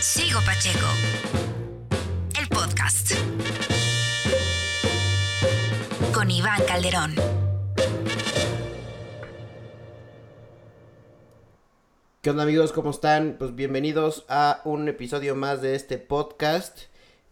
Sigo Pacheco. El podcast. Con Iván Calderón. ¿Qué onda amigos? ¿Cómo están? Pues bienvenidos a un episodio más de este podcast.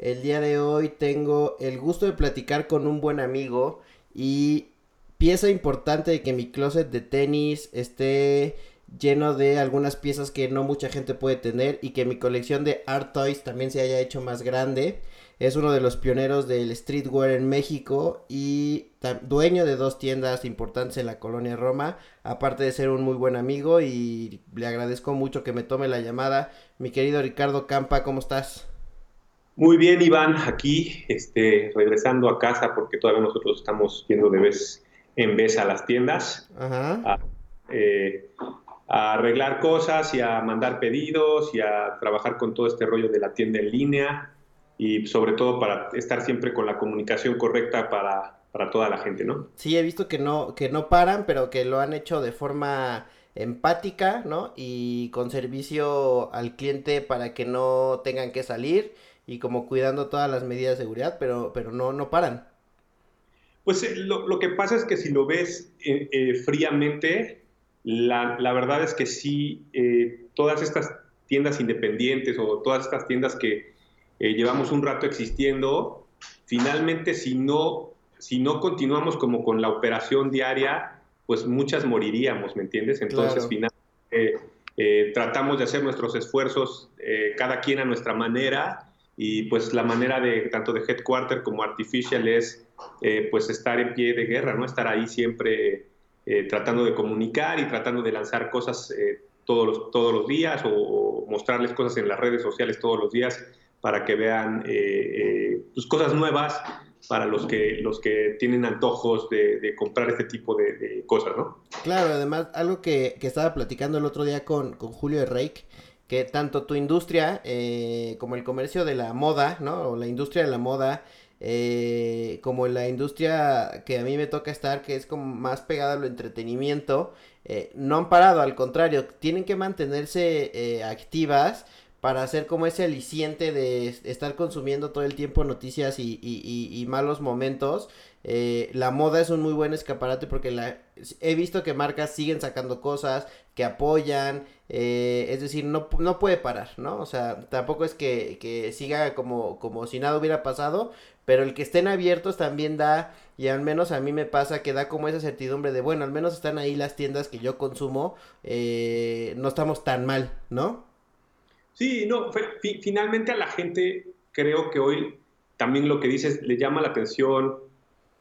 El día de hoy tengo el gusto de platicar con un buen amigo y pieza importante de que mi closet de tenis esté lleno de algunas piezas que no mucha gente puede tener y que mi colección de art toys también se haya hecho más grande. Es uno de los pioneros del streetwear en México y dueño de dos tiendas importantes en la colonia Roma, aparte de ser un muy buen amigo y le agradezco mucho que me tome la llamada. Mi querido Ricardo Campa, ¿cómo estás? Muy bien, Iván, aquí este, regresando a casa porque todavía nosotros estamos yendo de vez en vez a las tiendas. Ajá. Eh, a arreglar cosas y a mandar pedidos y a trabajar con todo este rollo de la tienda en línea y sobre todo para estar siempre con la comunicación correcta para, para toda la gente, ¿no? Sí, he visto que no, que no paran, pero que lo han hecho de forma empática, ¿no? Y con servicio al cliente para que no tengan que salir y como cuidando todas las medidas de seguridad, pero, pero no, no paran. Pues eh, lo, lo, que pasa es que si lo ves eh, eh, fríamente, la, la, verdad es que sí, eh, todas estas tiendas independientes o todas estas tiendas que eh, llevamos un rato existiendo, finalmente si no, si no continuamos como con la operación diaria, pues muchas moriríamos, ¿me entiendes? Entonces, finalmente eh, tratamos de hacer nuestros esfuerzos cada quien a nuestra manera y pues la manera de tanto de headquarter como artificial es pues estar en pie de guerra, ¿no? Estar ahí siempre eh, tratando de comunicar y tratando de lanzar cosas eh, todos, los, todos los días o, mostrarles cosas en las redes sociales todos los días para que vean eh, pues, cosas nuevas para los que, los que tienen antojos de, comprar este tipo de, cosas, ¿no? Claro, además, algo que, que, estaba platicando el otro día con, con Julio de Reik, que tanto tu industria como el comercio de la moda, ¿no? O la industria de la moda eh, como la industria que a mí me toca estar, que es como más pegada al entretenimiento, eh, no han parado, al contrario, tienen que mantenerse eh, activas para hacer como ese aliciente de estar consumiendo todo el tiempo noticias y, malos momentos. la moda es un muy buen escaparate porque la, he visto que marcas siguen sacando cosas, que apoyan, es decir, no, no puede parar, ¿no? O sea, tampoco es que, que siga como, como si nada hubiera pasado, pero el que estén abiertos también da, y al menos a mí me pasa que da como esa certidumbre de, bueno, al menos están ahí las tiendas que yo consumo, eh, no estamos tan mal, ¿no? Sí, no, finalmente a la gente creo que hoy también lo que dices le llama la atención,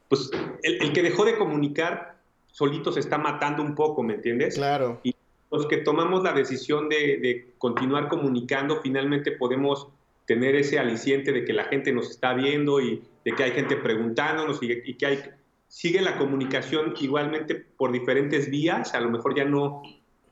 pues el, que dejó de comunicar solito se está matando un poco, ¿me entiendes? Claro. Y los que tomamos la decisión de, de continuar comunicando, finalmente podemos tener ese aliciente de que la gente nos está viendo y de que hay gente preguntándonos y, que hay, sigue la comunicación igualmente por diferentes vías, a lo mejor ya no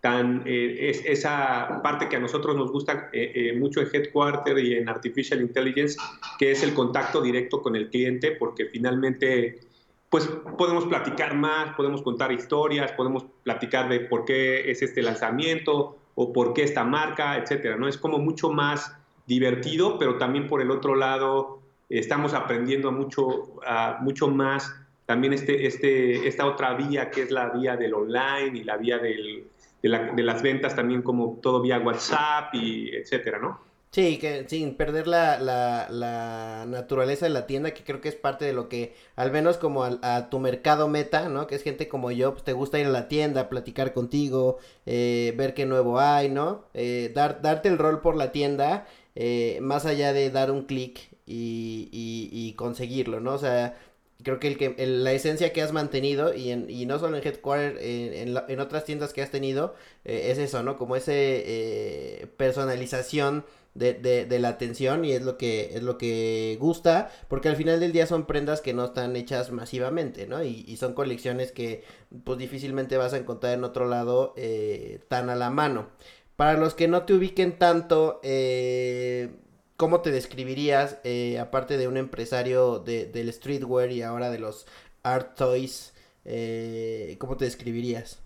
tan eh, es, esa parte que a nosotros nos gusta eh, eh, mucho en Headquarter y en Artificial Intelligence, que es el contacto directo con el cliente, porque finalmente pues podemos platicar más, podemos contar historias, podemos platicar de por qué es este lanzamiento o por qué esta marca, etcétera, ¿no? Es como mucho más divertido, pero también por el otro lado estamos aprendiendo mucho, mucho más también este, este, esta otra vía que es la vía del online y la vía del, de, las ventas también como todo vía WhatsApp y etcétera, ¿no? Sí, que sin perder la, la, naturaleza de la tienda, que creo que es parte de lo que, al menos como a, tu mercado meta, ¿no? Que es gente como yo, pues te gusta ir a la tienda, platicar contigo, eh, ver qué nuevo hay, ¿no? Eh, dar, darte el rol por la tienda eh, más allá de dar un clic y, conseguirlo, ¿no? O sea, creo que, el que la esencia que has mantenido y, en, no solo en Headquarter, en, otras tiendas que has tenido, eh, es eso, ¿no? Como ese eh, personalización de, la atención y es lo que es lo que gusta porque al final del día son prendas que no están hechas masivamente no y, y son colecciones que pues difícilmente vas a encontrar en otro lado eh, tan a la mano para los que no te ubiquen tanto, eh, ¿cómo te describirías, eh, aparte de un empresario de, del streetwear y ahora de los art toys, eh, ¿cómo te describirías?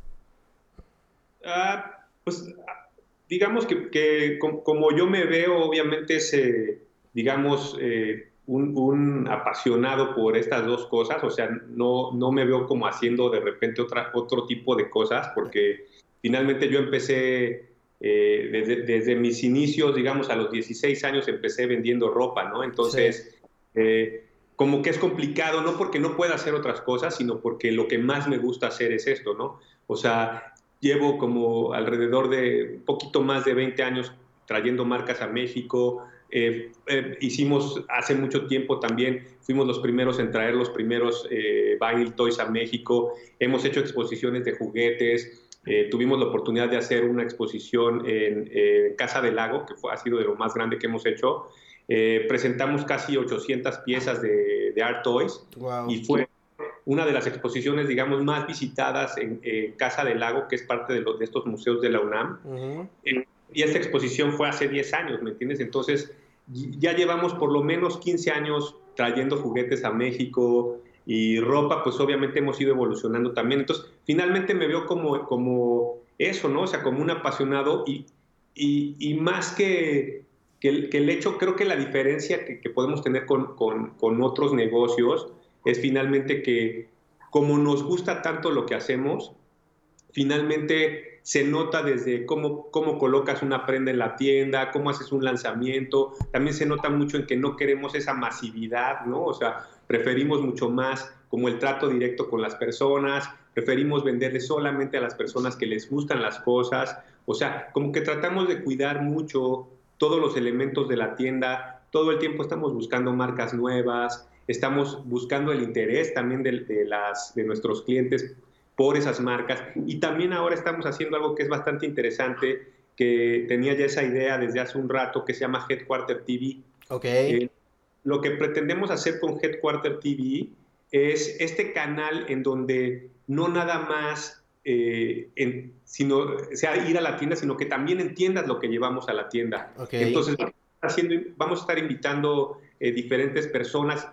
Ah, pues digamos que, como yo me veo, obviamente es, digamos, eh, un, apasionado por estas dos cosas, o sea, no, no me veo como haciendo de repente otra, otro tipo de cosas, porque finalmente yo empecé eh, desde, mis inicios, digamos, a los 16 años empecé vendiendo ropa, ¿no? Entonces, eh, como que es complicado, no porque no pueda hacer otras cosas, sino porque lo que más me gusta hacer es esto, ¿no? O sea, llevo como alrededor de un poquito más de 20 años trayendo marcas a México. Eh, hicimos hace mucho tiempo también, fuimos los primeros en traer los primeros eh, Vinyl Toys a México. Hemos hecho exposiciones de juguetes. Eh, tuvimos la oportunidad de hacer una exposición en, Casa del Lago, que fue, ha sido de lo más grande que hemos hecho. Eh, presentamos casi 800 piezas de, Art Toys y fue una de las exposiciones, digamos, más visitadas en, Casa del Lago, que es parte de, los, de estos museos de la UNAM. y esta exposición fue hace 10 años, ¿me entiendes? Entonces, ya llevamos por lo menos 15 años trayendo juguetes a México, y ropa, pues obviamente hemos ido evolucionando también. Entonces, finalmente me veo como, como eso, ¿no? O sea, como un apasionado y, y, más que, que, el, hecho, creo que la diferencia que, podemos tener con, con, con, otros negocios es finalmente que como nos gusta tanto lo que hacemos, finalmente se nota desde cómo, cómo colocas una prenda en la tienda, cómo haces un lanzamiento, también se nota mucho en que no queremos esa masividad, ¿no? O sea, preferimos mucho más como el trato directo con las personas, preferimos venderle solamente a las personas que les gustan las cosas, o sea, como que tratamos de cuidar mucho todos los elementos de la tienda, todo el tiempo estamos buscando marcas nuevas, estamos buscando el interés también de, las, de nuestros clientes por esas marcas y también ahora estamos haciendo algo que es bastante interesante, que tenía ya esa idea desde hace un rato, que se llama Headquarter TV. Ok. Eh, lo que pretendemos hacer con Headquarter TV es este canal en donde no nada más eh, sino, sea ir a la tienda, sino que también entiendas lo que llevamos a la tienda. Entonces, haciendo, vamos a estar invitando eh, diferentes personas.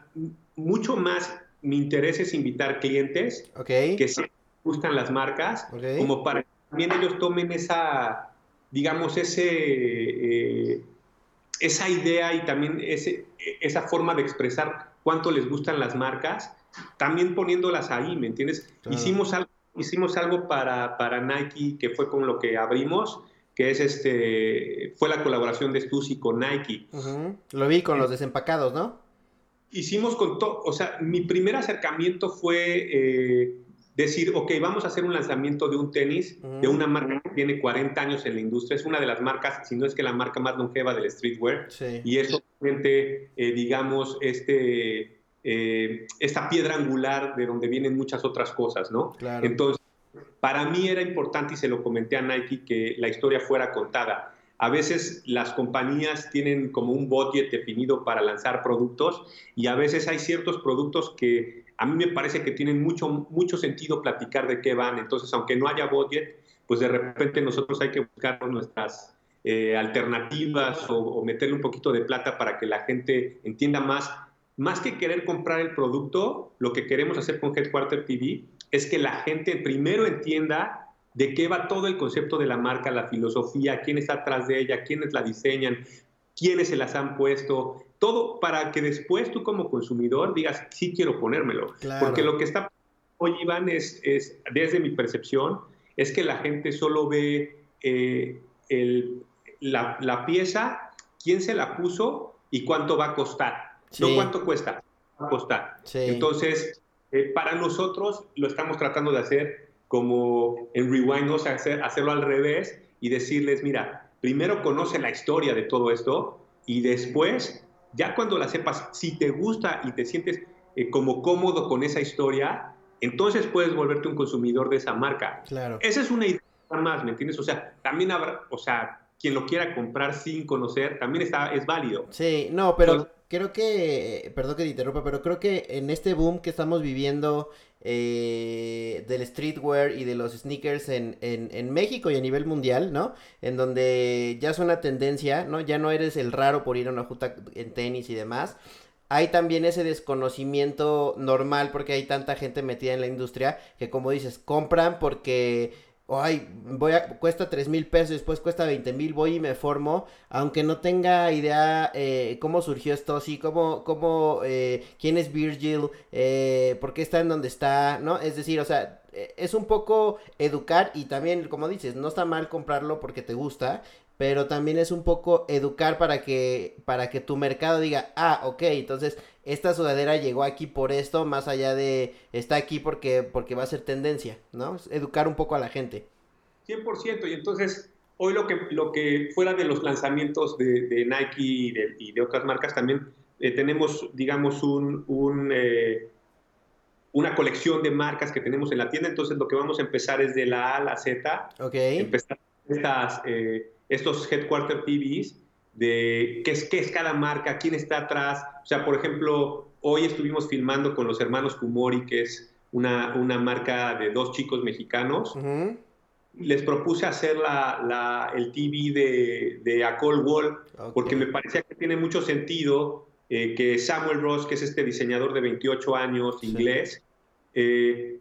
Mucho más mi interés es invitar clientes que se gustan las marcas, como para que también ellos tomen esa, digamos, ese... Eh, esa idea y también ese, esa forma de expresar cuánto les gustan las marcas, también poniéndolas ahí, ¿me entiendes? Hicimos algo, hicimos algo para, para Nike que fue con lo que abrimos, que es este, fue la colaboración de Stussy con Nike. Lo vi con los desempacados, ¿no? Hicimos con todo, o sea, mi primer acercamiento fue eh, decir, ok, vamos a hacer un lanzamiento de un tenis de una marca que tiene 40 años en la industria, es una de las marcas, si no es que la marca más longeva del streetwear, y es obviamente, eh, digamos, este, eh, esta piedra angular de donde vienen muchas otras cosas, ¿no? Claro. Entonces, para mí era importante, y se lo comenté a Nike, que la historia fuera contada. A veces las compañías tienen como un budget definido para lanzar productos y a veces hay ciertos productos que a mí me parece que tienen mucho, mucho sentido platicar de qué van. Entonces, aunque no haya budget, pues de repente nosotros hay que buscar nuestras eh, alternativas o, meterle un poquito de plata para que la gente entienda más. Más que querer comprar el producto, lo que queremos hacer con Headquarter TV es que la gente primero entienda de qué va todo el concepto de la marca, la filosofía, quién está atrás de ella, quiénes la diseñan, quiénes se las han puesto, todo para que después tú como consumidor digas, sí quiero ponérmelo. Porque lo que está hoy, Iván, es, es, desde mi percepción, es que la gente solo ve eh, el, la, la, pieza, quién se la puso y cuánto va a costar. No cuánto cuesta, va a costar. Entonces, eh, para nosotros lo estamos tratando de hacer como en Rewind, o sea, hacer, hacerlo al revés y decirles, mira, primero conoce la historia de todo esto y después ya cuando la sepas, si te gusta y te sientes eh, como cómodo con esa historia, entonces puedes volverte un consumidor de esa marca. Claro. Esa es una idea más, ¿me entiendes? O sea, también habrá, o sea, quien lo quiera comprar sin conocer, también está, es válido. Sí, no, pero creo que, perdón que te interrumpa, pero creo que en este boom que estamos viviendo eh, del streetwear y de los sneakers en, en, México y a nivel mundial, ¿no? En donde ya es una tendencia, ¿no? Ya no eres el raro por ir a una justa en tenis y demás. Hay también ese desconocimiento normal porque hay tanta gente metida en la industria que como dices, compran porque ay, voy a, cuesta tres mil pesos, después cuesta 20 mil, voy y me formo, aunque no tenga idea eh, cómo surgió esto, sí, cómo, cómo, eh, quién es Virgil, eh, por qué está en donde está, ¿no? Es decir, o sea, eh, es un poco educar y también, como dices, no está mal comprarlo porque te gusta, pero también es un poco educar para que, para que tu mercado diga, ah, ok, entonces esta sudadera llegó aquí por esto, más allá de está aquí porque, porque va a ser tendencia, ¿no? Educar un poco a la gente. 100%, y entonces hoy lo que, lo que fuera de los lanzamientos de, Nike y de, otras marcas también eh, tenemos, digamos, un, un eh, una colección de marcas que tenemos en la tienda, entonces lo que vamos a empezar es de la A a la Z, Ok. empezar estas, eh, estos headquarter TVs, de qué es, qué es cada marca, quién está atrás. O sea, por ejemplo, hoy estuvimos filmando con los hermanos Kumori, que es una, una marca de dos chicos mexicanos. Les propuse hacer la, la- el TV de, de A Cold Wall, porque me parecía que tiene mucho sentido eh, que Samuel Ross, que es este diseñador de 28 años, Sí. inglés, eh,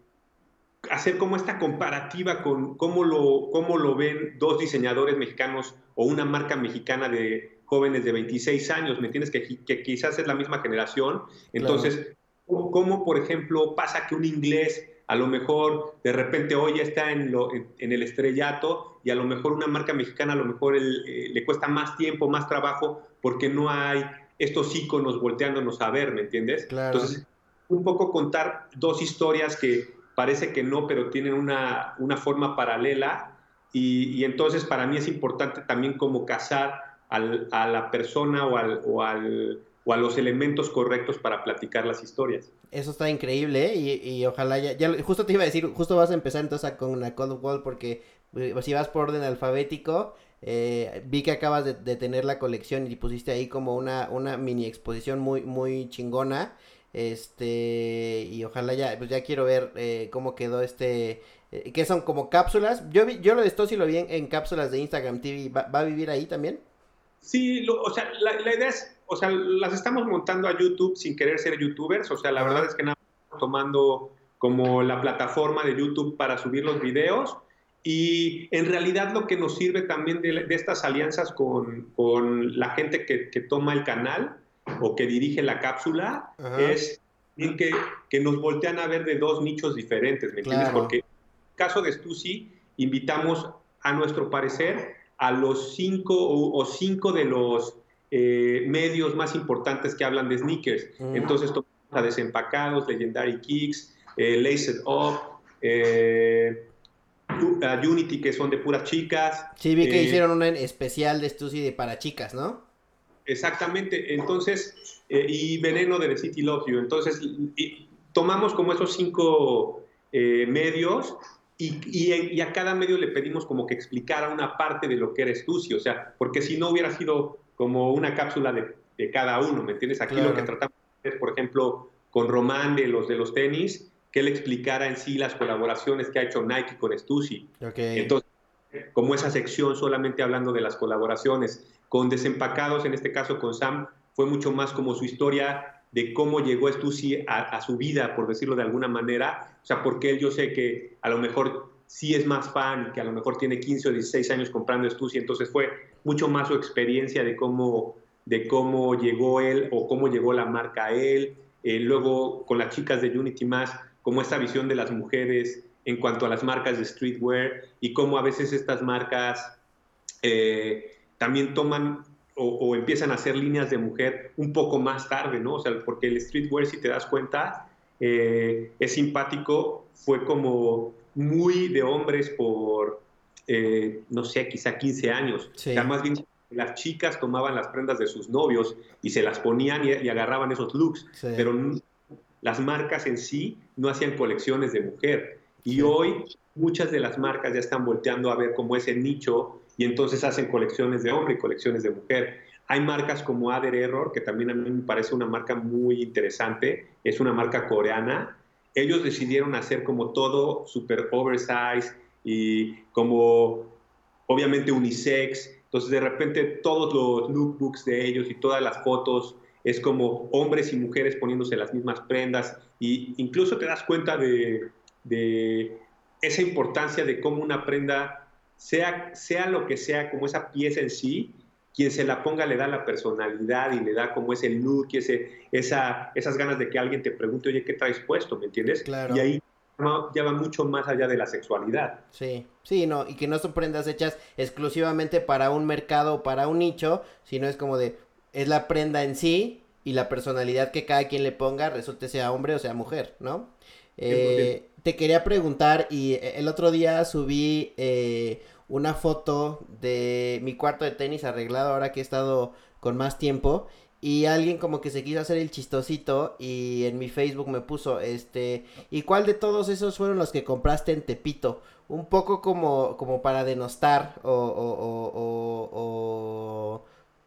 hacer como esta comparativa con cómo lo, cómo lo ven dos diseñadores mexicanos o una marca mexicana de jóvenes de 26 años, ¿me entiendes? Que, que quizás es la misma generación. Entonces, ¿cómo, cómo, por ejemplo, pasa que un inglés a lo mejor de repente hoy ya está en, lo, en, en el estrellato y a lo mejor una marca mexicana a lo mejor el, eh, le cuesta más tiempo, más trabajo, porque no hay estos íconos volteándonos a ver, ¿me entiendes? Claro. Entonces, un poco contar dos historias que parece que no, pero tienen una, una forma paralela y, y, entonces para mí es importante también como casar al, a la persona o, al, o, al, o, a los elementos correctos para platicar las historias. Eso está increíble ¿eh? y, y, ojalá ya, justo te iba a decir, justo vas a empezar entonces con una Cold Wall porque eh, si vas por orden alfabético, eh, vi que acabas de, tener la colección y pusiste ahí como una, una mini exposición muy, muy chingona. Este, y ojalá ya, pues ya quiero ver eh, cómo quedó este, que son como cápsulas. Yo vi, yo lo de esto lo vi en, en cápsulas de Instagram TV. ¿Va, ¿Va, a vivir ahí también? Sí, lo, o sea, la, la, idea es, o sea, las estamos montando a YouTube sin querer ser youtubers. O sea, la verdad es que nada, tomando como la plataforma de YouTube para subir los videos. Y en realidad lo que nos sirve también de, de estas alianzas con, con la gente que, que, toma el canal o que dirige la cápsula Ajá. es que, que, nos voltean a ver de dos nichos diferentes, ¿me entiendes? Claro. Porque en el caso de Stussy, invitamos a nuestro parecer a los cinco o, o cinco de los eh, medios más importantes que hablan de sneakers. Mm. Entonces, tomamos a Desempacados, Legendary Kicks, eh, Laced Up, eh, uh, Unity, que son de puras chicas. Sí, vi que hicieron un especial de Stussy de para chicas, ¿no? Exactamente, entonces, eh, y Veneno de The City Loves You. Entonces, y, tomamos como esos cinco eh, medios y, y, y, a cada medio le pedimos como que explicara una parte de lo que era Stussy, o sea, porque si no hubiera sido como una cápsula de, de cada uno, ¿me entiendes? Aquí claro. lo que tratamos es, por ejemplo, con Román de los de los tenis, que él explicara en sí las colaboraciones que ha hecho Nike con Stussy. Okay. Entonces, como esa sección solamente hablando de las colaboraciones, con Desempacados, en este caso con Sam, fue mucho más como su historia de cómo llegó Stussy a, su vida, por decirlo de alguna manera. O sea, porque él yo sé que a lo mejor sí es más fan que a lo mejor tiene 15 o 16 años comprando Stussy, entonces fue mucho más su experiencia de cómo, de cómo llegó él o cómo llegó la marca a él. Eh, luego con las chicas de Unity más, como esta visión de las mujeres en cuanto a las marcas de streetwear y cómo a veces estas marcas eh, también toman o, o, empiezan a hacer líneas de mujer un poco más tarde, ¿no? O sea, porque el streetwear, si te das cuenta, eh, es simpático, fue como muy de hombres por, eh, no sé, quizá 15 años. Sí. O sea, más bien las chicas tomaban las prendas de sus novios y se las ponían y, y agarraban esos looks, Sí. pero las marcas en sí no hacían colecciones de mujer. Y Sí. hoy muchas de las marcas ya están volteando a ver como ese nicho y entonces hacen colecciones de hombre y colecciones de mujer. Hay marcas como Ader Error, que también a mí me parece una marca muy interesante, es una marca coreana. Ellos decidieron hacer como todo super oversize y como obviamente unisex. Entonces de repente todos los lookbooks de ellos y todas las fotos es como hombres y mujeres poniéndose las mismas prendas y incluso te das cuenta de, de esa importancia de cómo una prenda, sea, sea lo que sea, como esa pieza en sí, quien se la ponga le da la personalidad y le da como ese look y ese, esa, esas ganas de que alguien te pregunte, oye, ¿qué traes puesto? ¿Me entiendes? Claro. Y ahí ya va mucho más allá de la sexualidad. Sí, sí, no, y que no son prendas hechas exclusivamente para un mercado o para un nicho, sino es como de, es la prenda en sí y la personalidad que cada quien le ponga, resulte sea hombre o sea mujer, ¿no? Eh, te quería preguntar, y eh, el otro día subí eh, una foto de mi cuarto de tenis arreglado ahora que he estado con más tiempo. Y alguien como que se quiso hacer el chistosito y en mi Facebook me puso, este, ¿y cuál de todos esos fueron los que compraste en Tepito? Un poco como, como para denostar o, o, o, o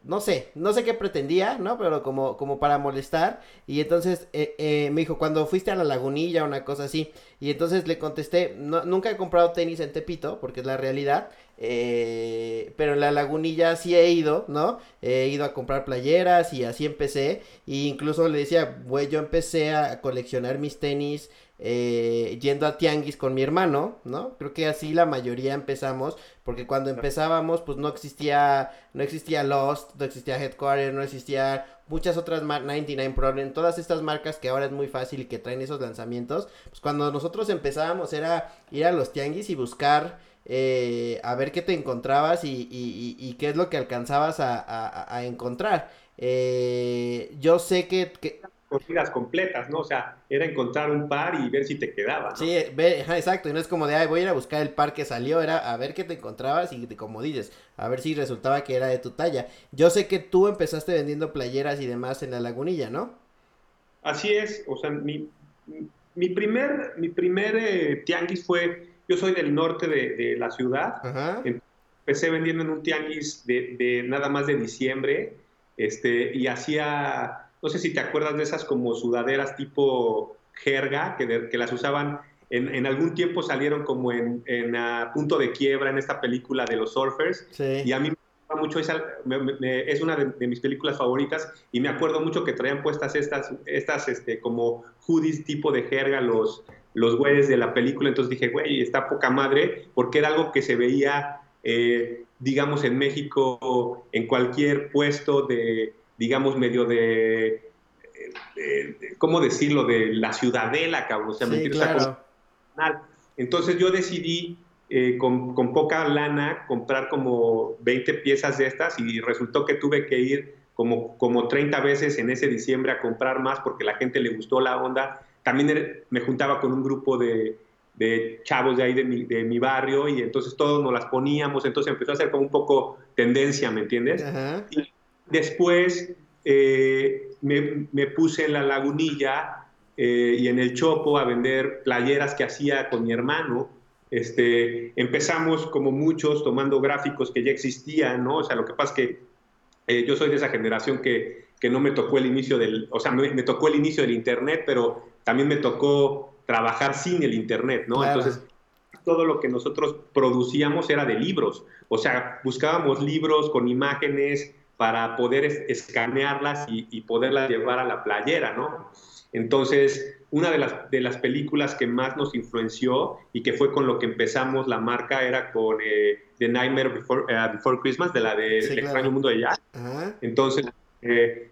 no sé, no sé qué pretendía, ¿no? Pero como, como para molestar. Y entonces eh, eh, me dijo, cuando fuiste a la lagunilla, una cosa así. Y entonces le contesté, nunca he comprado tenis en Tepito, porque es la realidad. Eh, pero en la lagunilla sí he ido, ¿no? He ido a comprar playeras y así empecé. E incluso le decía, güey, yo empecé a coleccionar mis tenis eh, yendo a tianguis con mi hermano, ¿no? Creo que así la mayoría empezamos, porque cuando empezábamos, pues no existía, no existía Lost, no existía Headquarter, no existía muchas otras 99 Problem, todas estas marcas que ahora es muy fácil y que traen esos lanzamientos, pues cuando nosotros empezábamos era ir a los tianguis y buscar eh, a ver qué te encontrabas y, y, qué es lo que alcanzabas a, a, encontrar. Eh, yo sé que, que corridas completas, ¿no? O sea, era encontrar un par y ver si te quedaba. Sí, exacto, y no es como de, ay, voy a ir a buscar el par que salió, era a ver qué te encontrabas y como dices, a ver si resultaba que era de tu talla. Yo sé que tú empezaste vendiendo playeras y demás en la lagunilla, ¿no? Así es, o sea, mi, mi primer, mi primer eh, tianguis fue, yo soy del norte de, la ciudad, empecé vendiendo en un tianguis de, de nada más de diciembre, este, y hacía no sé si te acuerdas de esas como sudaderas tipo jerga, que, que las usaban, en, en, algún tiempo salieron como en, en punto de quiebra en esta película de los surfers. Y a mí me gusta mucho, esa, es una de, mis películas favoritas y me acuerdo mucho que traían puestas estas, estas este, como hoodies tipo de jerga los, los güeyes de la película. Entonces dije, güey, está poca madre, porque era algo que se veía, eh, digamos, en México, en cualquier puesto de digamos, medio de, ¿cómo decirlo?, de la ciudadela, cabrón. O sea, sí, claro. Entonces yo decidí eh, con, con, poca lana comprar como 20 piezas de estas y resultó que tuve que ir como, como 30 veces en ese diciembre a comprar más porque la gente le gustó la onda. También me juntaba con un grupo de, de chavos de ahí de mi, de mi, barrio y entonces todos nos las poníamos, entonces empezó a ser como un poco tendencia, ¿me entiendes? Y Después eh, me, puse en la lagunilla eh, y en el Chopo a vender playeras que hacía con mi hermano. Este, empezamos como muchos tomando gráficos que ya existían, ¿no? O sea, lo que pasa es que eh, yo soy de esa generación que, que, no me tocó el inicio del, o sea, me, tocó el inicio del Internet, pero también me tocó trabajar sin el Internet, ¿no? Entonces, todo lo que nosotros producíamos era de libros, o sea, buscábamos libros con imágenes, para poder escanearlas y, poderlas llevar a la playera, ¿no? Entonces, una de las, de las películas que más nos influenció y que fue con lo que empezamos la marca era con eh, The Nightmare Before, eh, Before, Christmas, de la de El extraño mundo de Jack. Entonces, eh,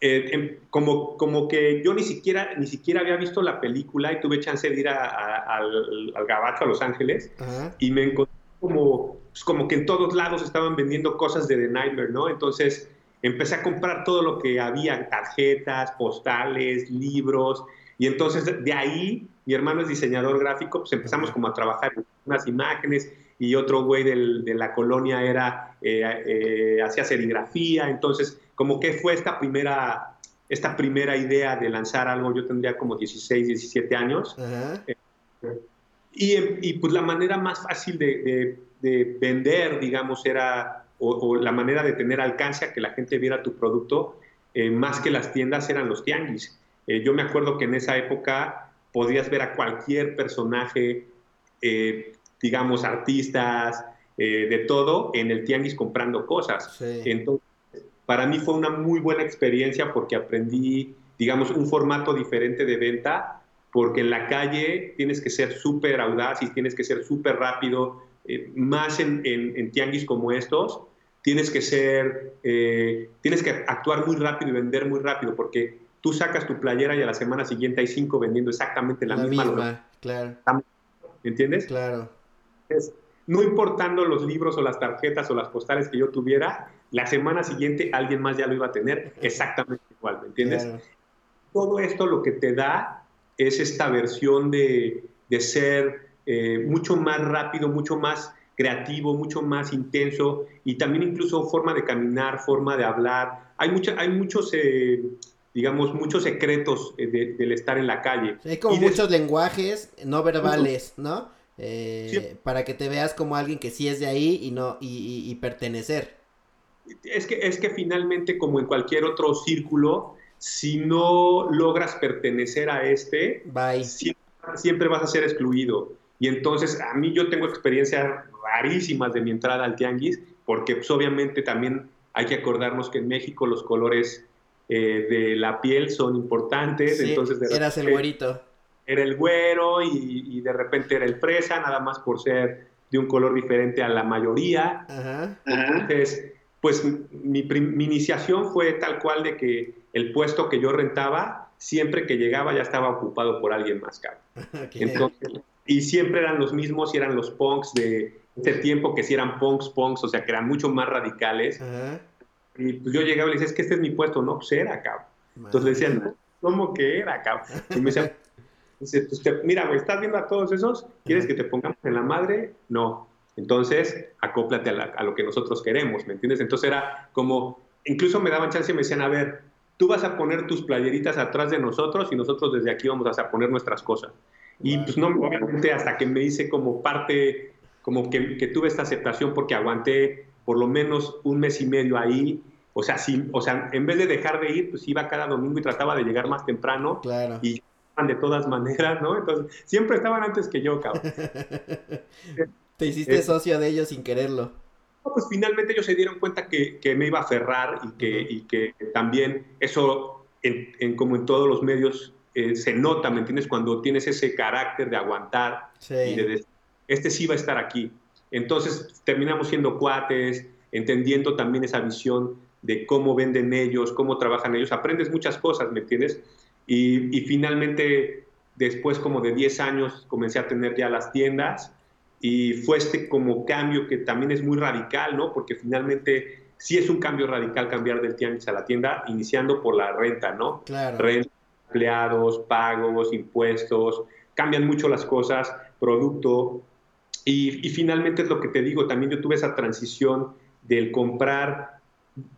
em, como, como que yo ni siquiera, ni siquiera había visto la película y tuve chance de ir al, al Gabacho, a Los Ángeles, y me encontré como pues, como que en todos lados estaban vendiendo cosas de The Nightmare, ¿no? Entonces empecé a comprar todo lo que había, tarjetas, postales, libros, y entonces de ahí, mi hermano es diseñador gráfico, pues empezamos como a trabajar en unas imágenes, y otro güey de la colonia era, eh, eh, hacía serigrafía, entonces como que fue esta primera, esta primera idea de lanzar algo, yo tendría como 16, 17 años, eh, y, y, pues la manera más fácil de de vender, digamos, era, o, la manera de tener alcance a que la gente viera tu producto, eh, más que las tiendas eran los tianguis. Eh, yo me acuerdo que en esa época podías ver a cualquier personaje, eh, digamos, artistas, de todo, en el tianguis comprando cosas. Entonces, para mí fue una muy buena experiencia porque aprendí, digamos, un formato diferente de venta porque en la calle tienes que ser súper audaz y tienes que ser súper rápido, eh, más en, en, tianguis como estos, tienes que ser, eh, tienes que actuar muy rápido y vender muy rápido, porque tú sacas tu playera y a la semana siguiente hay cinco vendiendo exactamente la, misma. misma claro. ¿Entiendes? Claro. no importando los libros o las tarjetas o las postales que yo tuviera, la semana siguiente alguien más ya lo iba a tener exactamente igual, ¿me entiendes? Todo esto lo que te da es esta versión de, de ser eh, mucho más rápido, mucho más creativo, mucho más intenso y también incluso forma de caminar, forma de hablar. Hay, mucha, hay muchos, eh, digamos, muchos secretos eh, del estar en la calle. Hay como muchos lenguajes no verbales, ¿no? Para que te veas como alguien que sí es de ahí y no y, pertenecer. Es que, es que finalmente, como en cualquier otro círculo, si no logras pertenecer a este, Siempre, vas a ser excluido. Y entonces, a mí yo tengo experiencias rarísimas de mi entrada al tianguis, porque pues, obviamente también hay que acordarnos que en México los colores eh, de la piel son importantes. entonces eras el güerito. Era el güero y, de repente era el fresa, nada más por ser de un color diferente a la mayoría. Entonces, pues mi, mi, iniciación fue tal cual de que el puesto que yo rentaba, siempre que llegaba ya estaba ocupado por alguien más caro. y siempre eran los mismos y eran los punks de ese tiempo que si eran punks, punks, o sea, que eran mucho más radicales. Y pues yo llegaba y le decía, es que este es mi puesto. No, pues era, cabrón. Entonces le decían, ¿cómo que era, cabrón? Y me decían, pues, mira, güey, ¿estás viendo a todos esos? ¿Quieres que te pongamos en la madre? No. Entonces, acóplate a, lo que nosotros queremos, ¿me entiendes? Entonces era como, incluso me daban chance y me decían, a ver, tú vas a poner tus playeritas atrás de nosotros y nosotros desde aquí vamos a poner nuestras cosas. Y pues no, obviamente hasta que me hice como parte, como que, tuve esta aceptación porque aguanté por lo menos un mes y medio ahí. O sea, sí, o sea, en vez de dejar de ir, pues iba cada domingo y trataba de llegar más temprano. Claro. Y de todas maneras, ¿no? Entonces, siempre estaban antes que yo, cabrón. Te hiciste socio de ellos sin quererlo. pues finalmente ellos se dieron cuenta que, me iba a aferrar y que, y que también eso, en, como en todos los medios, eh, se nota, ¿me entiendes? Cuando tienes ese carácter de aguantar y de decir, este sí va a estar aquí. Entonces terminamos siendo cuates, entendiendo también esa visión de cómo venden ellos, cómo trabajan ellos. Aprendes muchas cosas, ¿me entiendes? Y, y finalmente, después como de 10 años, comencé a tener ya las tiendas y fue este como cambio que también es muy radical, ¿no? Porque finalmente sí es un cambio radical cambiar del tianguis a la tienda, iniciando por la renta, ¿no? Claro. Renta, empleados, pagos, impuestos, cambian mucho las cosas, producto. Y, y, finalmente es lo que te digo, también yo tuve esa transición del comprar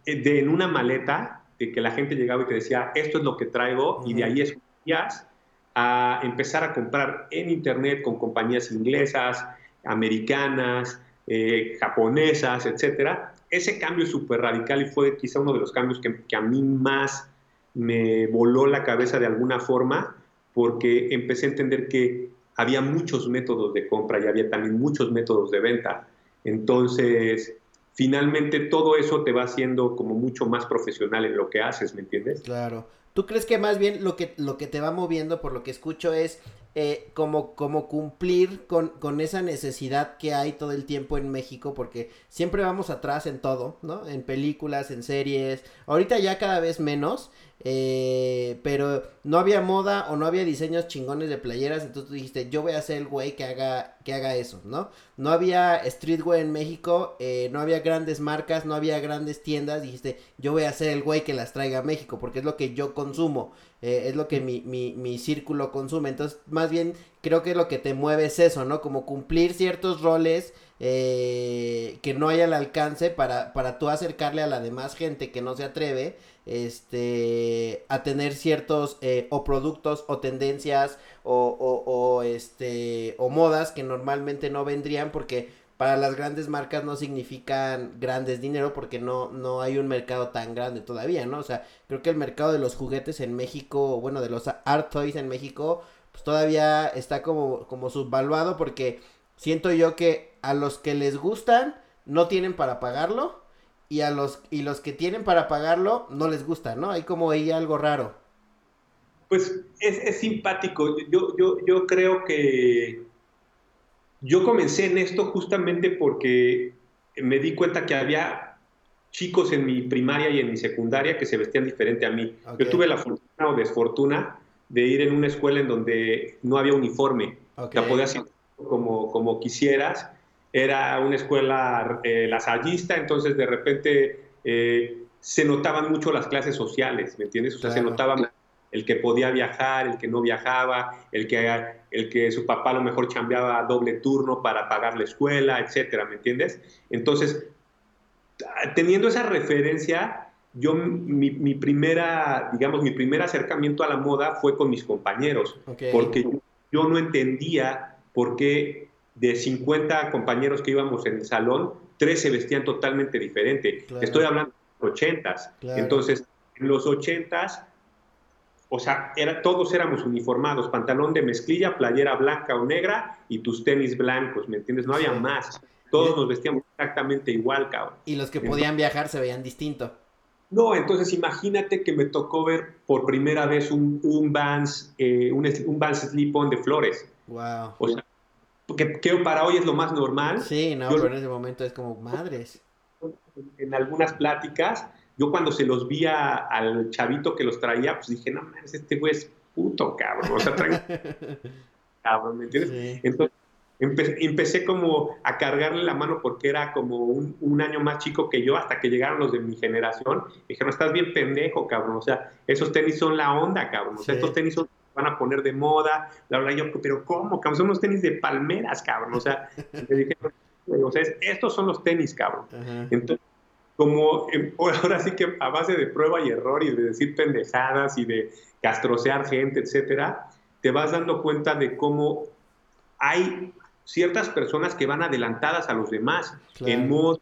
eh, de, en una maleta, de que la gente llegaba y te decía, esto es lo que traigo, y de ahí escogías, a empezar a comprar en internet con compañías inglesas, americanas, eh, japonesas, etcétera. Ese cambio es súper radical y fue quizá uno de los cambios que, que, a mí más me voló la cabeza de alguna forma, porque empecé a entender que había muchos métodos de compra y había también muchos métodos de venta. Entonces, finalmente todo eso te va haciendo como mucho más profesional en lo que haces, ¿me entiendes? Claro. ¿Tú crees que más bien lo que, lo que te va moviendo, por lo que escucho, es eh, como, como cumplir con, con, esa necesidad que hay todo el tiempo en México, porque siempre vamos atrás en todo, ¿no? En películas, en series, ahorita ya cada vez menos, eh, pero no había moda o no había diseños chingones de playeras, entonces tú dijiste, yo voy a ser el güey que haga, que haga eso, ¿no? No había streetwear en México, eh, no había grandes marcas, no había grandes tiendas, dijiste, yo voy a ser el güey que las traiga a México, porque es lo que yo consumo, eh, es lo que mi, mi, círculo consume, entonces más bien creo que lo que te mueve es eso, ¿no? Como cumplir ciertos roles eh, que no hay al alcance para, para tú acercarle a la demás gente que no se atreve este a tener ciertos eh, o productos o tendencias o, o, este o modas que normalmente no vendrían porque para las grandes marcas no significan grandes dinero porque no, no hay un mercado tan grande todavía, ¿no? O sea, creo que el mercado de los juguetes en México, bueno, de los art toys en México, pues todavía está como, como subvaluado porque siento yo que a los que les gustan no tienen para pagarlo y a los y los que tienen para pagarlo no les gusta, ¿no? Hay como ahí algo raro. Pues es, es simpático. Yo, yo, yo creo que yo comencé en esto justamente porque me di cuenta que había chicos en mi primaria y en mi secundaria que se vestían diferente a mí. Yo tuve la fortuna o desfortuna de ir en una escuela en donde no había uniforme. Ok. La podías ir como, como quisieras. Era una escuela eh, lasallista, entonces de repente eh, se notaban mucho las clases sociales, ¿me entiendes? O sea, se notaba el que podía viajar, el que no viajaba, el que, el que su papá a lo mejor chambeaba doble turno para pagar la escuela, etcétera, ¿me entiendes? Entonces, teniendo esa referencia, yo mi, mi primera, digamos, mi primer acercamiento a la moda fue con mis compañeros, porque yo, yo no entendía por qué de 50 compañeros que íbamos en el salón, tres se vestían totalmente diferente. Claro. Estoy hablando de los 80s. Claro. Entonces, en los 80s, o sea, era, todos éramos uniformados, pantalón de mezclilla, playera blanca o negra y tus tenis blancos, ¿me entiendes? No había Sí. más. Todos nos vestíamos exactamente igual, cabrón. Y los que podían viajar se veían distinto. No, entonces imagínate que me tocó ver por primera vez un, un Vans, eh, un, un Vans Slip-On de flores. Wow. O sea, que, que para hoy es lo más normal. Sí, no, Yo- pero en ese momento es como madres. En algunas pláticas, yo cuando se los vi a- al chavito que los traía, pues dije, no mames, este güey es puto, cabrón. O sea, trae cabrón, ¿me entiendes? Sí. Entonces, empe- empecé como a cargarle la mano porque era como un, un año más chico que yo, hasta que llegaron los de mi generación. Me dijeron, estás bien pendejo, cabrón. O sea, esos tenis son la onda, cabrón. O sea, Sí. estos tenis son van a poner de moda, bla, bla, yo, pero ¿cómo? Cabrón, son unos tenis de palmeras, cabrón. O sea, me dijeron, o sea, es- estos son los tenis, cabrón. Ajá. Entonces, como em, ahora sí que a base de prueba y error y de decir pendejadas y de castrocear gente, etcétera, te vas dando cuenta de cómo hay ciertas personas que van adelantadas a los demás Claro. en moda,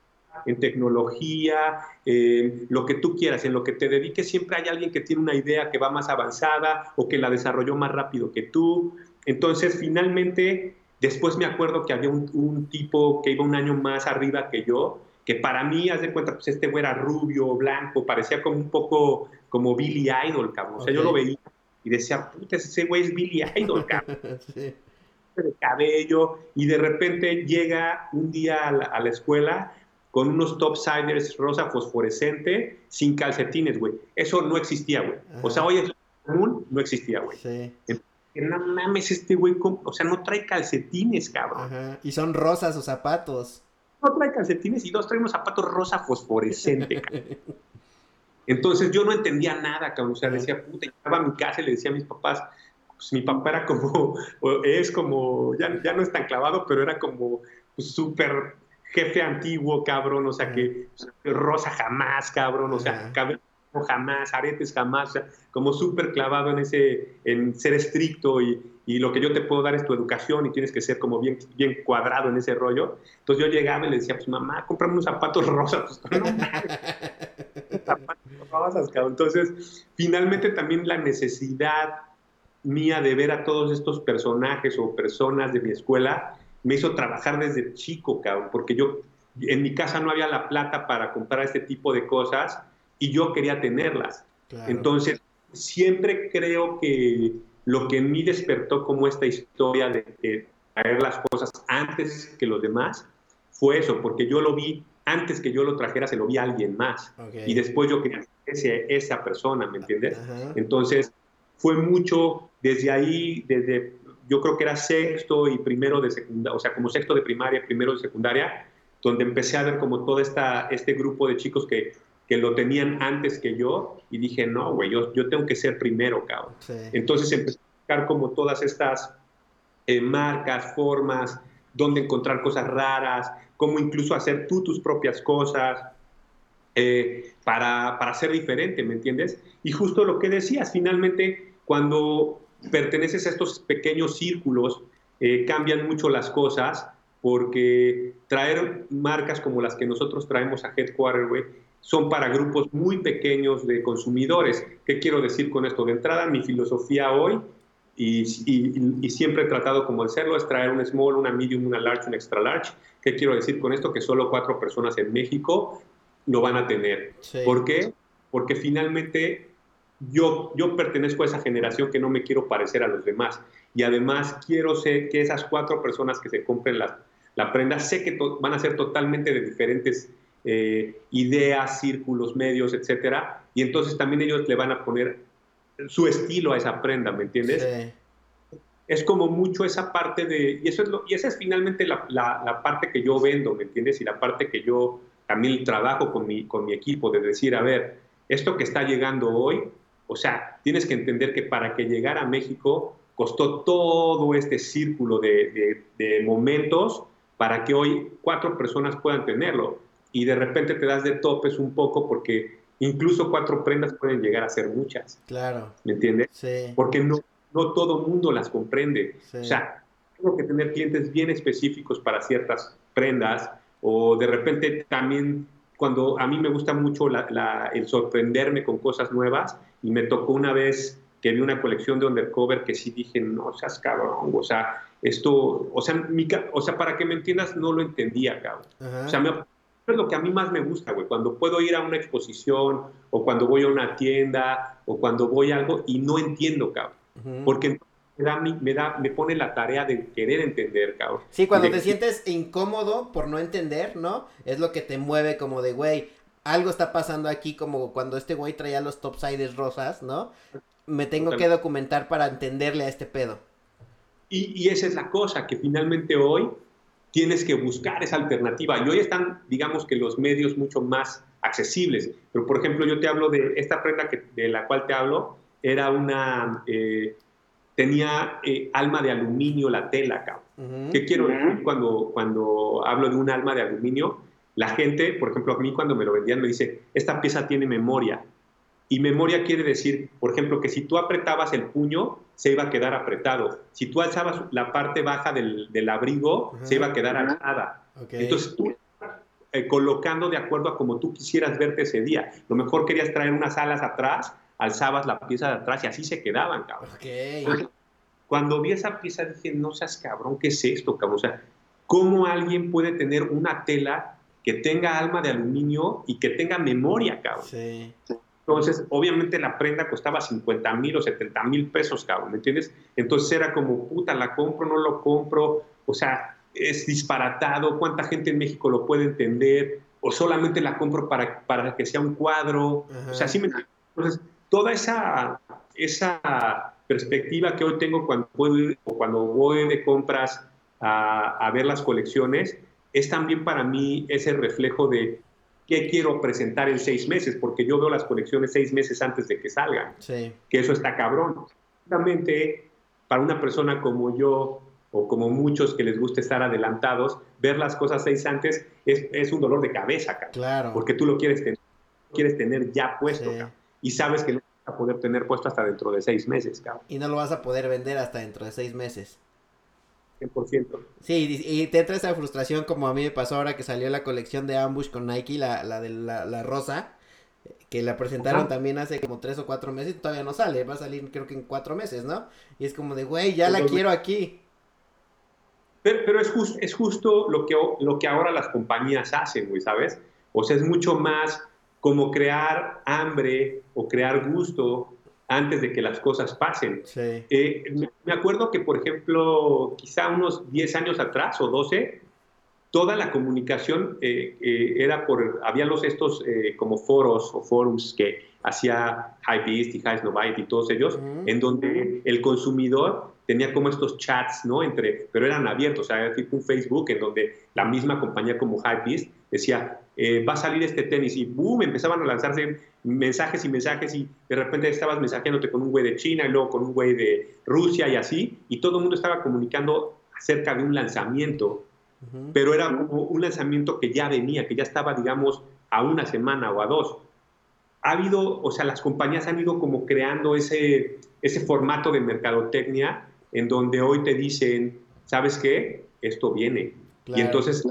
en tecnología, lo que tú quieras, en lo que te dediques, siempre hay alguien que tiene una idea que va más avanzada o que la desarrolló más rápido que tú. Entonces, finalmente, después me acuerdo que había un, un tipo que iba un año más arriba que yo, que para mí, haz de cuenta, pues este güey era rubio, blanco, parecía como un poco como Billy Idol, cabrón. O sea, yo lo veía y decía, puta, ese güey es Billy Idol, cabrón sí. de cabello y de repente llega un día a la, a la escuela con unos topsiders rosa fosforescente sin calcetines, güey. Eso no existía, güey. O sea, hoy es común, no existía, güey. Sí. Que No mames, este güey, o sea, no trae calcetines, cabrón. Ajá. Y son rosas sus zapatos. No trae calcetines y dos trae unos zapatos rosa fosforescente, cabrón. Entonces yo no entendía nada, cabrón. O sea, decía, puta, llegaba a mi casa y le decía a mis papás, pues mi papá era como, es como, ya, ya no es tan clavado, pero era como pues, súper jefe antiguo, cabrón. O sea, que pues, rosa jamás, cabrón. O sea, cabello jamás, aretes jamás. O sea, como súper clavado en ese, en ser estricto y, y lo que yo te puedo dar es tu educación y tienes que ser como bien, bien cuadrado en ese rollo. Entonces yo llegaba y le decía, pues mamá, cómprame unos zapatos rosas. Pues, no mames, zapatos rosas, cabrón. Entonces, finalmente también la necesidad mía de ver a todos estos personajes o personas de mi escuela me hizo trabajar desde chico, cabrón, porque yo en mi casa no había la plata para comprar este tipo de cosas y yo quería tenerlas. Claro. Entonces, siempre creo que lo que en mí despertó como esta historia de, de traer las cosas antes que los demás fue eso, porque yo lo vi antes que yo lo trajera, se lo vi a alguien más. Ok. Y después yo quería ser esa persona, ¿me entiendes? Ajá. Entonces, fue mucho desde ahí, desde yo creo que era sexto y primero de secundaria, o sea, como sexto de primaria, primero de secundaria, donde empecé a ver como todo esta, este grupo de chicos que, que lo tenían antes que yo y dije, no, güey, yo, yo tengo que ser primero, cabrón. Sí. Entonces empecé a buscar como todas estas eh, marcas, formas, dónde encontrar cosas raras, cómo incluso hacer tú tus propias cosas eh, para, para ser diferente, ¿me entiendes? Y justo lo que decías, finalmente, cuando perteneces a estos pequeños círculos, eh, cambian mucho las cosas porque traer marcas como las que nosotros traemos a Headquarter, güey, son para grupos muy pequeños de consumidores. ¿Qué quiero decir con esto? De entrada, mi filosofía hoy, y, y- y siempre he tratado como de serlo, es traer un small, una medium, una large, un extra large. ¿Qué quiero decir con esto? Que solo cuatro personas en México lo van a tener. Sí. ¿Por qué? Porque finalmente yo, yo pertenezco a esa generación que no me quiero parecer a los demás. Y además quiero ser que esas cuatro personas que se compren la, la prenda, sé que van a ser totalmente de diferentes eh, ideas, círculos, medios, etcétera. Y entonces también ellos le van a poner su estilo a esa prenda, ¿me entiendes? Sí. Es como mucho esa parte de, y, eso es lo, y esa es finalmente la, la, la, parte que yo vendo, ¿me entiendes? Y la parte que yo también trabajo con mi, con mi equipo, de decir, a ver, esto que está llegando hoy, o sea, tienes que entender que para que llegara a México costó todo este círculo de, de, momentos para que hoy cuatro personas puedan tenerlo. Y de repente te das de topes un poco porque incluso cuatro prendas pueden llegar a ser muchas. Claro. ¿Me entiendes? Sí. Porque no, no todo mundo las comprende. Sí. O sea, tengo que tener clientes bien específicos para ciertas prendas o de repente también cuando a mí me gusta mucho la, la, el sorprenderme con cosas nuevas y me tocó una vez que vi una colección de undercover que sí dije, no seas cabrón, o sea, esto, o sea, mi, o sea, para que me entiendas, no lo entendía, cabrón. Ajá. O sea, me, es lo que a mí más me gusta, güey, cuando puedo ir a una exposición o cuando voy a una tienda o cuando voy a algo y no entiendo, cabrón. -huh. Porque me da, me da, me pone la tarea de querer entender, cabrón. Sí, cuando de, te sientes incómodo por no entender, ¿no? Es lo que te mueve como de, güey, algo está pasando aquí, como cuando este güey traía los topsides rosas, ¿no? Me tengo que documentar para entenderle a este pedo. Y, y, esa es la cosa, que finalmente hoy tienes que buscar esa alternativa. Y hoy están, digamos que los medios mucho más accesibles. Pero, por ejemplo, yo te hablo de esta prenda que, de la cual te hablo, era una... Eh, tenía eh, alma de aluminio la tela, cabrón. Uh -huh. ¿Qué quiero decir cuando, cuando hablo de un alma de aluminio? La gente, por ejemplo, a mí cuando me lo vendían me dice, esta pieza tiene memoria. Y memoria quiere decir, por ejemplo, que si tú apretabas el puño, se iba a quedar apretado. Si tú alzabas la parte baja del, del abrigo, uh -huh. se iba a quedar alzada. Okay. Entonces tú eh, colocando de acuerdo a como tú quisieras verte ese día. Lo mejor querías traer unas alas atrás, alzabas la pieza de atrás y así se quedaban, cabrón. Okay. Cuando vi esa pieza dije, no seas cabrón, ¿qué es esto, cabrón? O sea, ¿cómo alguien puede tener una tela que tenga alma de aluminio y que tenga memoria, cabrón? Sí. Entonces, obviamente la prenda costaba 50 mil o 70 mil pesos, cabrón, ¿me entiendes? Entonces era como, puta, la compro, no lo compro, o sea, es disparatado, ¿cuánta gente en México lo puede entender? O solamente la compro para, para que sea un cuadro, Ajá. o sea, sí me... Entonces, toda esa, esa perspectiva que hoy tengo cuando, puedo ir, o cuando voy de compras a, a ver las colecciones, es también para mí ese reflejo de qué quiero presentar en seis meses, porque yo veo las colecciones seis meses antes de que salgan. Sí. Que eso está cabrón. Realmente, para una persona como yo, o como muchos que les gusta estar adelantados, ver las cosas seis antes es, es un dolor de cabeza, cabrón. Claro. Porque tú lo quieres tener, quieres tener ya puesto, sí. Y sabes que no vas a poder tener puesto hasta dentro de seis meses, cabrón. Y no lo vas a poder vender hasta dentro de seis meses. 100%. Sí, y te entra esa frustración como a mí me pasó ahora que salió la colección de Ambush con Nike, la, la de la, la rosa, que la presentaron Ajá. también hace como tres o cuatro meses y todavía no sale, va a salir creo que en cuatro meses, ¿no? Y es como de, güey, ya la quiero aquí. Pero, pero es, just, es justo lo que, lo que ahora las compañías hacen, güey, ¿sabes? O sea, es mucho más como crear hambre o crear gusto antes de que las cosas pasen. Sí. Eh, me acuerdo que, por ejemplo, quizá unos 10 años atrás o 12, toda la comunicación eh, eh, era por, había los estos eh, como foros o forums que hacía Hypebeast y High Snowbite y todos ellos, uh -huh. en donde el consumidor tenía como estos chats, ¿no? Entre, pero eran abiertos, o sea, era tipo un Facebook en donde la misma compañía como Hypebeast decía, eh, va a salir este tenis y boom, empezaban a lanzarse mensajes y mensajes y de repente estabas mensajeándote con un güey de China y luego con un güey de Rusia y así, y todo el mundo estaba comunicando acerca de un lanzamiento, uh -huh. pero era como un lanzamiento que ya venía, que ya estaba, digamos, a una semana o a dos. Ha habido, o sea, las compañías han ido como creando ese, ese formato de mercadotecnia en donde hoy te dicen, ¿sabes qué? Esto viene. Claro. Y entonces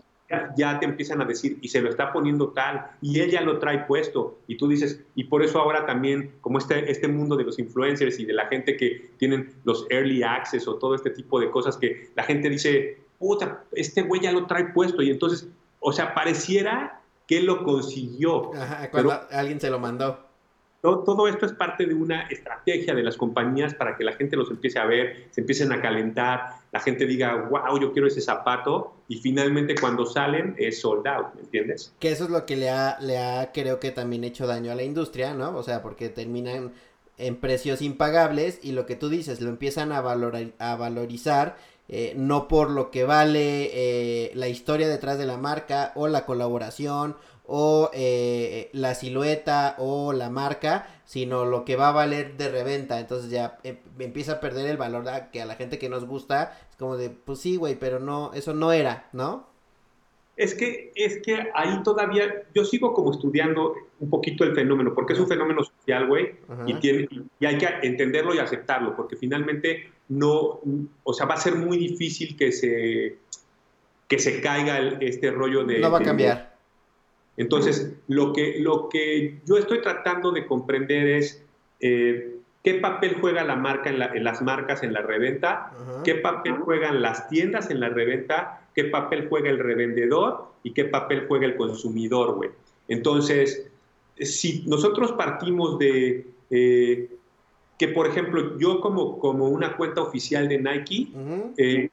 ya, te empiezan a decir, y se lo está poniendo tal, y ella lo trae puesto, y tú dices, y por eso ahora también, como este, este mundo de los influencers y de la gente que tienen los early access o todo este tipo de cosas que la gente dice, puta, este güey ya lo trae puesto, y entonces, o sea, pareciera que lo consiguió. Ajá, cuando pero, alguien se lo mandó. Todo, esto es parte de una estrategia de las compañías para que la gente los empiece a ver, se empiecen a calentar, la gente diga, wow, yo quiero ese zapato, y finalmente cuando salen es sold out, ¿me entiendes? Que eso es lo que le ha, le ha, creo que también hecho daño a la industria, ¿no? O sea, porque terminan en precios impagables y lo que tú dices, lo empiezan a, valorar, a valorizar eh, no por lo que vale eh, la historia detrás de la marca o la colaboración o eh, la silueta o la marca, sino lo que va a valer de reventa. Entonces ya em, empieza a perder el valor que a la gente que nos gusta es como de, pues sí, güey, pero no, eso no era, ¿no? Es que, es que ahí todavía, yo sigo como estudiando un poquito el fenómeno, porque es un fenómeno social, güey, y, tiene, y hay que entenderlo y aceptarlo, porque finalmente no, o sea, va a ser muy difícil que se, que se caiga este rollo de... No va a cambiar. Entonces, lo que, lo que yo estoy tratando de comprender es eh, qué papel juega la marca en, las marcas en la reventa, qué papel juegan las tiendas en la reventa, qué papel juega el revendedor y qué papel juega el consumidor, güey. Entonces, si nosotros partimos de eh, que, por ejemplo, yo como, como una cuenta oficial de Nike, eh,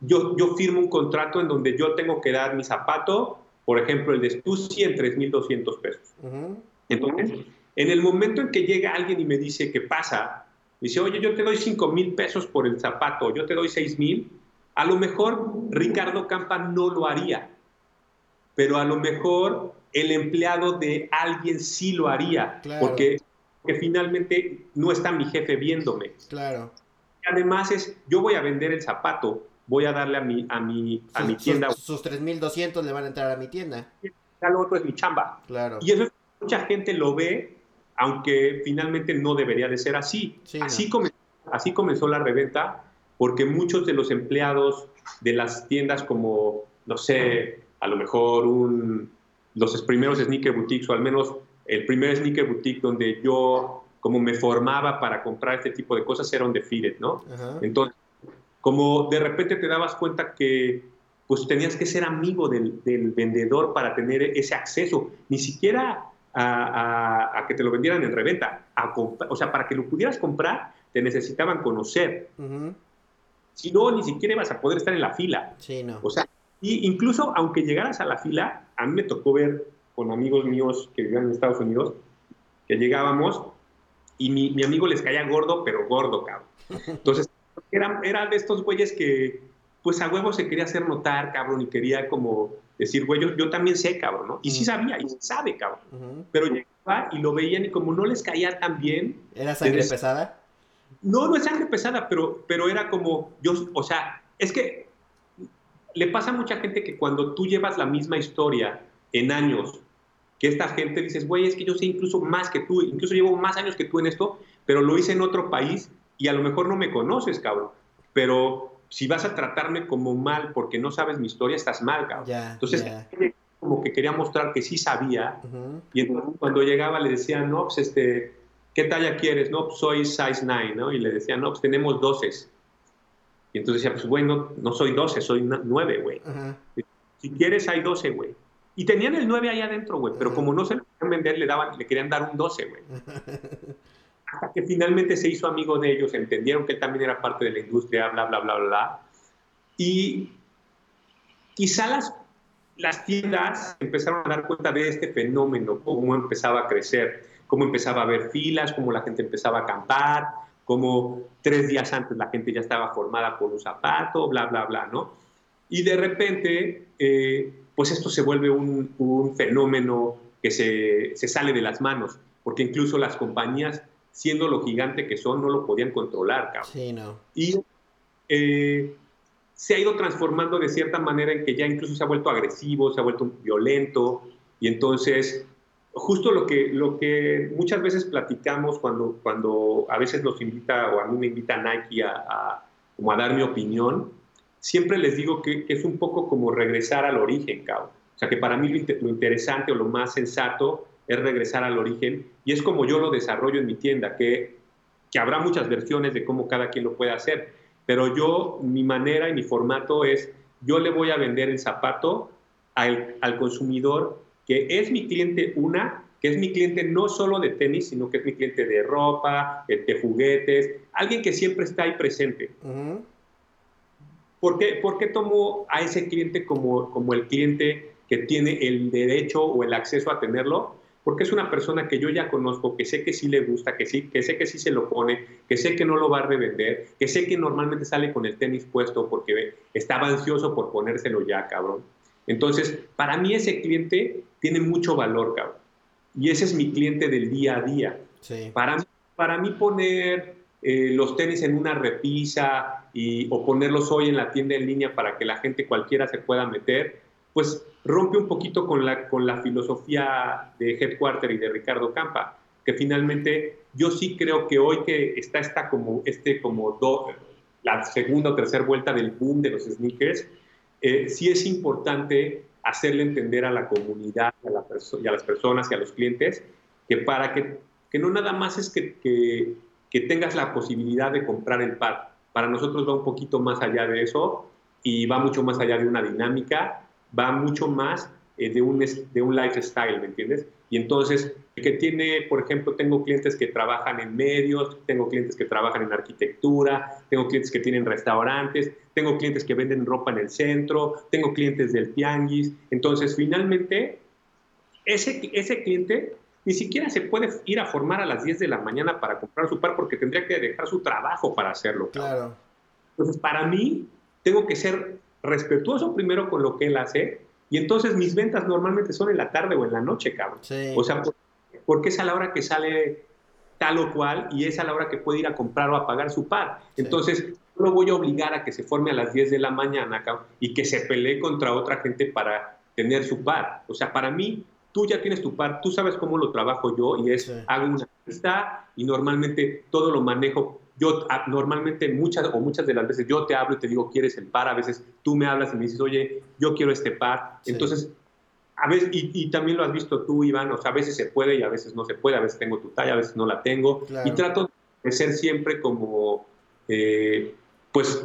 yo, yo firmo un contrato en donde yo tengo que dar mi zapato, por ejemplo, el de Stussy en 3.200 pesos. Entonces, en el momento en que llega alguien y me dice, ¿qué pasa? Dice, oye, yo te doy 5 mil pesos por el zapato, yo te doy 6 mil. A lo mejor Ricardo Campa no lo haría, pero a lo mejor el empleado de alguien sí lo haría, porque, porque, finalmente no está mi jefe viéndome. Claro. Además es, yo voy a vender el zapato, voy a darle a mi, a mi, a mi tienda. Sus, 3.200 le van a entrar a mi tienda. Ya lo otro es mi chamba. Claro. Y eso mucha gente lo ve, aunque finalmente no debería de ser así. así, comenzó, así comenzó la reventa, porque muchos de los empleados de las tiendas como, no sé, a lo mejor un los primeros sneaker boutiques, o al menos el primer sneaker boutique donde yo como me formaba para comprar este tipo de cosas era un Defeated, ¿no? Entonces, como de repente te dabas cuenta que pues tenías que ser amigo del, vendedor para tener ese acceso, ni siquiera a, que te lo vendieran en reventa, o sea, para que lo pudieras comprar te necesitaban conocer. Si no, ni siquiera ibas a poder estar en la fila. Sí, no. O sea, y incluso aunque llegaras a la fila, a mí me tocó ver con amigos míos que vivían en Estados Unidos, que llegábamos y mi, amigo les caía gordo, pero gordo, cabrón. Entonces, era, era de estos güeyes que, pues a huevo se quería hacer notar, cabrón, y quería como decir, güey, yo, también sé, cabrón, ¿no? Y sí sabía, y sabe, cabrón. Pero llegaba y lo veían y como no les caía tan bien. ¿Era sangre pesada? No, no es sangre pesada, pero, pero era como, yo, o sea, es que le pasa a mucha gente que cuando tú llevas la misma historia en años, que esta gente dices, güey, es que yo sé incluso más que tú, incluso llevo más años que tú en esto, pero lo hice en otro país y a lo mejor no me conoces, cabrón. Pero si vas a tratarme como mal porque no sabes mi historia, estás mal, cabrón. entonces, como que quería mostrar que sí sabía. Y entonces cuando llegaba le decía, no, pues este, ¿qué talla quieres? No, pues soy size 9, ¿no? Y le decía, no, pues tenemos 12. Y entonces decía, pues bueno, no soy 12, soy 9, güey. Si quieres, hay 12, güey. Y tenían el 9 ahí adentro, güey, pero como no se lo querían vender, le, daban, le querían dar un 12, güey. Hasta que finalmente se hizo amigo de ellos, entendieron que él también era parte de la industria, bla, bla, bla, bla. Y quizá las, las tiendas empezaron a dar cuenta de este fenómeno, cómo empezaba a crecer, cómo empezaba a haber filas, cómo la gente empezaba a acampar, como tres días antes la gente ya estaba formada por un zapato, bla, bla, bla, ¿no? Y de repente, eh, pues esto se vuelve un, un fenómeno que se, se, sale de las manos, porque incluso las compañías, siendo lo gigante que son, no lo podían controlar, cabrón. Sí, no. Y eh, se ha ido transformando de cierta manera en que ya incluso se ha vuelto agresivo, se ha vuelto violento, y entonces justo lo que, lo que muchas veces platicamos cuando, cuando a veces nos invita o a mí me invita Nike a, como a dar mi opinión, siempre les digo que, es un poco como regresar al origen, cabrón. O sea, que para mí lo, interesante o lo más sensato es regresar al origen y es como yo lo desarrollo en mi tienda, que, que habrá muchas versiones de cómo cada quien lo puede hacer, pero yo, mi manera y mi formato es, yo le voy a vender el zapato al, al consumidor que es mi cliente una que es mi cliente no solo de tenis, sino que es mi cliente de ropa, de, juguetes, alguien que siempre está ahí presente. ¿Por, qué, ¿Por, qué, tomo a ese cliente como, como el cliente que tiene el derecho o el acceso a tenerlo? Porque es una persona que yo ya conozco, que sé que sí le gusta, que, sí, que sé que sí se lo pone, que sé que no lo va a revender, que sé que normalmente sale con el tenis puesto porque estaba ansioso por ponérselo ya, cabrón. Entonces, para mí ese cliente tiene mucho valor, cabrón. Y ese es mi cliente del día a día. Para, para mí poner eh, los tenis en una repisa y, o ponerlos hoy en la tienda en línea para que la gente cualquiera se pueda meter, pues rompe un poquito con la, con la filosofía de Headquarter y de Ricardo Campa, que finalmente yo sí creo que hoy que está, está como, este como la segunda o tercera vuelta del boom de los sneakers, eh, sí es importante hacerle entender a la comunidad a la y a las personas y a los clientes que para que, que no nada más es que, que, que, tengas la posibilidad de comprar el par. Para nosotros va un poquito más allá de eso y va mucho más allá de una dinámica, va mucho más eh, de, un, de un lifestyle, ¿me entiendes? Y entonces, que tiene, por ejemplo, tengo clientes que trabajan en medios, tengo clientes que trabajan en arquitectura, tengo clientes que tienen restaurantes, tengo clientes que venden ropa en el centro, tengo clientes del tianguis. Entonces, finalmente, ese, ese cliente ni siquiera se puede ir a formar a las 10 de la mañana para comprar su par porque tendría que dejar su trabajo para hacerlo. Claro. Entonces, para mí, tengo que ser respetuoso primero con lo que él hace y entonces mis ventas normalmente son en la tarde o en la noche, cabrón. O sea, porque es a la hora que sale tal o cual y es a la hora que puede ir a comprar o a pagar su par. Entonces, no lo voy a obligar a que se forme a las 10 de la mañana cabrón, y que se pelee contra otra gente para tener su par. O sea, para mí, tú ya tienes tu par, tú sabes cómo lo trabajo yo y es, hago una lista y normalmente todo lo manejo yo ah, normalmente muchas o muchas de las veces yo te hablo y te digo, ¿quieres el par? A veces tú me hablas y me dices, oye, yo quiero este par. Entonces, a veces, y, también lo has visto tú, Iván, o sea, a veces se puede y a veces no se puede, a veces tengo tu talla, a veces no la tengo. Y trato de ser siempre como, eh, pues,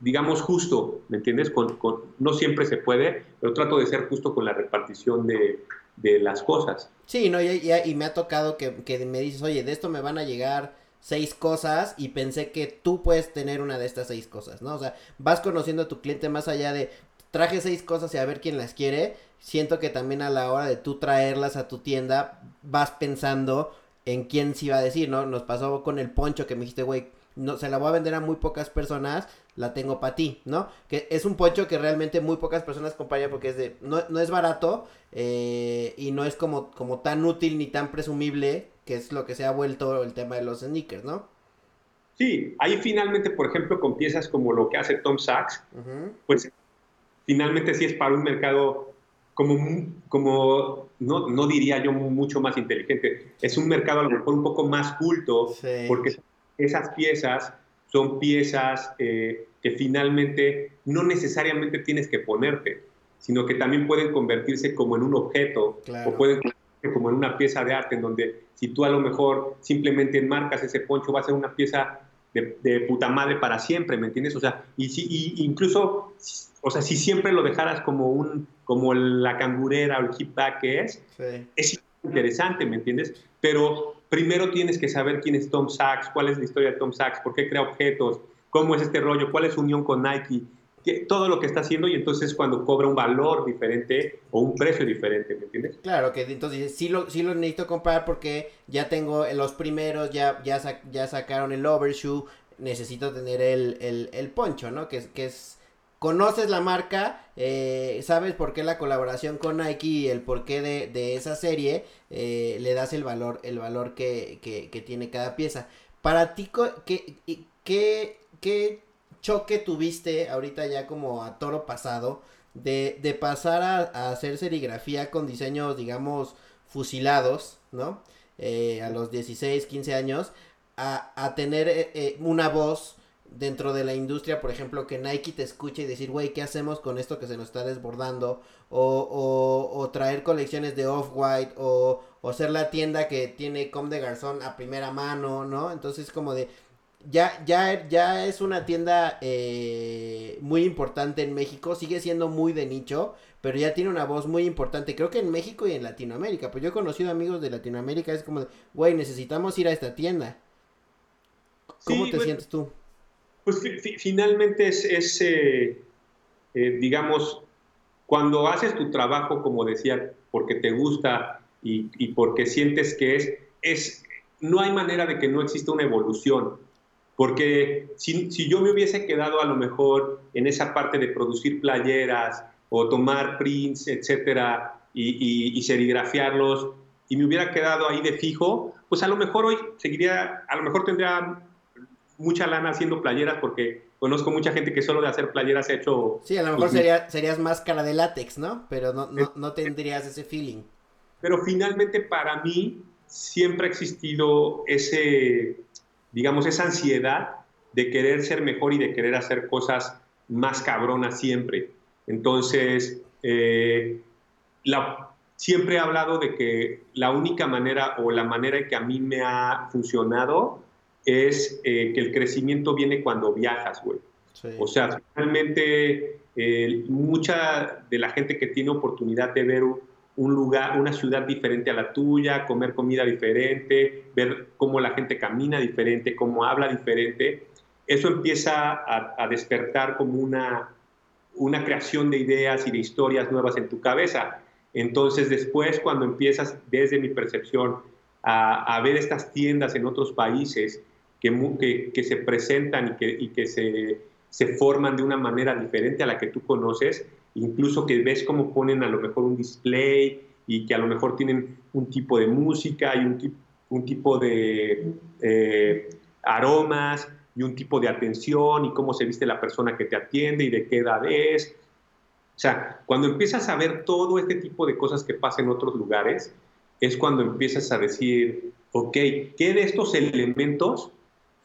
digamos, justo, ¿me entiendes? Con, no siempre se puede, pero trato de ser justo con la repartición de, de las cosas. Sí, no, y, y, me ha tocado que, que me dices, oye, de esto me van a llegar seis cosas y pensé que tú puedes tener una de estas seis cosas, ¿no? O sea, vas conociendo a tu cliente más allá de traje seis cosas y a ver quién las quiere. Siento que también a la hora de tú traerlas a tu tienda vas pensando en quién se iba a decir, ¿no? Nos pasó con el poncho que me dijiste, güey, no, se la voy a vender a muy pocas personas, la tengo para ti, ¿no? Que es un poncho que realmente muy pocas personas comprarían porque es de, no, no es barato eh, y no es como, como tan útil ni tan presumible que es lo que se ha vuelto el tema de los sneakers, ¿no? Sí, ahí finalmente, por ejemplo, con piezas como lo que hace Tom Sachs, pues finalmente sí es para un mercado como, como no, no, diría yo mucho más inteligente, es un mercado a lo mejor un poco más culto, porque esas piezas son piezas eh, que finalmente no necesariamente tienes que ponerte, sino que también pueden convertirse como en un objeto o pueden como en una pieza de arte en donde si tú a lo mejor simplemente enmarcas ese poncho, va a ser una pieza de, puta madre para siempre, ¿me entiendes? O sea, y, si, incluso, o sea, si siempre lo dejaras como un, como la cangurera o el hip back que es, es interesante, ¿me entiendes? Pero primero tienes que saber quién es Tom Sachs, cuál es la historia de Tom Sachs, por qué crea objetos, cómo es este rollo, cuál es su unión con Nike, todo lo que está haciendo y entonces cuando cobra un valor diferente o un precio diferente, ¿me entiendes? Claro, que entonces sí lo, sí lo necesito comprar porque ya tengo los primeros, ya, ya, ya sacaron el overshoe, necesito tener el, el, poncho, ¿no? Que, que es, conoces la marca, eh, sabes por qué la colaboración con Nike y el porqué de, de esa serie, eh, le das el valor, el valor que, que, que tiene cada pieza. Para ti, ¿qué, qué, qué choque tuviste ahorita ya como a toro pasado de, de pasar a, hacer serigrafía con diseños, digamos, fusilados, ¿no? Eh, a los 16, 15 años, a, a tener eh, eh, una voz dentro de la industria, por ejemplo, que Nike te escuche y decir, güey, ¿qué hacemos con esto que se nos está desbordando? O, o, o traer colecciones de Off-White, o, o ser la tienda que tiene Com de Garzón a primera mano, ¿no? Entonces, como de, ya, ya, ya es una tienda eh, muy importante en México, sigue siendo muy de nicho, pero ya tiene una voz muy importante, creo que en México y en Latinoamérica, pues yo he conocido amigos de Latinoamérica, es como, güey, necesitamos ir a esta tienda. ¿Cómo te sientes tú? Pues finalmente es, eh, eh, digamos, cuando haces tu trabajo, como decía, porque te gusta y, y, porque sientes que es, es, no hay manera de que no exista una evolución. Porque si, si, yo me hubiese quedado a lo mejor en esa parte de producir playeras o tomar prints, etcétera, y, y, serigrafiarlos, y me hubiera quedado ahí de fijo, pues a lo mejor hoy seguiría, a lo mejor tendría mucha lana haciendo playeras porque conozco mucha gente que solo de hacer playeras ha hecho... Sí, a lo mejor sería, serías máscara de látex, ¿no? Pero no, no, no tendrías ese feeling. Pero finalmente para mí siempre ha existido ese, digamos, esa ansiedad de querer ser mejor y de querer hacer cosas más cabronas siempre. Entonces, eh, la, siempre he hablado de que la única manera o la manera en que a mí me ha funcionado es eh, que el crecimiento viene cuando viajas, güey. O sea, finalmente, eh, mucha de la gente que tiene oportunidad de ver un lugar, una ciudad diferente a la tuya, comer comida diferente, ver cómo la gente camina diferente, cómo habla diferente, eso empieza a, despertar como una, una creación de ideas y de historias nuevas en tu cabeza. Entonces después, cuando empiezas, desde mi percepción, a, ver estas tiendas en otros países que, que, se presentan y que, y que se, se, forman de una manera diferente a la que tú conoces, incluso que ves cómo ponen a lo mejor un display y que a lo mejor tienen un tipo de música y un, un tipo de eh, aromas y un tipo de atención y cómo se viste la persona que te atiende y de qué edad es. O sea, cuando empiezas a ver todo este tipo de cosas que pasan en otros lugares, es cuando empiezas a decir, ok, ¿qué de estos elementos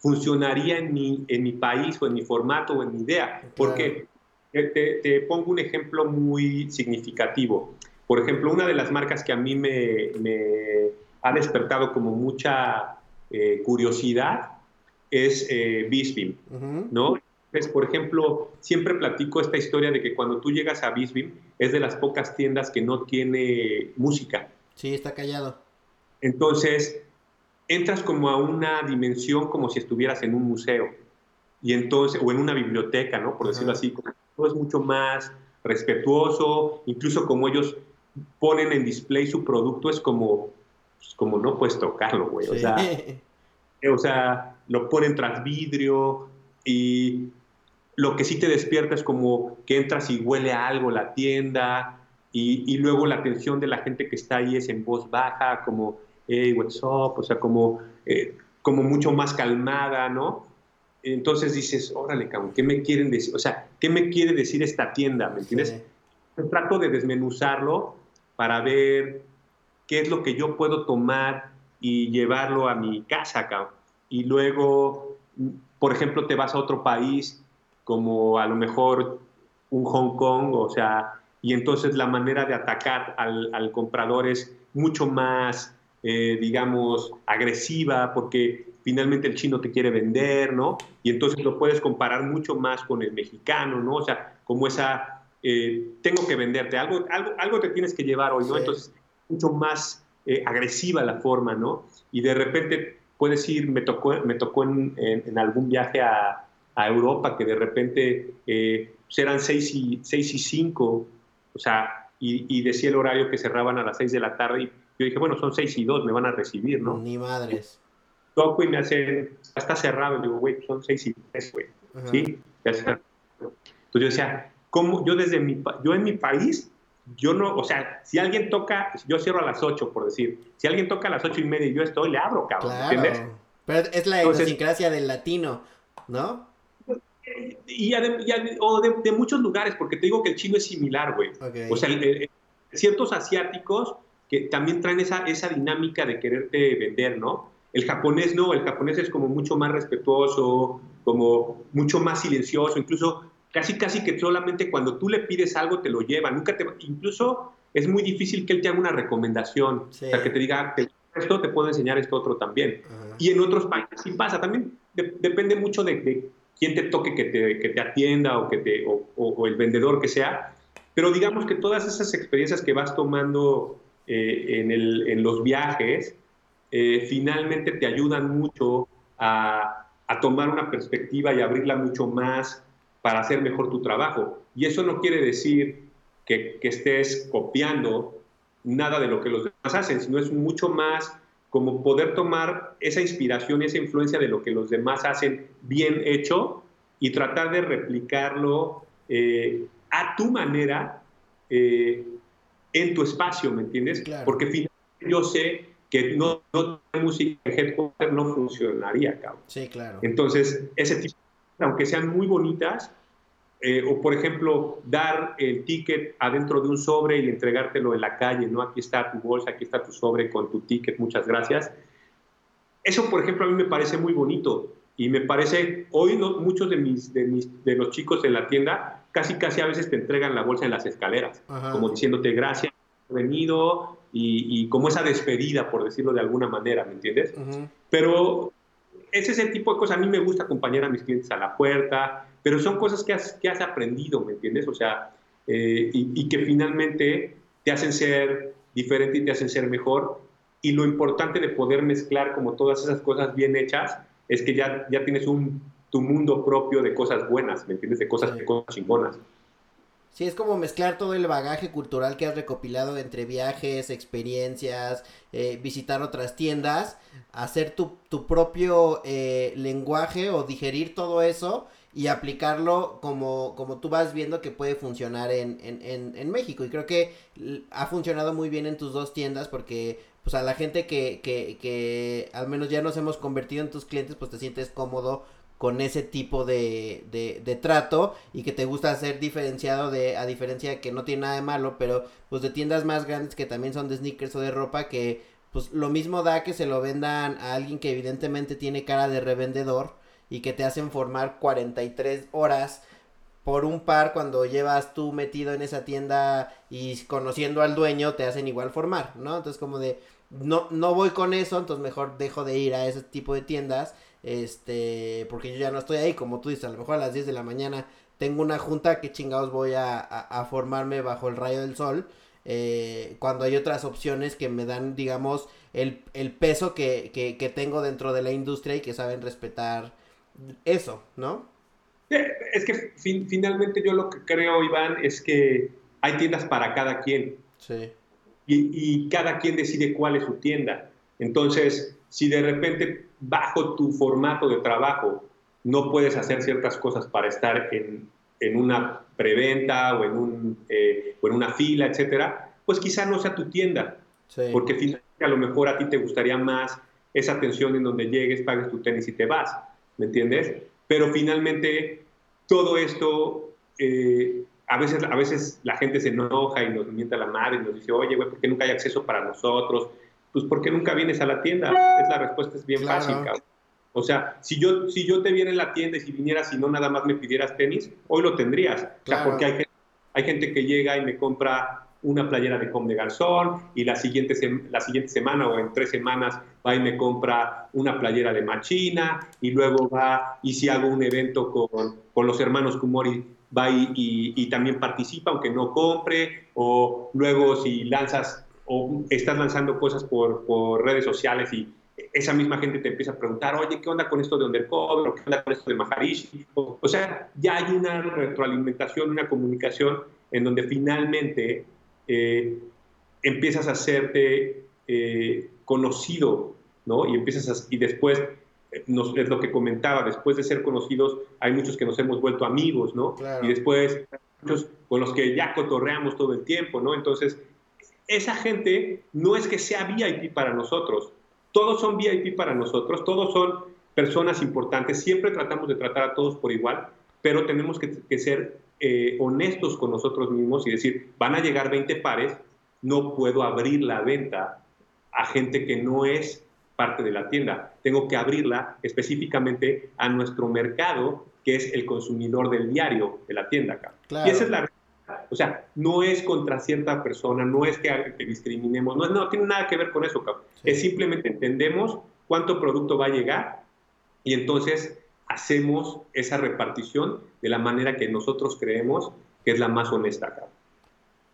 funcionaría en mi, en mi país o en mi formato o en mi idea. Porque te, pongo un ejemplo muy significativo. Por ejemplo, una de las marcas que a mí me, me ha despertado como mucha eh, curiosidad es eh, Bisbim, ¿no? Es, por ejemplo, siempre platico esta historia de que cuando tú llegas a Bisbim es de las pocas tiendas que no tiene música. Sí, está callado. Entonces, entras como a una dimensión como si estuvieras en un museo y entonces o en una biblioteca, ¿no? Por decirlo así, todo es mucho más respetuoso, incluso como ellos ponen en display su producto es como pues, como no puedes tocarlo, güey, o sea, o sea, lo ponen tras vidrio y lo que sí te despierta es como que entras y huele a algo la tienda y, y luego la atención de la gente que está ahí es en voz baja, como hey, what's up, o sea, como, eh, como mucho más calmada, ¿no? Entonces dices, órale, cabrón, ¿qué me quieren decir? O sea, ¿qué me quiere decir esta tienda? ¿Me entiendes? Trato de desmenuzarlo para ver qué es lo que yo puedo tomar y llevarlo a mi casa, cabrón. Y luego, por ejemplo, te vas a otro país, como a lo mejor un Hong Kong, o sea, y entonces la manera de atacar al, al comprador es mucho más eh, digamos, agresiva, porque finalmente el chino te quiere vender, ¿no? Y entonces lo puedes comparar mucho más con el mexicano, ¿no? O sea, como esa, eh, tengo que venderte, algo, algo, algo te tienes que llevar hoy, ¿no? Entonces, mucho más eh, agresiva la forma, ¿no? Y de repente puedes ir, me tocó, me tocó en, en, algún viaje a, a, Europa que de repente pues eran 6 y, seis y 5, o sea, y, y, decía el horario que cerraban a las 6 de la tarde y yo dije, bueno, son seis y dos, me van a recibir, ¿no? Ni madres. Toco y me hacen, está cerrado. Y digo, güey, son seis y tres, güey. ¿Sí? Entonces yo decía, ¿cómo? Yo desde mi, yo en mi país, yo no, o sea, si alguien toca, yo cierro a las ocho, por decir. Si alguien toca a las ocho y media y yo estoy, le abro, cabrón. Claro. ¿Entiendes? Pero es la idiosincrasia del latino, ¿no? Y, o de, muchos lugares, porque te digo que el chino es similar, güey. O sea, ciertos asiáticos que también traen esa, esa dinámica de quererte vender, ¿no? El japonés no, el japonés es como mucho más respetuoso, como mucho más silencioso, incluso casi casi que solamente cuando tú le pides algo te lo lleva, nunca te, incluso es muy difícil que él te haga una recomendación, o sea, que te diga, esto te puedo enseñar esto otro también. Y en otros países sí pasa, también depende mucho de, quién te toque que te, que te atienda o, que te, o, o, el vendedor que sea, Pero digamos que todas esas experiencias que vas tomando eh, en, el, en, los viajes, eh, finalmente te ayudan mucho a, a, tomar una perspectiva y abrirla mucho más para hacer mejor tu trabajo. Y eso no quiere decir que, que estés copiando nada de lo que los demás hacen, sino es mucho más como poder tomar esa inspiración, esa influencia de lo que los demás hacen bien hecho y tratar de replicarlo eh, a tu manera eh, en tu espacio, ¿me entiendes? Porque finalmente yo sé que no, no música en headquarter no funcionaría, cabrón. Sí, claro. Entonces, ese tipo, aunque sean muy bonitas, eh, o por ejemplo, dar el ticket adentro de un sobre y entregártelo en la calle, ¿no? Aquí está tu bolsa, aquí está tu sobre con tu ticket, muchas gracias. Eso, por ejemplo, a mí me parece muy bonito y me parece, hoy muchos de, mis, de, mis, de los chicos en la tienda casi casi a veces te entregan la bolsa en las escaleras, como diciéndote gracias, venido y, y, como esa despedida, por decirlo de alguna manera, ¿me entiendes? Pero ese es el tipo de cosas, a mí me gusta acompañar a mis clientes a la puerta, pero son cosas que has, que has aprendido, ¿me entiendes? O sea, eh, y, y, que finalmente te hacen ser diferente y te hacen ser mejor. Y lo importante de poder mezclar como todas esas cosas bien hechas es que ya, ya tienes un, tu mundo propio de cosas buenas, ¿me entiendes? De cosas, de cosas chingonas. Sí, es como mezclar todo el bagaje cultural que has recopilado entre viajes, experiencias, eh, visitar otras tiendas, hacer tu, tu propio eh, lenguaje o digerir todo eso y aplicarlo como, como tú vas viendo que puede funcionar en, en, en, en, México. Y creo que ha funcionado muy bien en tus dos tiendas porque pues a la gente que, que, que al menos ya nos hemos convertido en tus clientes, pues te sientes cómodo con ese tipo de, de, trato y que te gusta ser diferenciado de, a diferencia de que no tiene nada de malo, pero pues de tiendas más grandes que también son de sneakers o de ropa que pues lo mismo da que se lo vendan a alguien que evidentemente tiene cara de revendedor y que te hacen formar 43 horas por un par cuando llevas tú metido en esa tienda y conociendo al dueño te hacen igual formar, ¿no? Entonces como de no no voy con eso, entonces mejor dejo de ir a ese tipo de tiendas, este, porque yo ya no estoy ahí, como tú dices, a lo mejor a las 10 de la mañana tengo una junta, que chingados voy a, a, formarme bajo el rayo del sol, eh, cuando hay otras opciones que me dan, digamos, el, el peso que, que, que tengo dentro de la industria y que saben respetar eso, ¿no? Es que finalmente yo lo que creo, Iván, es que hay tiendas para cada quien. Sí. Y, y, cada quien decide cuál es su tienda. Entonces, si de repente bajo tu formato de trabajo no puedes hacer ciertas cosas para estar en, en una preventa o en, un, eh, o en una fila, etcétera, pues quizá no sea tu tienda. Sí. Porque finalmente a lo mejor a ti te gustaría más esa atención en donde llegues, pagues tu tenis y te vas. ¿me entiendes? Pero finalmente todo esto, eh, a, veces, a veces la gente se enoja y nos mienta la madre y nos dice, oye, güey, ¿por qué nunca hay acceso para nosotros? Pues porque nunca vienes a la tienda. Es la respuesta es bien Claro. fácil, cabrón. O sea, si yo, si yo te viera en la tienda y si vinieras y no nada más me pidieras tenis, hoy lo tendrías. O sea, Claro. porque hay, hay gente que llega y me compra una playera de Com de Garzón y la siguiente, la siguiente semana o en tres semanas va y me compra una playera de Machina y luego va y si hago un evento con, con los hermanos Kumori va y, y- y también participa aunque no compre o luego si lanzas o estás lanzando cosas por, por redes sociales y esa misma gente te empieza a preguntar, oye, ¿qué onda con esto de Undercover? ¿O qué onda con esto de Maharishi? O, o sea, ya hay una retroalimentación, una comunicación en donde finalmente eh, empiezas a hacerte eh, conocido, ¿no? Y empiezas a- y después, eh, nos, es lo que comentaba, después de ser conocidos, hay muchos que nos hemos vuelto amigos, ¿no? Claro. Y después, muchos con los que ya cotorreamos todo el tiempo, ¿no? Entonces, esa gente no es que sea VIP para nosotros, todos son VIP para nosotros, todos son personas importantes, siempre tratamos de tratar a todos por igual, pero tenemos que, ser eh, honestos con nosotros mismos y decir, van a llegar 20 pares, no puedo abrir la venta a gente que no es parte de la tienda, tengo que abrirla específicamente a nuestro mercado, que es el consumidor del diario de la tienda acá. Y esa es la o sea, no es contra cierta persona, no es que, que discriminemos, no, no tiene nada que ver con eso, cabrón. Sí. Es simplemente entendemos cuánto producto va a llegar y entonces hacemos esa repartición de la manera que nosotros creemos que es la más honesta, cabrón.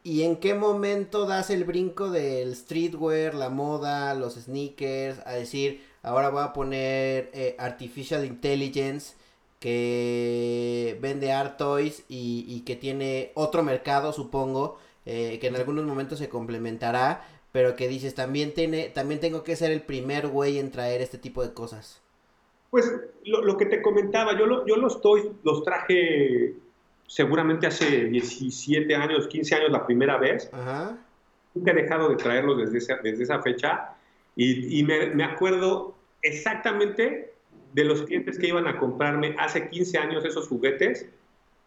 ¿Y en qué momento das el brinco del streetwear, la moda, los sneakers, a decir, ahora voy a poner eh, Artificial Intelligence que vende art toys y, y que tiene otro mercado, supongo, eh, que en algunos momentos se complementará, pero que dices, también, tiene, también tengo que ser el primer güey en traer este tipo de cosas. Pues lo, lo que te comentaba, yo, lo, yo los toys los traje seguramente hace 17 años, 15 años la primera vez. Ajá. Nunca he dejado de traerlos desde esa, desde esa fecha y, y me, me acuerdo exactamente de los clientes que iban a comprarme hace 15 años esos juguetes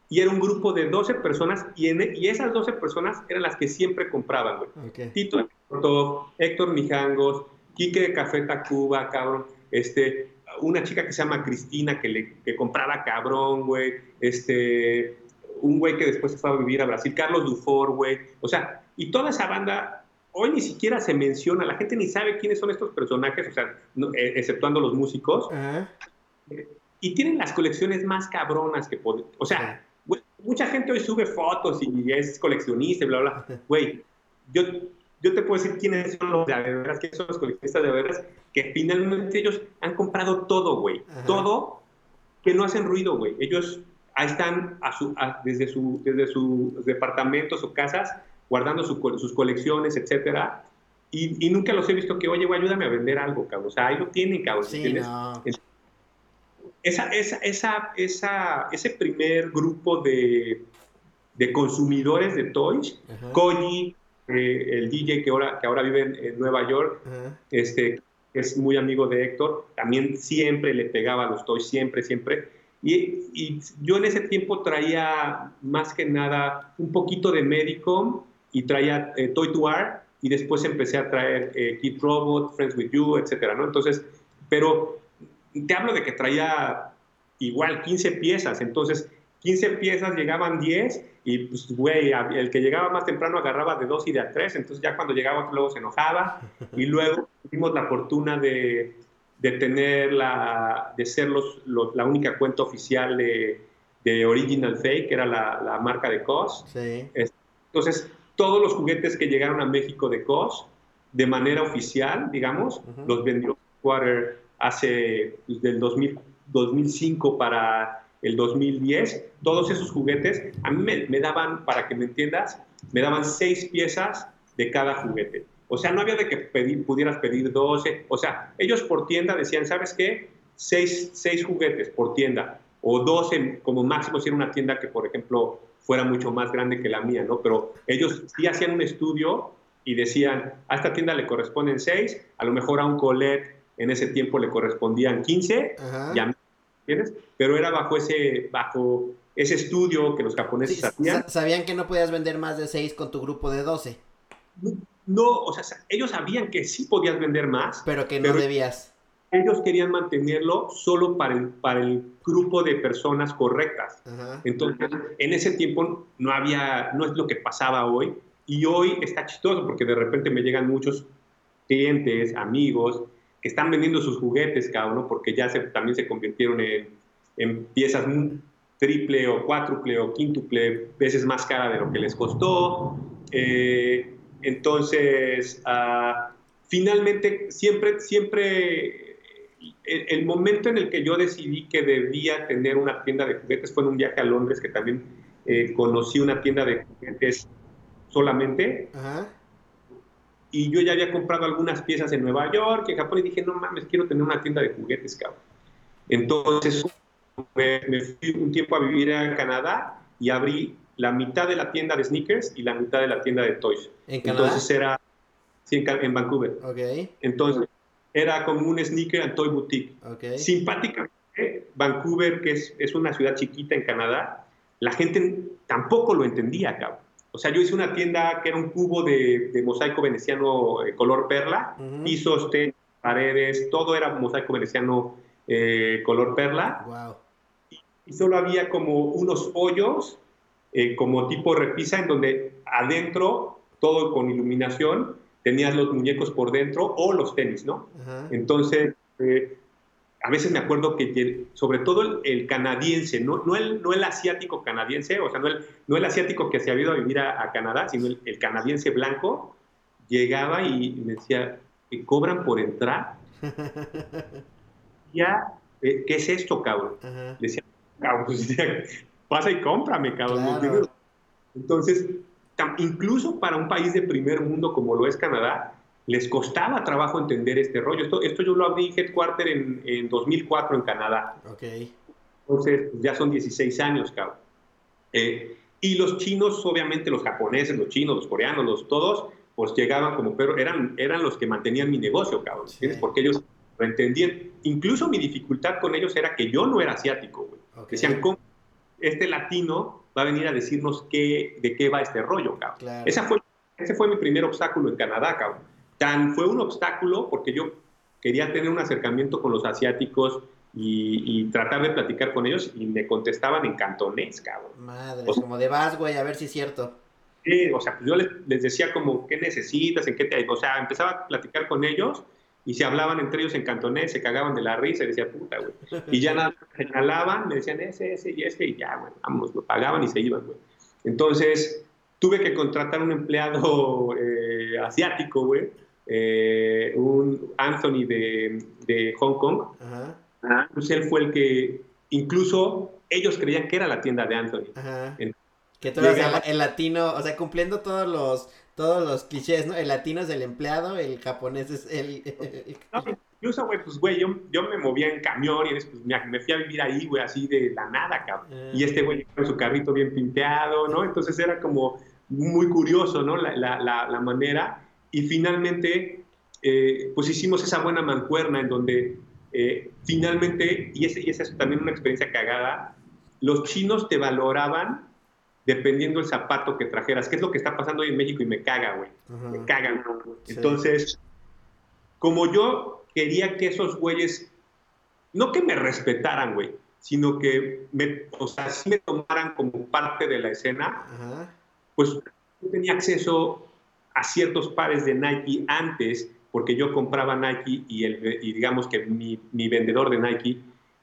y era un grupo de 12 personas y, en, y esas 12 personas eran las que siempre compraban, güey. Okay. Tito Héctor Mijangos, Quique de Café Tacuba, cabrón, este, una chica que se llama Cristina que, le, que compraba cabrón, güey, este, un güey que después se fue a vivir a Brasil, Carlos Dufour, güey, o sea, y toda esa banda hoy ni siquiera se menciona, la gente ni sabe quiénes son estos personajes, o sea, no, eh, exceptuando los músicos. Uh -huh. Y tienen las colecciones más cabronas que pueden. O sea, güey, mucha gente hoy sube fotos y es coleccionista y bla, bla. Güey, yo, yo te puedo decir quiénes son los de veras, quiénes son los coleccionistas de veras, que finalmente ellos han comprado todo, güey. Uh -huh. Todo que no hacen ruido, güey. Ellos ahí están a su, a, desde, su, desde sus departamentos o casas guardando su, sus colecciones, etcétera, y, y, nunca los he visto que, oye, güey, ayúdame a vender algo, cabrón. O sea, ahí lo tienen, cabrón. Sí, no. esa, esa, esa, esa, ese primer grupo de, de consumidores de toys, uh -huh. Koji, eh, el DJ que ahora, que ahora vive en, en Nueva York, uh -huh. este, es muy amigo de Héctor, también siempre le pegaba a los toys, siempre, siempre. Y, y, yo en ese tiempo traía más que nada un poquito de Medicom, y traía eh, Toy to Art y después empecé a traer eh, Kid Robot, Friends with You, etcétera, ¿no? Entonces, pero te hablo de que traía igual 15 piezas, entonces 15 piezas llegaban 10 y pues, güey, el que llegaba más temprano agarraba de 2 y de a 3, entonces ya cuando llegaba luego se enojaba y luego tuvimos la fortuna de, de tener la, de ser los, los, la única cuenta oficial de, de Original Fake, que era la, la marca de COS. Sí. Entonces, todos los juguetes que llegaron a México de COS, de manera oficial, digamos, uh -huh. los vendió Quarter hace pues, del 2000, 2005 para el 2010. Todos esos juguetes, a mí me, me, daban, para que me entiendas, me daban seis piezas de cada juguete. O sea, no había de que pedir, pudieras pedir 12. O sea, ellos por tienda decían, ¿sabes qué? Seis, seis juguetes por tienda. O 12 como máximo si era una tienda que, por ejemplo, fuera mucho más grande que la mía, ¿no? Pero ellos sí hacían un estudio y decían, a esta tienda le corresponden 6, a lo mejor a un Colette en ese tiempo le correspondían 15, ya, ¿entiendes? Pero era bajo ese, bajo ese estudio que los japoneses sí, hacían. Sabían que no podías vender más de 6 con tu grupo de 12. No, no, o sea, ellos sabían que sí podías vender más. Pero que no pero debías ellos querían mantenerlo solo para el, para el grupo de personas correctas. Ajá. Entonces, en ese tiempo no había, no es lo que pasaba hoy, y hoy está chistoso porque de repente me llegan muchos clientes, amigos, que están vendiendo sus juguetes cada uno porque ya se, también se convirtieron en, en piezas triple o cuádruple o quíntuple veces más cara de lo que les costó. Eh, entonces, uh, finalmente, siempre, siempre el momento en el que yo decidí que debía tener una tienda de juguetes fue en un viaje a Londres que también eh, conocí una tienda de juguetes solamente. Ajá. Y yo ya había comprado algunas piezas en Nueva York, en Japón, y dije, no mames, quiero tener una tienda de juguetes, cabrón. Entonces me, me fui un tiempo a vivir a Canadá y abrí la mitad de la tienda de sneakers y la mitad de la tienda de toys. ¿En Canadá? Entonces era sí, en, en Vancouver. Ok. Entonces era como un sneaker and toy boutique. Okay. Simpáticamente, Vancouver, que es, es, una ciudad chiquita en Canadá, la gente tampoco lo entendía, cabrón. O sea, yo hice una tienda que era un cubo de, de mosaico veneciano eh, color perla, uh -huh. pisos, paredes, todo era mosaico veneciano eh, color perla. Wow. Y, y, solo había como unos hoyos, eh, como tipo repisa, en donde adentro, todo con iluminación, tenías los muñecos por dentro o los tenis, ¿no? Entonces, eh, a veces me acuerdo que sobre todo el, canadiense, no, no, el, no el asiático canadiense, o sea, no el, no el asiático que se había ido a vivir a, Canadá, sino el, canadiense blanco, llegaba y me decía, ¿que cobran por entrar? ya, eh, ¿qué es esto, cabrón? Le decía, cabrón, pues, pasa y cómprame, cabrón. Entonces, incluso para un país de primer mundo como lo es Canadá, les costaba trabajo entender este rollo. Esto, esto yo lo abrí en Headquarter en, en 2004 en Canadá. Okay. Entonces, pues, ya son 16 años, cabrón. Eh, y los chinos, obviamente los japoneses, los chinos, los coreanos, los todos, pues llegaban como pero eran, eran los que mantenían mi negocio, cabrón. Porque ellos lo entendían. Incluso mi dificultad con ellos era que yo no era asiático, güey. Decían, ¿cómo este latino va a venir a decirnos qué, de qué va este rollo, cabrón? Esa fue, ese fue mi primer obstáculo en Canadá, cabrón. Tan fue un obstáculo porque yo quería tener un acercamiento con los asiáticos y, tratar de platicar con ellos y me contestaban en cantonés, cabrón. Madre, como de vas, güey, a ver si es cierto. Sí, o sea, pues yo les, decía como, ¿qué necesitas? ¿En qué te...? O sea, empezaba a platicar con ellos y se hablaban entre ellos en cantonés, se cagaban de la risa y decía, puta, güey. Y ya nada, señalaban, me decían ese, ese y ese y ya, güey, vamos, lo pagaban y se iban, güey. Entonces, tuve que contratar un empleado eh, asiático, güey, eh, un Anthony de, de Hong Kong. Ajá. Pues él fue el que, incluso ellos creían que era la tienda de Anthony. Ajá. que tú eras el, latino, o sea, cumpliendo todos los todos los clichés, ¿no? El latino es el empleado, el japonés es el... incluso, güey, pues, güey, yo, yo, me movía en camión y pues, me, fui a vivir ahí, güey, así de la nada, cabrón. Ah. Y este güey con su carrito bien pinteado, ¿no? Entonces era como muy curioso, ¿no? La, la, la manera y finalmente, eh, pues hicimos esa buena mancuerna en donde eh, finalmente, y, ese, y esa es también una experiencia cagada, los chinos te valoraban dependiendo del zapato que trajeras, que es lo que está pasando hoy en México y me caga, güey. Me cagan. Entonces, como yo quería que esos güeyes, no que me respetaran, güey, sino que me, o sea, sí me tomaran como parte de la escena, pues yo tenía acceso a ciertos pares de Nike antes, porque yo compraba Nike y, el, y digamos que mi, mi, vendedor de Nike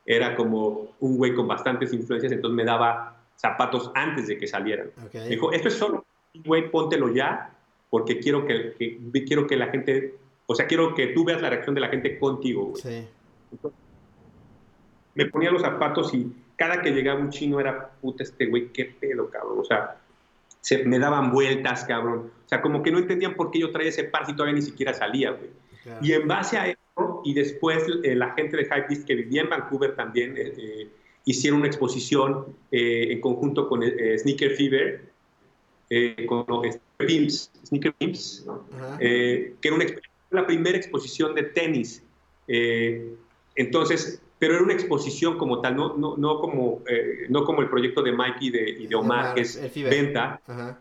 era como un güey con bastantes influencias, entonces me daba zapatos antes de que salieran. Me dijo, esto es solo, güey, póntelo ya, porque quiero que, quiero que la gente, o sea, quiero que tú veas la reacción de la gente contigo, güey. Sí. me ponía los zapatos y cada que llegaba un chino era, puta, este güey, qué pedo, cabrón. O sea, se me daban vueltas, cabrón. O sea, como que no entendían por qué yo traía ese par si todavía ni siquiera salía, güey. Y en base a eso, y después eh, la gente de Hypebeast que vivía en Vancouver también eh, eh, hicieron una exposición en conjunto con Sneaker Fever, con Sneaker Pimps, Sneaker Pimps que era una, la primera exposición de tenis. entonces, pero era una exposición como tal, no, no, no, como, eh, no como el proyecto de Mike y de, y de Omar, que es venta, ah,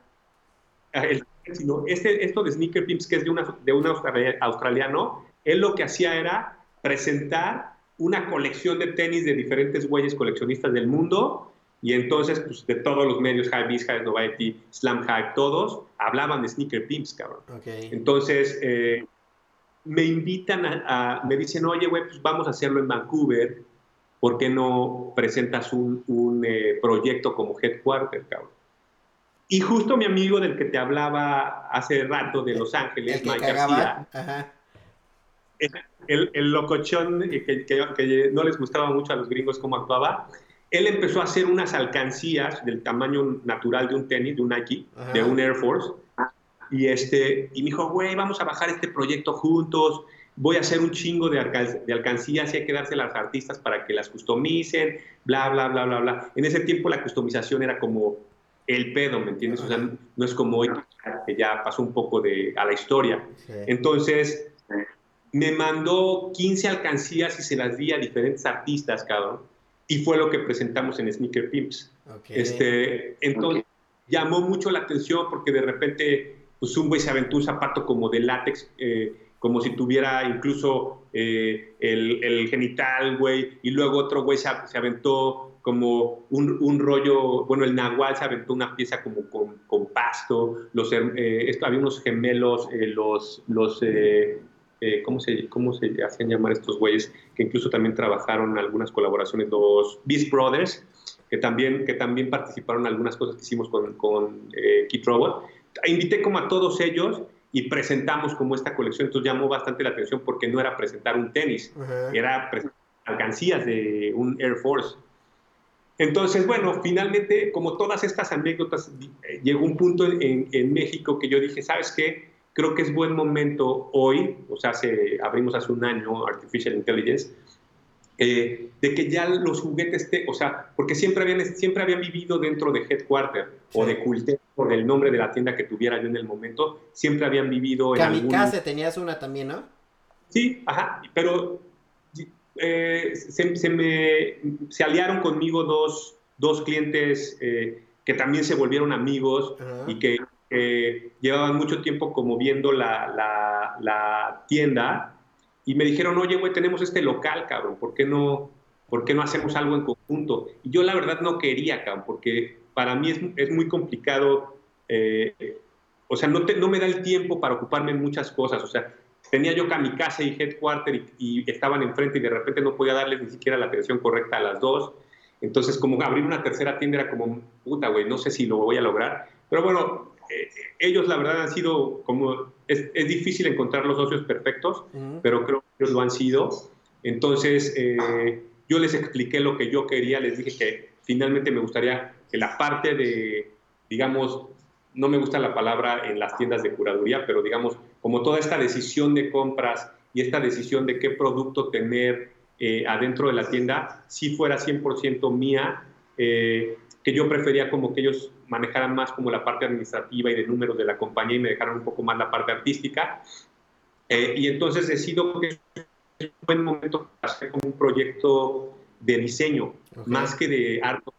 sino este, esto de Sneaker Pimps, que es de, una, de un australiano, él lo que hacía era presentar una colección de tenis de diferentes güeyes coleccionistas del mundo, y entonces, pues, de todos los medios, Hypebeast, Hype Novelty, Slam Hype, todos, hablaban de Sneaker Pimps, cabrón. Entonces, eh, me invitan a, me dicen, oye, güey, pues vamos a hacerlo en Vancouver, ¿por qué no presentas un, un eh, proyecto como Headquarter, cabrón? Y justo mi amigo del que te hablaba hace rato de Los Ángeles, Mike García, El, el, locochón que, que, no les gustaba mucho a los gringos cómo actuaba, él empezó a hacer unas alcancías del tamaño natural de un tenis, de un Nike, de un Air Force, y, este, y me dijo, güey, vamos a bajar este proyecto juntos, voy a hacer un chingo de, de alcancías y hay que darse a las artistas para que las customicen, bla, bla, bla, bla, bla. En ese tiempo la customización era como el pedo, ¿me entiendes? O sea, no es como hoy que ya pasó un poco de, a la historia. Entonces, me mandó 15 alcancías y se las di a diferentes artistas, cabrón. Y fue lo que presentamos en Sneaker Pimps. Este, entonces, llamó mucho la atención porque de repente pues un güey se aventó un zapato como de látex, eh, como si tuviera incluso eh, el, genital, güey, y luego otro güey se, aventó como un, rollo, bueno, el nahual se aventó una pieza como con, pasto, los, eh, esto, había unos gemelos, los, los eh, ¿cómo, se, ¿cómo se hacían llamar estos güeyes? Que incluso también trabajaron en algunas colaboraciones, los Beast Brothers, que también, que también participaron en algunas cosas que hicimos con, con eh, Robot. Invité como a todos ellos y presentamos como esta colección, entonces llamó bastante la atención porque no era presentar un tenis, era presentar alcancías de un Air Force. Entonces, bueno, finalmente, como todas estas anécdotas, eh, llegó un punto en, en México que yo dije, ¿sabes qué? Creo que es buen momento hoy, o sea, se, abrimos hace un año Artificial Intelligence, eh, de que ya los juguetes, te, o sea, porque siempre habían, siempre habían vivido dentro de Headquarter o de Culte, por el nombre de la tienda que tuviera yo en el momento, siempre habían vivido en Kamikaze tenías una también, ¿no? Sí, ajá, pero eh, se, me, se aliaron conmigo dos, dos clientes eh, que también se volvieron amigos y que llevaban mucho tiempo como viendo la, tienda y me dijeron, oye, güey, tenemos este local, cabrón, ¿por qué no, por qué no hacemos algo en conjunto? Y yo la verdad no quería, cabrón, porque para mí es, es muy complicado, eh, o sea, no, no me da el tiempo para ocuparme en muchas cosas, o sea, tenía yo casa y Headquarter y, y, estaban enfrente y de repente no podía darles ni siquiera la atención correcta a las dos. Entonces, como abrir una tercera tienda era como, puta, güey, no sé si lo voy a lograr. Pero bueno, eh, ellos la verdad han sido como, es, es difícil encontrar los socios perfectos, pero creo que ellos lo han sido. Entonces, eh, yo les expliqué lo que yo quería, les dije que finalmente me gustaría que la parte de, digamos, no me gusta la palabra en las tiendas de curaduría, pero digamos, como toda esta decisión de compras y esta decisión de qué producto tener eh, adentro de la tienda, si fuera 100% mía, que yo prefería como que ellos manejaran más como la parte administrativa y de números de la compañía y me dejaron un poco más la parte artística. Eh, y entonces decido que es un buen momento para hacer como un proyecto de diseño, más que de arte,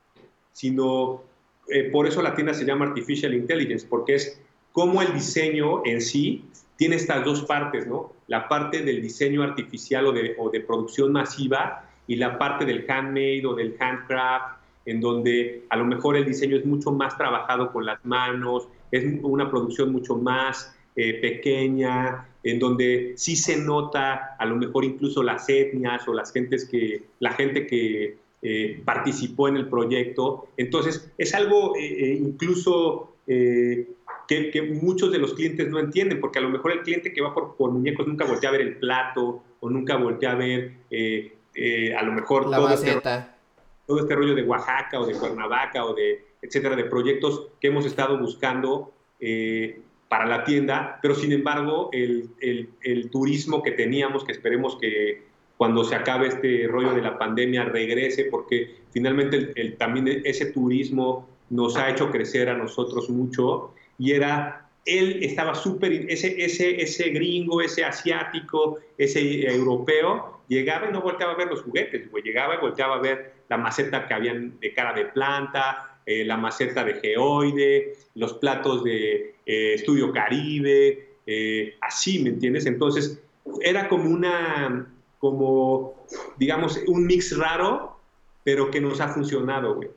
sino eh, por eso la tienda se llama Artificial Intelligence, porque es como el diseño en sí tiene estas dos partes, ¿no? La parte del diseño artificial o de, o de producción masiva y la parte del handmade o del handcraft en donde a lo mejor el diseño es mucho más trabajado con las manos, es una producción mucho más eh, pequeña, en donde sí se nota a lo mejor incluso las etnias o las gentes que, la gente que eh, participó en el proyecto. Entonces, es algo eh, incluso que, que, muchos de los clientes no entienden, porque a lo mejor el cliente que va por, por muñecos nunca voltea a ver el plato o nunca voltea a ver a lo mejor la todo maceta todo este rollo de Oaxaca o de Cuernavaca o de, etcétera, de proyectos que hemos estado buscando eh, para la tienda, pero sin embargo el, el, turismo que teníamos, que esperemos que cuando se acabe este rollo de la pandemia regrese, porque finalmente el, también ese turismo nos ha hecho crecer a nosotros mucho y era él estaba súper, ese, ese, ese gringo, ese asiático, ese europeo, llegaba y no volteaba a ver los juguetes, llegaba y volteaba a ver la maceta que habían de cara de planta, eh, la maceta de geoide, los platos de eh, Estudio Caribe, eh, así, ¿me entiendes? Entonces, era como una, como, digamos, un mix raro, pero que nos ha funcionado, güey.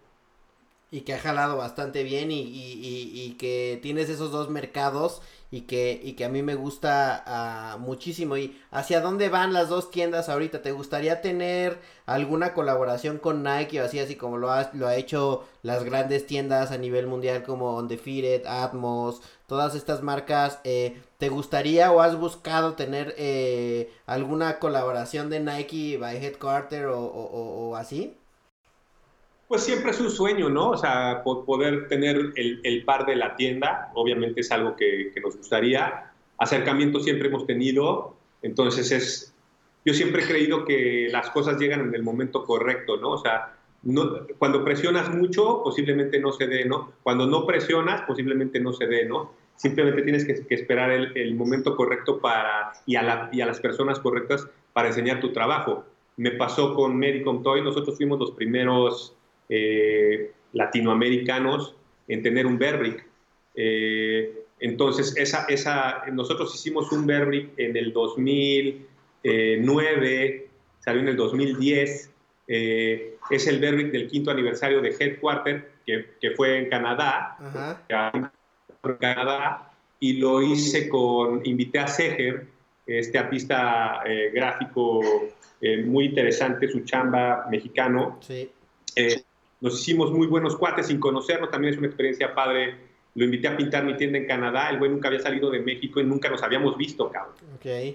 Y que ha jalado bastante bien y, y, y, que tienes esos dos mercados y que, y que a mí me gusta ah, muchísimo. ¿Y hacia dónde van las dos tiendas ahorita? ¿Te gustaría tener alguna colaboración con Nike o así, así como lo ha, lo ha hecho las grandes tiendas a nivel mundial como Undefeated, Atmos, todas estas marcas? Eh, ¿Te gustaría o has buscado tener eh, alguna colaboración de Nike by Headquarter o, o así? Pues siempre es un sueño, ¿no? O sea, poder tener el, par de la tienda, obviamente es algo que, nos gustaría. Acercamiento siempre hemos tenido, entonces es, yo siempre he creído que las cosas llegan en el momento correcto, ¿no? O sea, no, cuando presionas mucho, posiblemente no se dé, ¿no? Cuando no presionas, posiblemente no se dé, ¿no? Simplemente tienes que, esperar el, momento correcto para, y a, y a las personas correctas para enseñar tu trabajo. Me pasó con Medicom Toy, nosotros fuimos los primeros eh, latinoamericanos en tener un Berbrick. Eh, entonces, esa, esa, nosotros hicimos un Berbrick en el 2009, salió en el 2010. Eh, es el Berbrick del quinto aniversario de Headquarter, que, que fue en Canadá, en Canadá, y lo hice con, invité a Seger, este artista eh, gráfico eh, muy interesante, su chamba mexicano. Sí. Eh, nos hicimos muy buenos cuates sin conocernos, también es una experiencia padre. Lo invité a pintar mi tienda en Canadá, el güey nunca había salido de México y nunca nos habíamos visto, cabrón.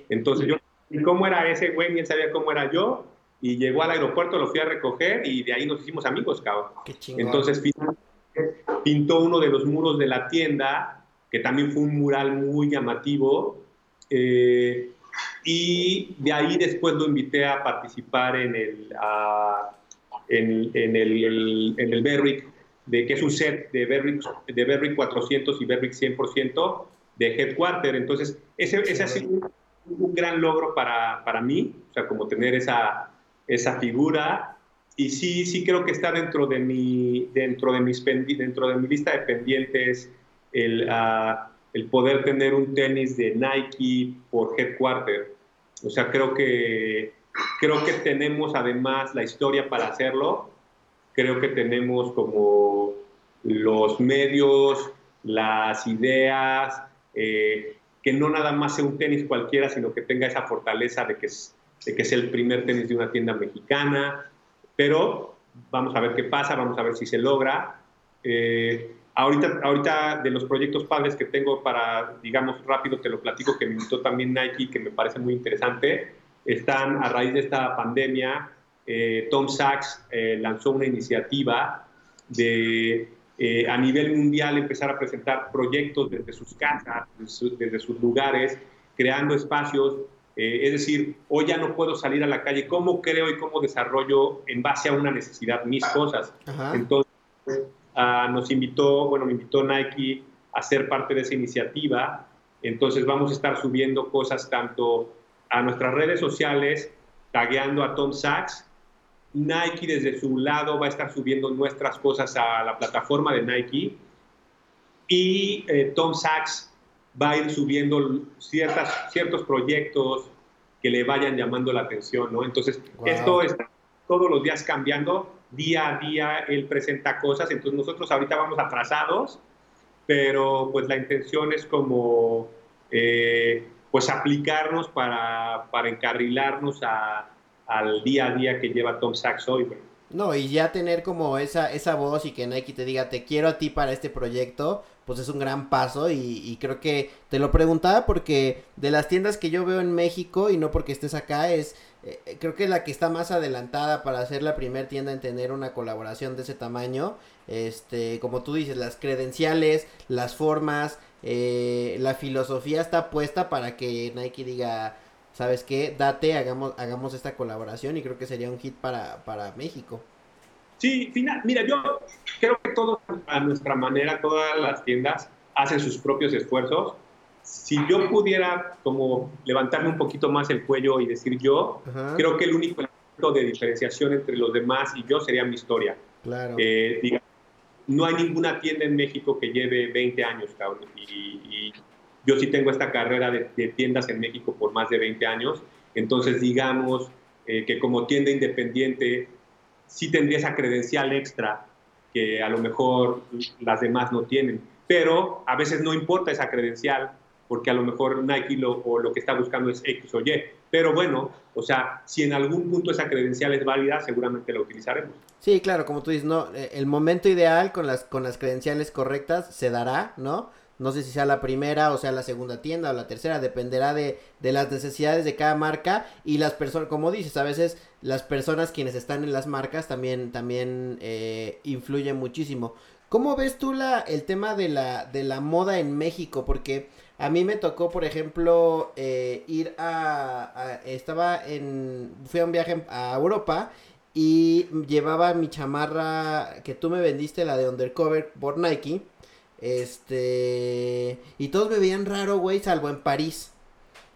Entonces yo, ¿y ¿cómo era ese güey? Ni él sabía cómo era yo. Y llegó al aeropuerto, lo fui a recoger y de ahí nos hicimos amigos, cabrón. Qué. Entonces pintó uno de los muros de la tienda, que también fue un mural muy llamativo. eh, y de ahí después lo invité a participar en el, en, en el, el- en el Berrick, de, que es un set de Berrick, de Berrick 400 y Berrick 100% de Headquarter. Entonces, ese, ese ha sido un, un gran logro para, para mí, o sea, como tener esa, esa figura. Y sí, sí creo que está dentro de mi, dentro de mis, dentro de mi lista de pendientes el, ah, el poder tener un tenis de Nike por Headquarter. O sea, creo que, creo que tenemos además la historia para hacerlo. Creo que tenemos como los medios, las ideas, eh, que no nada más sea un tenis cualquiera, sino que tenga esa fortaleza de que es, de que es el primer tenis de una tienda mexicana. Pero vamos a ver qué pasa, vamos a ver si se logra. Eh, ahorita, ahorita de los proyectos padres que tengo para, digamos, rápido te lo platico, que me invitó también Nike, que me parece muy interesante, están a raíz de esta pandemia, eh, Tom Sachs eh, lanzó una iniciativa de eh, a nivel mundial empezar a presentar proyectos desde sus casas, desde, su- desde sus lugares, creando espacios. es decir, hoy ya no puedo salir a la calle. ¿Cómo creo y cómo desarrollo en base a una necesidad mis cosas? Ajá. Entonces, ah, nos invitó, bueno, me invitó Nike a ser parte de esa iniciativa. Entonces, vamos a estar subiendo cosas tanto a nuestras redes sociales, tagueando a Tom Sachs. Nike desde su lado va a estar subiendo nuestras cosas a la plataforma de Nike. Y eh, Tom Sachs va a ir subiendo ciertas, ciertos proyectos que le vayan llamando la atención, ¿no? Entonces, Wow. esto está todos los días cambiando, día a día él presenta cosas, entonces nosotros ahorita vamos atrasados, pero pues la intención es como, eh, pues aplicarnos para, para encarrilarnos a- al día a día que lleva Tom Sachs hoy. No, y ya tener como esa, esa voz y que Nike te diga, te quiero a ti para este proyecto, pues es un gran paso y, y creo que te lo preguntaba porque de las tiendas que yo veo en México y no porque estés acá es, eh, creo que la que está más adelantada para ser la primer tienda en tener una colaboración de ese tamaño, este, como tú dices, las credenciales, las formas, eh, la filosofía está puesta para que Nike diga, ¿sabes qué? Date, hagamos, hagamos esta colaboración y creo que sería un hit para, para México. Sí, final, mira, yo creo que todos a nuestra manera, todas las tiendas hacen sus propios esfuerzos. Si yo pudiera como levantarme un poquito más el cuello y decir yo, Ajá, creo que el único elemento de diferenciación entre los demás y yo sería mi historia. claro. Eh, no hay ninguna tienda en México que lleve 20 años. Y, yo sí tengo esta carrera de, de tiendas en México por más de 20 años. Entonces, digamos eh, que como tienda independiente sí tendría esa credencial extra que a lo mejor las demás no tienen. Pero a veces no importa esa credencial porque a lo mejor Nike lo, o lo que está buscando es X o Y. Pero bueno, o sea, si en algún punto esa credencial es válida, seguramente la utilizaremos. Sí, claro, como tú dices, no, eh, el momento ideal con las, con las credenciales correctas se dará, ¿no? No sé si sea la primera o sea la segunda tienda o la tercera, dependerá de, de las necesidades de cada marca y las personas, como dices, a veces las personas quienes están en las marcas también, también eh, influyen muchísimo. ¿Cómo ves tú la, el tema de la, de la moda en México? Porque a mí me tocó, por ejemplo, eh, ir a, a- Estaba en... Fui a un viaje a Europa y llevaba mi chamarra que tú me vendiste, la de Undercover por Nike. Este... Y todos me veían raro, güey, salvo en París.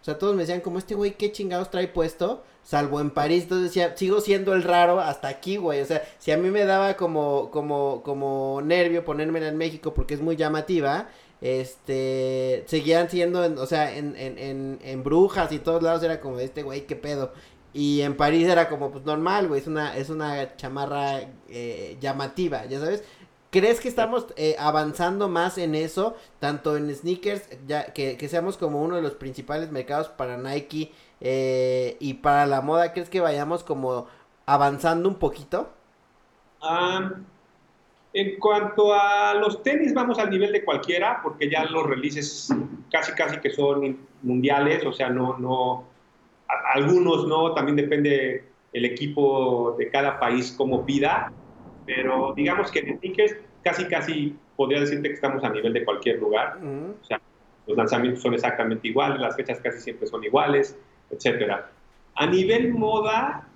O sea, todos me decían, como este güey, ¿qué chingados trae puesto? Salvo en París, entonces decía, sigo siendo el raro hasta aquí, güey. O sea, si a mí me daba como, como, como nervio ponérmela en México porque es muy llamativa, este, seguían siendo, en- o sea, en, en, en, en Brujas y todos lados era como, este güey, ¿qué pedo? Y en París era como, pues normal, güey, es una, es una chamarra eh, llamativa, ya sabes. ¿Crees que estamos eh, avanzando más en eso, tanto en sneakers, ya que, que, seamos como uno de los principales mercados para Nike eh, y para la moda? ¿Crees que vayamos como avanzando un poquito? En cuanto a los tenis, vamos al nivel de cualquiera, porque ya los releases casi casi que son mundiales, o sea, no, no, algunos no, también depende el equipo de cada país como pida, pero digamos que en sneakers casi casi podría decirte que estamos a nivel de cualquier lugar, o sea, los lanzamientos son exactamente iguales, las fechas casi siempre son iguales, etcétera. A nivel moda,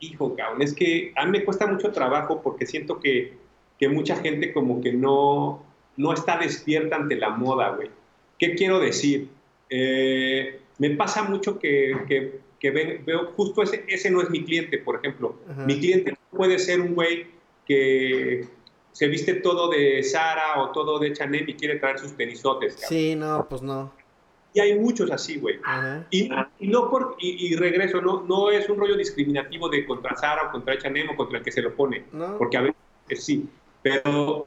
hijo, cabrón, es que a mí me cuesta mucho trabajo porque siento que, que mucha gente como que no, no está despierta ante la moda, güey. ¿Qué quiero decir? Eh, me pasa mucho que, que, que veo justo ese, ese no es mi cliente, por ejemplo. Mi cliente puede ser un güey que se viste todo de Sara o todo de Chanel y quiere traer sus tenisotes. Sí, no, pues no. Y hay muchos así, güey. Y, y, no por, y, regreso, no, no es un rollo discriminativo de contra Sara o contra Chanel o contra el que se lo pone. Porque a veces sí. Pero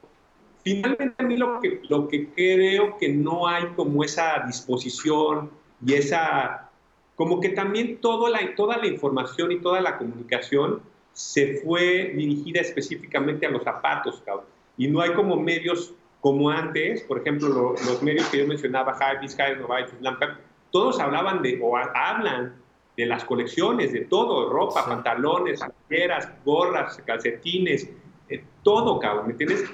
finalmente a mí lo que, lo que creo que no hay como esa disposición y esa, como que también toda la, toda la información y toda la comunicación se fue dirigida específicamente a los zapatos, cabrón. Y no hay como medios como antes, por ejemplo, los medios que yo mencionaba, Hypebeast, Hype, Lampard, todos hablaban de, o hablan de las colecciones, de todo, ropa, pantalones, playeras, gorras, calcetines, eh, todo, cabrón, ¿me entiendes?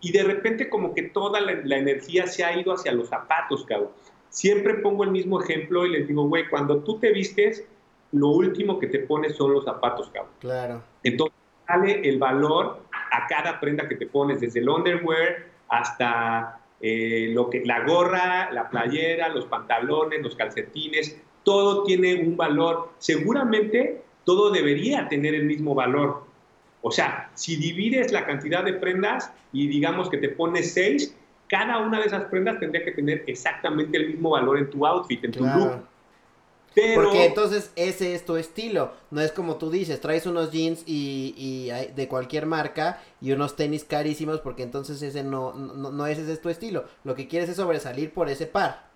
Y de repente como que toda la, la, energía se ha ido hacia los zapatos, cabrón. Siempre pongo el mismo ejemplo y les digo, güey, cuando tú te vistes, lo último que te pones son los zapatos, cabrón. Claro. Entonces, sale el valor a cada prenda que te pones, desde el underwear hasta eh, lo que, la gorra, la playera, los pantalones, los calcetines, todo tiene un valor. Seguramente todo debería tener el mismo valor. O sea, si divides la cantidad de prendas y digamos que te pones seis, cada una de esas prendas tendría que tener exactamente el mismo valor en tu outfit, en tu look. Porque entonces ese es tu estilo. No es como tú dices, traes unos jeans y, de cualquier marca y unos tenis carísimos porque entonces ese no, no, ese es tu estilo. Lo que quieres es sobresalir por ese par.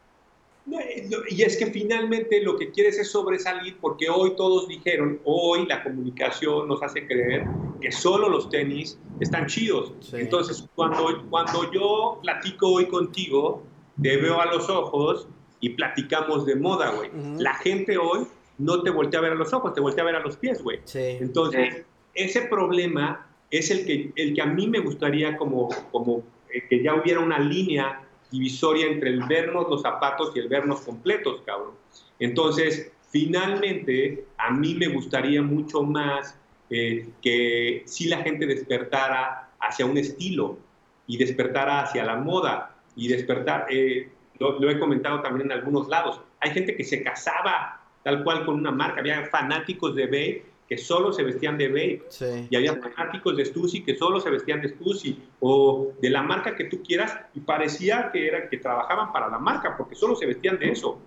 Y es que finalmente lo que quieres es sobresalir porque hoy todos dijeron, hoy la comunicación nos hace creer que solo los tenis están chidos. Entonces, cuando, cuando yo platico hoy contigo, te veo a los ojos y platicamos de moda, güey. La gente hoy no te voltea a ver a los ojos, te voltea a ver a los pies, güey. Entonces, ese problema es el que, el que a mí me gustaría como, como eh, que ya hubiera una línea divisoria entre el vernos los zapatos y el vernos completos, cabrón. Entonces, finalmente, a mí me gustaría mucho más eh, que si la gente despertara hacia un estilo y despertara hacia la moda y despertar, eh, lo, he comentado también en algunos lados. Hay gente que se casaba tal cual con una marca. Había fanáticos de Babe que solo se vestían de Babe. Y había fanáticos de Stussy que solo se vestían de Stussy o de la marca que tú quieras y parecía que, era, que trabajaban para la marca porque solo se vestían de eso.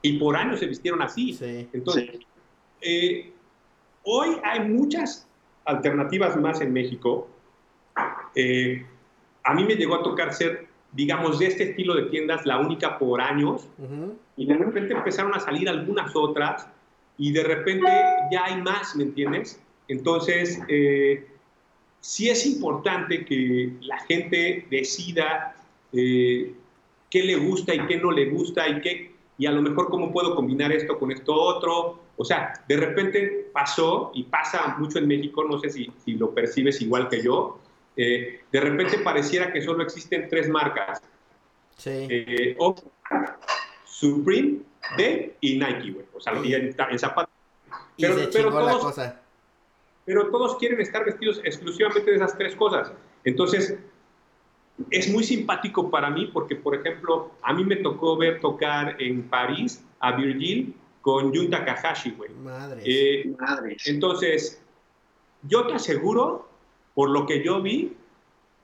Y por años se vistieron así. Entonces, eh, hoy hay muchas alternativas más en México. Eh, a mí me llegó a tocar ser digamos, de este estilo de tiendas la única por años, y de repente empezaron a salir algunas otras, y de repente ya hay más, ¿me entiendes? Entonces, eh, sí es importante que la gente decida eh, qué le gusta y qué no le gusta, y, qué, y a lo mejor cómo puedo combinar esto con esto otro. O sea, de repente pasó, y pasa mucho en México, no sé si, si lo percibes igual que yo, eh, de repente pareciera que solo existen tres marcas. Sí. Eh, Supreme, D y Nike, güey. O sea, en, zapatos. Pero, pero, todos, pero todos quieren estar vestidos exclusivamente de esas tres cosas. Entonces, es muy simpático para mí porque, por ejemplo, a mí me tocó ver tocar en París a Virgil con Jun Takahashi, güey. Madre. Eh, entonces, yo te aseguro por lo que yo vi,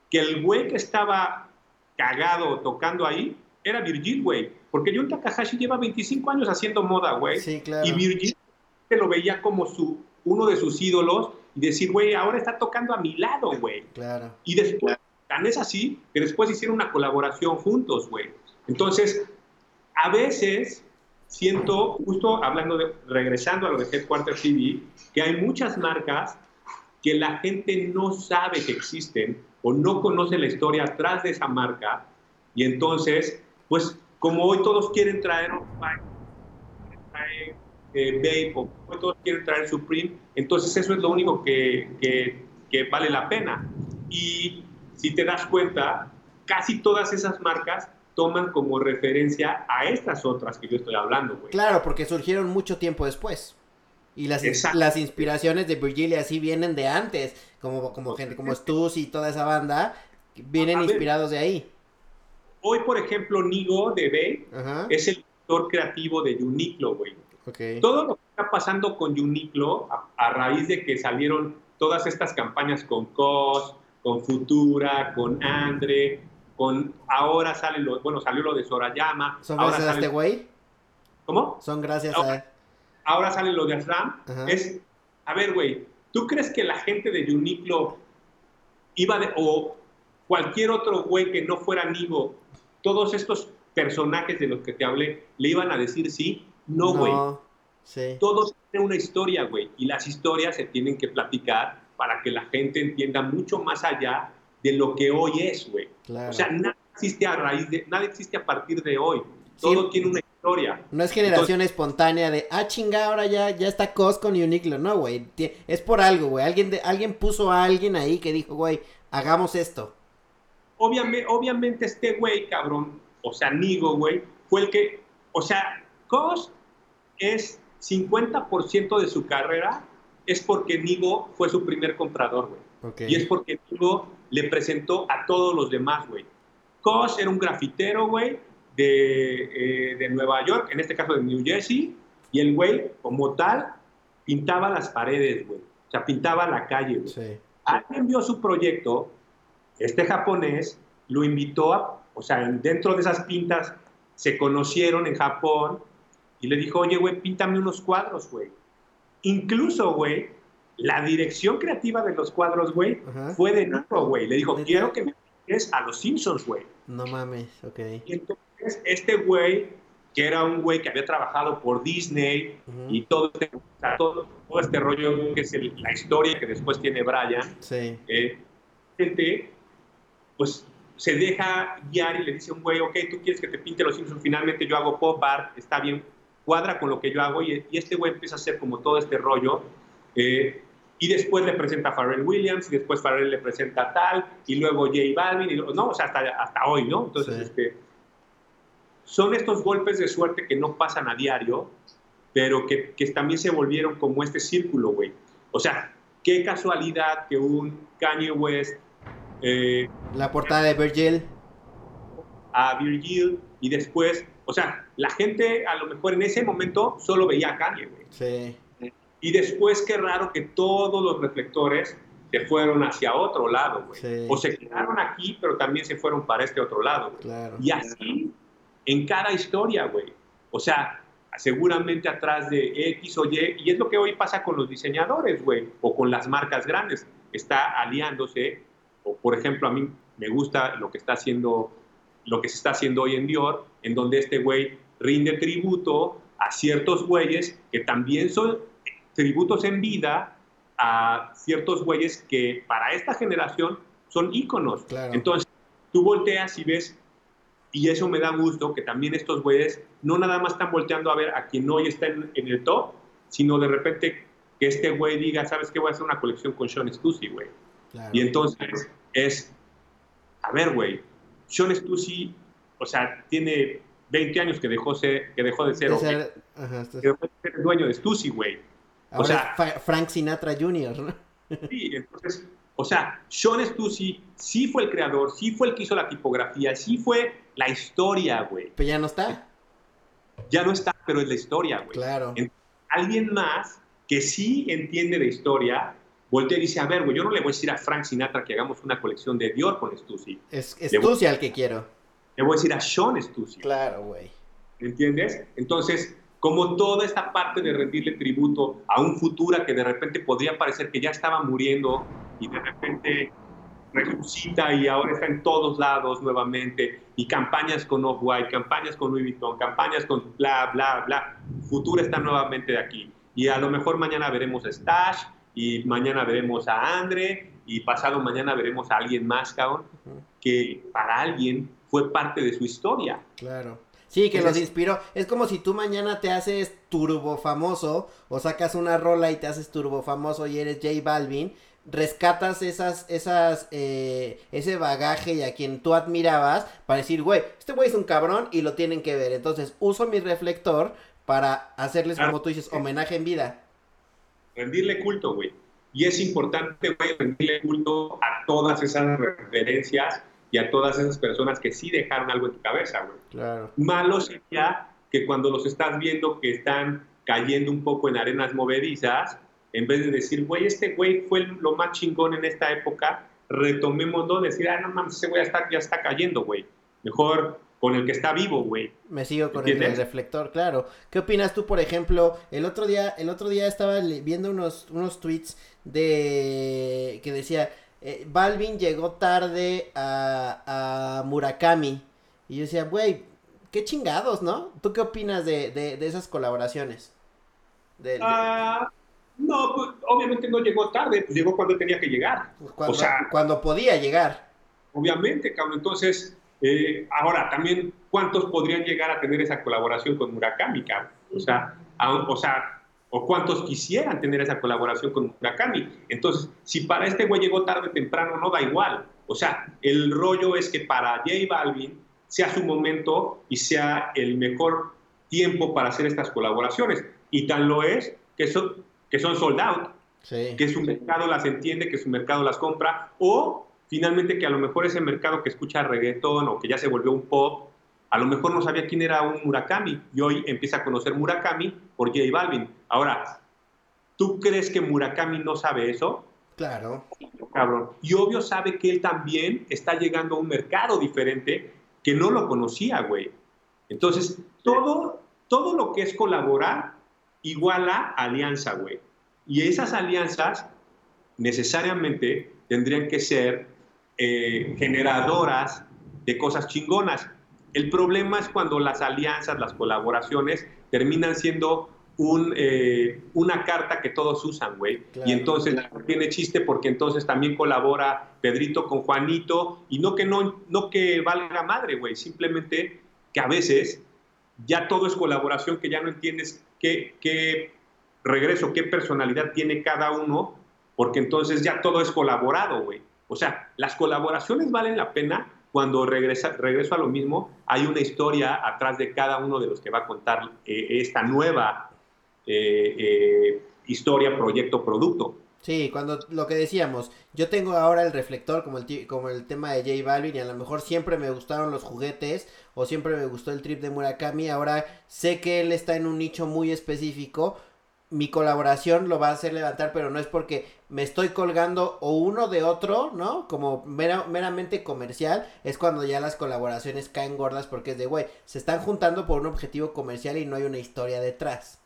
que el güey que estaba cagado tocando ahí era Virgil, güey. Porque Jun Takahashi lleva 25 años haciendo moda, güey. Sí, claro. Y Virgil te lo veía como su, uno de sus ídolos y decir, güey, ahora está tocando a mi lado, güey. Claro. Y después Tan es así que después hicieron una colaboración juntos, güey. Entonces, a veces siento, justo hablando de, regresando a lo de Headquarter TV, que hay muchas marcas que la gente no sabe que existen o no conoce la historia atrás de esa marca y entonces, pues como hoy todos quieren traer traer eh, Babe o hoy todos quieren traer Supreme, entonces eso es lo único que, que, que vale la pena. Y si te das cuenta, casi todas esas marcas toman como referencia a estas otras que yo estoy hablando, güey. Claro, porque surgieron mucho tiempo después. Y las, las inspiraciones de Virgilia así vienen de antes, como, como gente como Stus y toda esa banda, vienen inspirados de ahí. Hoy, por ejemplo, Nigo de es el director creativo de Uniqlo, güey. Todo lo que está pasando con Uniqlo, a, raíz de que salieron todas estas campañas con COS, con Futura, con Andre, con ahora sale lo, bueno, salió lo de Sorayama. ¿Son gracias a este güey? ¿Cómo? Son gracias a... Ahora sale lo de Asram. Es, a ver, güey, ¿tú crees que la gente de Uniqlo iba de, o cualquier otro güey que no fuera Nigo, todos estos personajes de los que te hablé, le iban a decir sí? No, güey. sí. Todos tienen una historia, güey, y las historias se tienen que platicar para que la gente entienda mucho más allá de lo que hoy es, güey. O sea, nada existe a raíz de, nada existe a partir de hoy. Todo tiene una historia. No es generación espontánea de, ah, chinga, ahora ya, ya está Cos con Uniqlo. No, güey. Es por algo, güey. Alguien, de, alguien puso a alguien ahí que dijo, güey, hagamos esto. Obviamente, obviamente este güey, cabrón, o sea, Nigo, güey, fue el que, o sea, Cos es 50% de su carrera es porque Nigo fue su primer comprador, güey. Y es porque Nigo le presentó a todos los demás, güey. Kosh era un grafitero, güey, de, eh, de, Nueva York, en este caso de New Jersey, y el güey, como tal, pintaba las paredes, güey. O sea, pintaba la calle, güey. Sí. Alguien vio su proyecto, este japonés lo invitó a, o sea, dentro de esas pintas se conocieron en Japón y le dijo, oye, güey, píntame unos cuadros, güey. Incluso, güey, la dirección creativa de los cuadros, güey, fue de nuevo, güey. Le dijo, quiero que me piques a los Simpsons, güey. No mames, ok. Y entonces, este güey, que era un güey que había trabajado por Disney y todo este, todo, este rollo que es la historia que después tiene Brian, sí. Eh, gente, pues se deja guiar y le dice a un güey, ok, tú quieres que te pinte los Simpsons, finalmente yo hago pop art, está bien, cuadra con lo que yo hago y, y este güey empieza a hacer como todo este rollo. Eh, y después le presenta a Pharrell Williams, y después Pharrell le presenta a tal, y luego J Balvin, y, no, o sea, hasta, hasta hoy, ¿no? Entonces, este, son estos golpes de suerte que no pasan a diario, pero que, que también se volvieron como este círculo, güey. O sea, qué casualidad que un Kanye West... Eh, La portada de Virgil. A Virgil, y después, o sea, la gente a lo mejor en ese momento solo veía a Kanye, güey. Sí. Y después qué raro que todos los reflectores se fueron hacia otro lado, güey. O se quedaron aquí, pero también se fueron para este otro lado, güey. y así en cada historia, güey. O sea, seguramente atrás de X o Y, y es lo que hoy pasa con los diseñadores, güey, o con las marcas grandes. Está aliándose, o por ejemplo, a mí me gusta lo que está haciendo, lo que se está haciendo hoy en Dior, en donde este güey rinde tributo a ciertos güeyes que también son tributos en vida a ciertos güeyes que para esta generación son íconos. Entonces, tú volteas y ves, y eso me da gusto, que también estos güeyes no nada más están volteando a ver a quien hoy está en, el top, sino de repente que este güey diga, ¿sabes qué? Voy a hacer una colección con Sean Stussy, güey. Y entonces es, a ver, güey, Sean Stussy, o sea, tiene 20 años que dejó, ser, que dejó de ser, de el dueño de Stussy, güey o sea, Frank Sinatra Jr., ¿no? Sí, entonces, o sea, Sean Stussy sí fue el creador, sí fue el que hizo la tipografía, sí fue la historia, güey. Pero ya no está. Ya no está, pero es la historia, güey. Claro. alguien más que sí entiende de historia, voltea y dice, a ver, güey, yo no le voy a decir a Frank Sinatra que hagamos una colección de Dior con Stussy. Es Stussy al que quiero. Le voy a decir a Sean Stussy. Claro, güey. ¿Entiendes? Entonces, como toda esta parte de rendirle tributo a un Futura que de repente podría parecer que ya estaba muriendo y de repente resucita y ahora está en todos lados nuevamente, y campañas con Off-White, campañas con Louis Vuitton, campañas con bla, bla, bla. Futura está nuevamente de aquí. Y a lo mejor mañana veremos a Stash, y mañana veremos a Andre, y pasado mañana veremos a alguien más, cabrón, que para alguien fue parte de su historia. Claro. Sí, que los inspiró. Es como si tú mañana te haces turbo famoso o sacas una rola y te haces turbo famoso y eres J Balvin rescatas esas, esas, eh, ese bagaje y a quien tú admirabas para decir, güey, este güey es un cabrón y lo tienen que ver. Entonces uso mi reflector para hacerles, como tú dices, homenaje en vida. Rendirle culto, güey. Y es importante, güey, rendirle culto a todas esas referencias y a todas esas personas que sí dejaron algo en tu cabeza, güey. Claro. Malo sería que cuando los estás viendo que están cayendo un poco en arenas movedizas, en vez de decir, güey, este güey fue lo más chingón en esta época, retomémoslo, decir, ah, no mames, ese güey ya está, ya está cayendo, güey. Mejor con el que está vivo, güey. Me sigo con el, reflector, claro. ¿Qué opinas tú, por ejemplo? El otro día, el otro día estaba viendo unos, unos tweets de que decía eh, Balvin llegó tarde a, a Murakami. Y yo decía, güey, qué chingados, ¿no? ¿Tú qué opinas de, de, esas colaboraciones? Ah, no, pues, obviamente no llegó tarde, llegó cuando tenía que llegar. Cuando, o sea, cuando podía llegar. Obviamente, cabrón. Entonces, eh, ahora también, ¿cuántos podrían llegar a tener esa colaboración con Murakami, cabrón? O sea, o sea, o cuántos quisieran tener esa colaboración con Murakami. Entonces, si para este güey llegó tarde o temprano, no da igual. O sea, el rollo es que para J Balvin sea su momento y sea el mejor tiempo para hacer estas colaboraciones. Y tan lo es que son que son sold out, que su mercado las entiende, que su mercado las compra, o finalmente que a lo mejor ese mercado que escucha reggaetón o que ya se volvió un pop, a lo mejor no sabía quién era un Murakami y hoy empieza a conocer Murakami por J Balvin. Ahora, ¿tú crees que Murakami no sabe eso? Claro. Cabrón. Y obvio sabe que él también está llegando a un mercado diferente que no lo conocía, güey. Entonces, todo, todo lo que es colaborar iguala alianza, güey. Y esas alianzas necesariamente tendrían que ser eh, generadoras de cosas chingonas. El problema es cuando las alianzas, las colaboraciones terminan siendo un, eh, una carta que todos usan, güey. Y entonces tiene chiste porque entonces también colabora Pedrito con Juanito y no que no, no que valga madre, güey. Simplemente que a veces ya todo es colaboración que ya no entiendes qué, regreso, qué personalidad tiene cada uno, porque entonces ya todo es colaborado, güey. O sea, las colaboraciones valen la pena cuando regresa, regreso a lo mismo, hay una historia atrás de cada uno de los que va a contar eh, esta nueva eh, eh, historia, proyecto, producto. Sí, cuando lo que decíamos, yo tengo ahora el reflector como el, como el tema de J Balvin y a lo mejor siempre me gustaron los juguetes o siempre me gustó el trip de Murakami, ahora sé que él está en un nicho muy específico, mi colaboración lo va a hacer levantar, pero no es porque me estoy colgando o uno de otro, ¿no? Como meramente comercial, es cuando ya las colaboraciones caen gordas porque es de, güey, se están juntando por un objetivo comercial y no hay una historia detrás.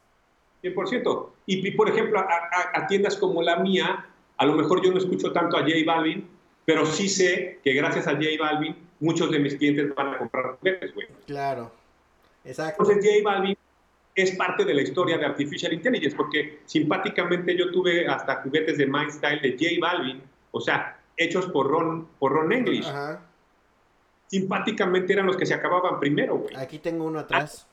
100%. Y, y por ejemplo, a, tiendas como la mía, a lo mejor yo no escucho tanto a J Balvin, pero sí sé que gracias a J Balvin muchos de mis clientes van a comprar juguetes, güey. Claro, exacto. Entonces J Balvin es parte de la historia de Artificial Intelligence, porque simpáticamente yo tuve hasta juguetes de Mindstyle de J Balvin, o sea, hechos por Ron, por Ron English. Ajá. Simpáticamente eran los que se acababan primero, güey. Aquí tengo uno atrás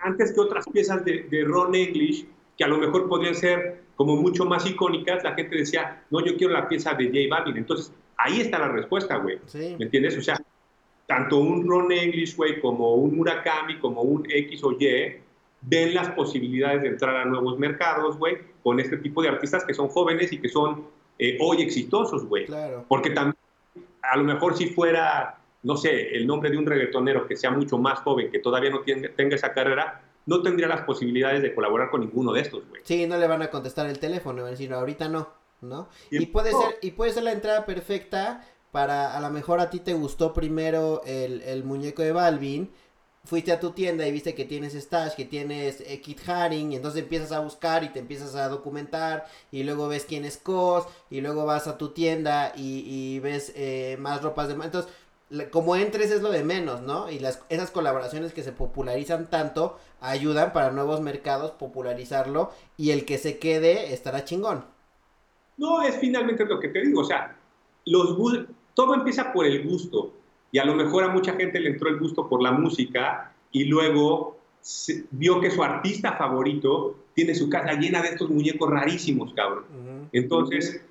antes que otras piezas de, Ron English, que a lo mejor podrían ser como mucho más icónicas, la gente decía, no, yo quiero la pieza de J Balvin. Entonces, ahí está la respuesta, güey. ¿Me entiendes? O sea, tanto un Ron English, güey, como un Murakami, como un X o Y, ven las posibilidades de entrar a nuevos mercados, güey, con este tipo de artistas que son jóvenes y que son eh, hoy exitosos, güey. Claro. Porque también, a lo mejor si fuera no sé, el nombre de un reggaetonero que sea mucho más joven, que todavía no tenga esa carrera, no tendría las posibilidades de colaborar con ninguno de estos, güey. Sí, no le van a contestar el teléfono, van a decir, ahorita no, ¿no? Y, puede ser, y puede ser la entrada perfecta para, a lo mejor a ti te gustó primero el, el muñeco de Balvin, fuiste a tu tienda y viste que tienes Stash, que tienes eh, Kit Haring, y entonces empiezas a buscar y te empiezas a documentar, y luego ves quién es Cos, y luego vas a tu tienda y, y ves eh, más ropas de... Entonces, como entres es lo de menos, ¿no? Y las, esas colaboraciones que se popularizan tanto ayudan para nuevos mercados popularizarlo y el que se quede estará chingón. No, es finalmente lo que te digo, o sea, los todo empieza por el gusto y a lo mejor a mucha gente le entró el gusto por la música y luego vio que su artista favorito tiene su casa llena de estos muñecos rarísimos, cabrón. Entonces,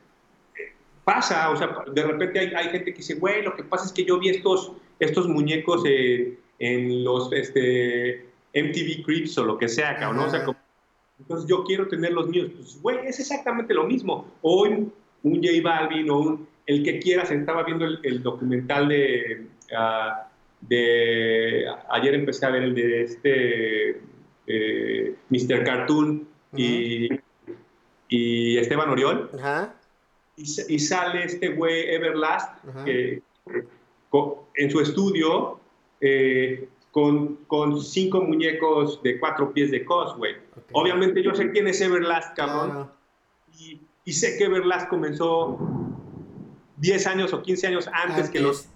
pasa, o sea, de repente hay, hay, gente que dice, güey, lo que pasa es que yo vi estos, estos muñecos en los este, MTV Creeps o lo que sea, cabrón, o sea, entonces yo quiero tener los míos. Pues, güey, es exactamente lo mismo. Hoy un J Balvin o un, el que quieras, estaba viendo el, documental de, ah, de, ayer empecé a ver el de este eh, Mr. Cartoon y, y, Esteban Oriol. Y, y, sale este güey Everlast que, en su estudio eh, con, con, cinco muñecos de cuatro pies de cos, güey. Obviamente yo sé quién es Everlast, cabrón. Y, y, sé que Everlast comenzó 10 años o 15 años antes, que los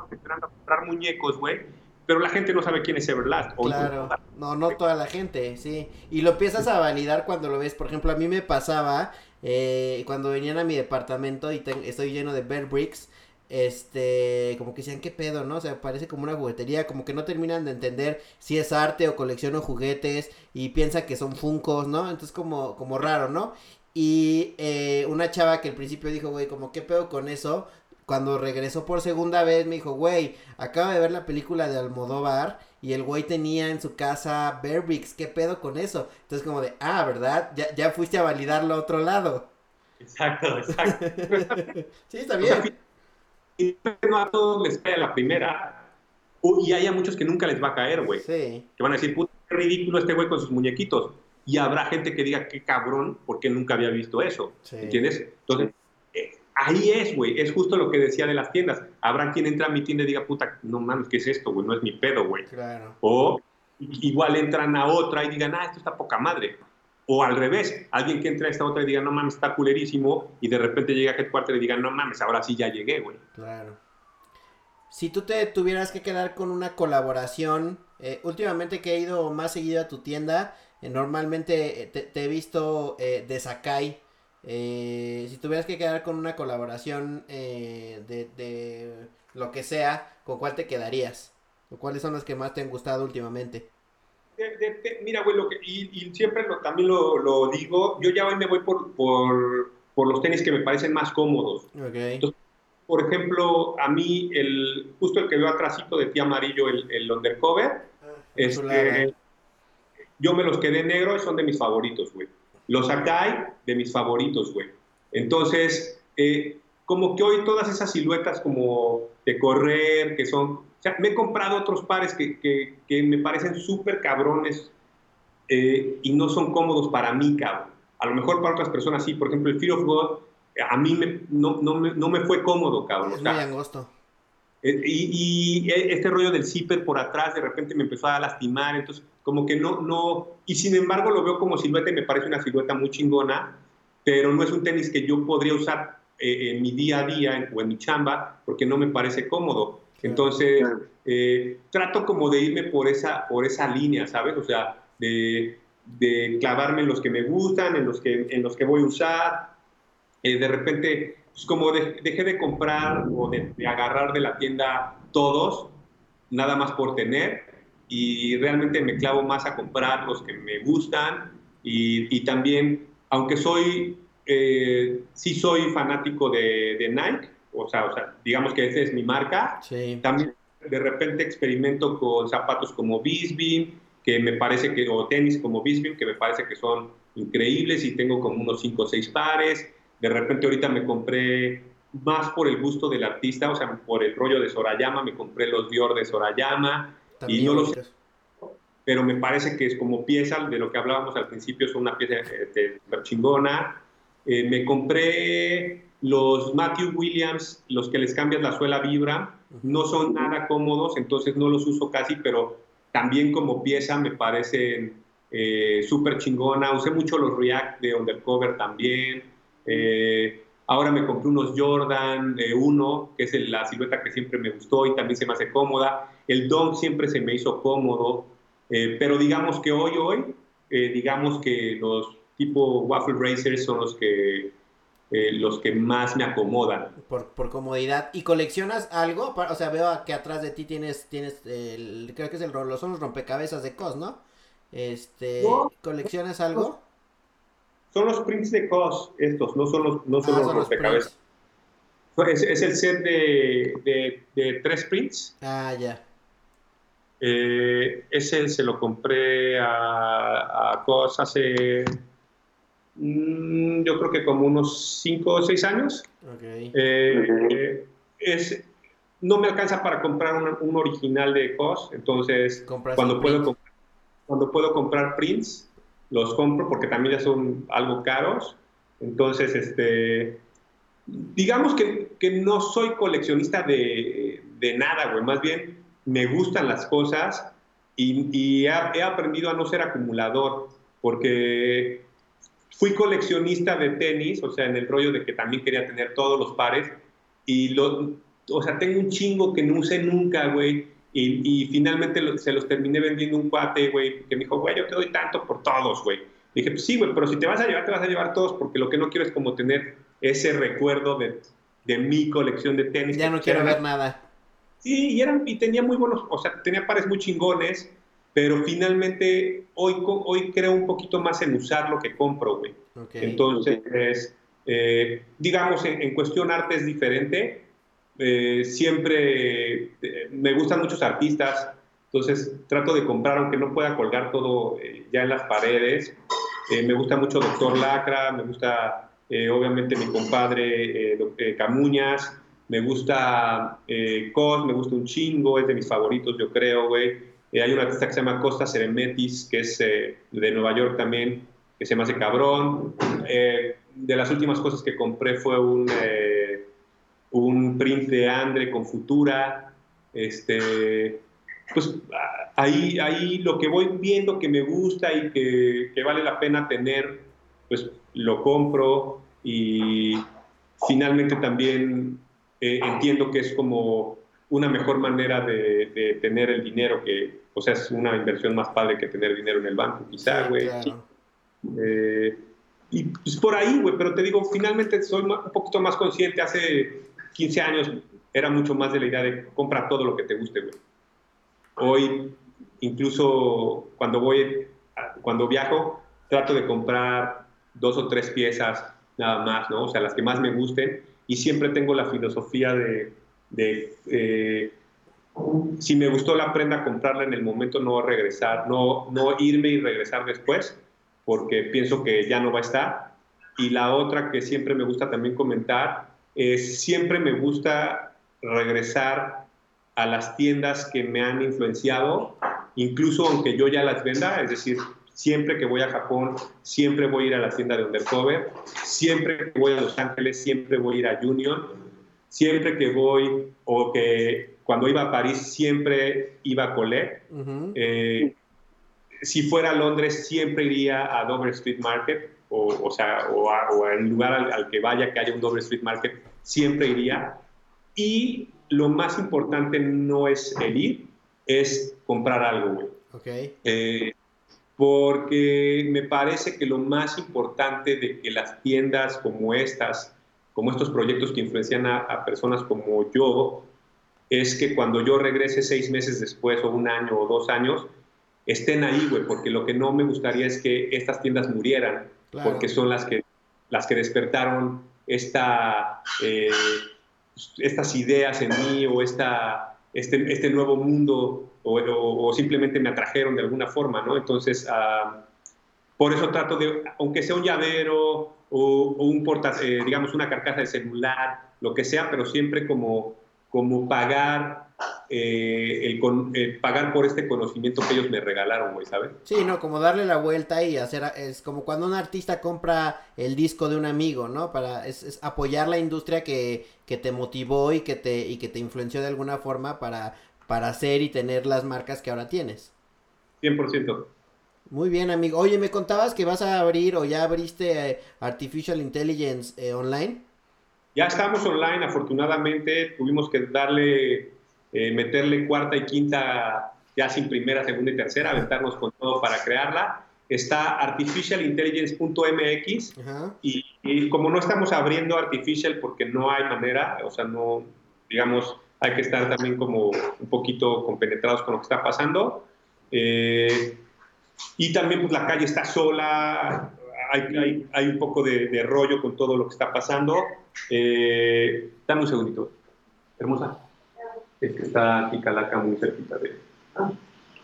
a comprar muñecos, güey. Pero la gente no sabe quién es Everlast. Claro, no, no toda la gente, sí. Y lo empiezas a validar cuando lo ves. Por ejemplo, a mí me pasaba eh, cuando venían a mi departamento y estoy lleno de Bear Bricks este, como que decían, ¿qué pedo, no? O sea, parece como una juguetería, como que no terminan de entender si es arte o colecciono juguetes y piensa que son funcos, ¿no? Entonces como, como raro, ¿no? Y eh, una chava que al principio dijo, güey, como, ¿qué pedo con eso? Cuando regresó por segunda vez me dijo, güey, acaba de ver la película de Almodóvar y el güey tenía en su casa Bear ¿qué pedo con eso? Entonces como de, ah, ¿verdad? Ya, ya fuiste a validarlo a otro lado. Exacto, exacto. sí, está bien y no a todos les cae la primera. Y hay a muchos que nunca les va a caer, güey. Sí. Que van a decir, puta, qué ridículo este güey con sus muñequitos. Y habrá gente que diga, qué cabrón, porque nunca había visto eso. ¿Entiendes? Entonces, eh, ahí es, güey. Es justo lo que decía de las tiendas. Habrá quien entra a mi tienda y diga, puta, no mames, ¿qué es esto, güey? No es mi pedo, güey. Claro. O igual entran a otra y digan, ah, esto está poca madre. O al revés, alguien que entra a esta otra y diga, no mames, está culerísimo, y de repente llega a Headquarter y diga, no mames, ahora sí ya llegué, güey. Claro. Si tú te tuvieras que quedar con una colaboración, eh, últimamente que he ido más seguido a tu tienda, normalmente eh, te, he visto de Sakai. si tuvieras que quedar con una colaboración de, de lo que sea, ¿con cuál te quedarías? ¿O cuáles son las que más te han gustado últimamente? mira, güey, y, siempre lo, también lo, digo, yo ya hoy me voy por, por, los tenis que me parecen más cómodos. por ejemplo, a mí, el, justo el que veo atrásito de ti amarillo, el, el undercover, ah, este, yo me los quedé negro y son de mis favoritos, güey. Los Akai, de mis favoritos, güey. Entonces, eh, como que hoy todas esas siluetas como de correr, que son o sea, me he comprado otros pares que, que, me parecen súper cabrones eh, y no son cómodos para mí, cabrón. A lo mejor para otras personas sí. Por ejemplo, el Fear of God, a mí me, no, no, me, no, me, fue cómodo, cabrón. Es muy angosto. Eh, y, y, este rollo del zipper por atrás de repente me empezó a lastimar, entonces como que no, no, y sin embargo lo veo como silueta y me parece una silueta muy chingona, pero no es un tenis que yo podría usar eh, en mi día a día o en mi chamba porque no me parece cómodo. Entonces, eh, trato como de irme por esa, por esa línea, ¿sabes? O sea, de, de clavarme en los que me gustan, en los que, en los que voy a usar. Eh, de repente, pues como dejé de comprar o de, agarrar de la tienda todos, nada más por tener, y realmente me clavo más a comprar los que me gustan y, y también, aunque soy, eh, sí soy fanático de, de Nike, o sea, o sea, digamos que esa es mi marca. También de repente experimento con zapatos como Bisbee, que me parece que, o tenis como Bisbee, que me parece que son increíbles y tengo como unos 5 o 6 pares. De repente ahorita me compré más por el gusto del artista, o sea, por el rollo de Sorayama, me compré los Dior de Sorayama y no los pero me parece que es como pieza de lo que hablábamos al principio, es una pieza de, chingona. Eh, me compré los Matthew Williams, los que les cambias la suela vibra, no son nada cómodos, entonces no los uso casi, pero también como pieza me parecen eh, súper chingona. Usé mucho los React de Undercover también. Eh, ahora me compré unos Jordan 1, que es la silueta que siempre me gustó y también se me hace cómoda. El Dunk siempre se me hizo cómodo. Eh, pero digamos que hoy, hoy, digamos que los tipo Waffle Racers son los que los que más me acomodan. Por, por, comodidad. ¿Y coleccionas algo? O sea, veo que atrás de ti tienes, tienes el, creo que es el, son los rompecabezas de COS, ¿no? Este, ¿Coleccionas algo? Son los prints de COS estos, no son los, no son ah, los rompecabezas. Es, es, el set de, de, tres prints. Ah, ya. Eh, ese se lo compré a, a COS hace Mm, yo creo que como unos 5 o 6 años. Eh, es, no me alcanza para comprar un, original de COS, entonces cuando puedo, cuando puedo comprar prints, los compro porque también ya son algo caros. Entonces, este, digamos que, que no soy coleccionista de, de nada, güey, más bien me gustan las cosas y, he aprendido a no ser acumulador, porque Fui coleccionista de tenis, o sea, en el rollo de que también quería tener todos los pares. Y, lo, o sea, tengo un chingo que no usé nunca, güey. Y, y, finalmente se los terminé vendiendo un cuate, güey, que me dijo, güey, yo te doy tanto por todos, güey. Dije, pues sí, güey, pero si te vas a llevar, te vas a llevar todos, porque lo que no quiero es como tener ese recuerdo de, de mi colección de tenis. Ya no quiero ver nada. Sí, y, eran, y tenía muy buenos, o sea, tenía pares muy chingones, pero finalmente hoy, hoy creo un poquito más en usar lo que compro, güey. Entonces, eh, digamos, en, cuestión arte es diferente. Eh, siempre eh, me gustan muchos artistas, entonces trato de comprar, aunque no pueda colgar todo ya en las paredes. me gusta mucho Doctor Lacra, me gusta obviamente mi compadre Camuñas, me gusta Cos, me gusta un chingo, es de mis favoritos, yo creo, güey. Eh, hay un artista que se llama Costa Seremetis, que es eh, de Nueva York también, que se me hace cabrón. Eh, de las últimas cosas que compré fue un, un print de Andre con Futura. Este, pues ahí, ahí lo que voy viendo que me gusta y que, que vale la pena tener, pues lo compro y finalmente también entiendo que es como una mejor manera de, de, tener el dinero que, o sea, es una inversión más padre que tener dinero en el banco, quizá, güey. Eh, y pues por ahí, güey, pero te digo, finalmente soy un poquito más consciente. Hace 15 años era mucho más de la idea de comprar todo lo que te guste, güey. Hoy, incluso cuando voy, cuando viajo, trato de comprar dos o tres piezas nada más, ¿no? O sea, las que más me gusten. Y siempre tengo la filosofía de, de eh, si me gustó la prenda, comprarla en el momento, no regresar, no, no irme y regresar después, porque pienso que ya no va a estar. Y la otra que siempre me gusta también comentar siempre me gusta regresar a las tiendas que me han influenciado, incluso aunque yo ya las venda, es decir, siempre que voy a Japón, siempre voy a ir a la tienda de Undercover, siempre que voy a Los Ángeles, siempre voy a ir a Union, siempre que voy o que cuando iba a París siempre iba a Colette. Eh, si fuera a Londres siempre iría a Dover Street Market, o, o sea, o, a, el lugar al, que vaya que haya un Dover Street Market, siempre iría. Y lo más importante no es el ir, es comprar algo, güey. Okay. Eh, porque me parece que lo más importante de que las tiendas como estas, como estos proyectos que influencian a personas como yo, es que cuando yo regrese seis meses después o un año o dos años, estén ahí, güey, porque lo que no me gustaría es que estas tiendas murieran, porque son las que, las que despertaron esta, eh, estas ideas en mí o esta, este, este nuevo mundo o, simplemente me atrajeron de alguna forma, ¿no? Entonces, por eso trato de, aunque sea un llavero o, un porta, eh, digamos, una carcasa de celular, lo que sea, pero siempre como como pagar eh, el, pagar por este conocimiento que ellos me regalaron, güey, ¿sabes? Sí, no, como darle la vuelta y hacer, es como cuando un artista compra el disco de un amigo, ¿no? Para, es, apoyar la industria que, que, te motivó y que te, y que te influenció de alguna forma para, para hacer y tener las marcas que ahora tienes. 100%. Muy bien, amigo. Oye, me contabas que vas a abrir o ya abriste eh, Artificial Intelligence eh, online. Ya estamos online, afortunadamente. Tuvimos que darle, eh, meterle cuarta y quinta, ya sin primera, segunda y tercera, aventarnos con todo para crearla. Está artificialintelligence.mx y, y como no estamos abriendo artificial porque no hay manera, o sea, no, digamos, hay que estar también como un poquito compenetrados con lo que está pasando. Eh, y también pues la calle está sola, hay, hay, un poco de, rollo con todo lo que está pasando. Eh, dame un segundito. Hermosa. Es que está aquí Calaca muy cerquita de...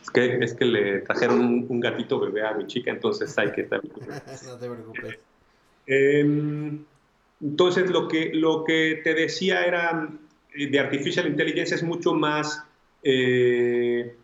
Es que, es que le trajeron un, gatito bebé a mi chica, entonces hay que estar... no te preocupes. Em, entonces lo que, lo que te decía era eh, de Artificial Intelligence es mucho más... Eh,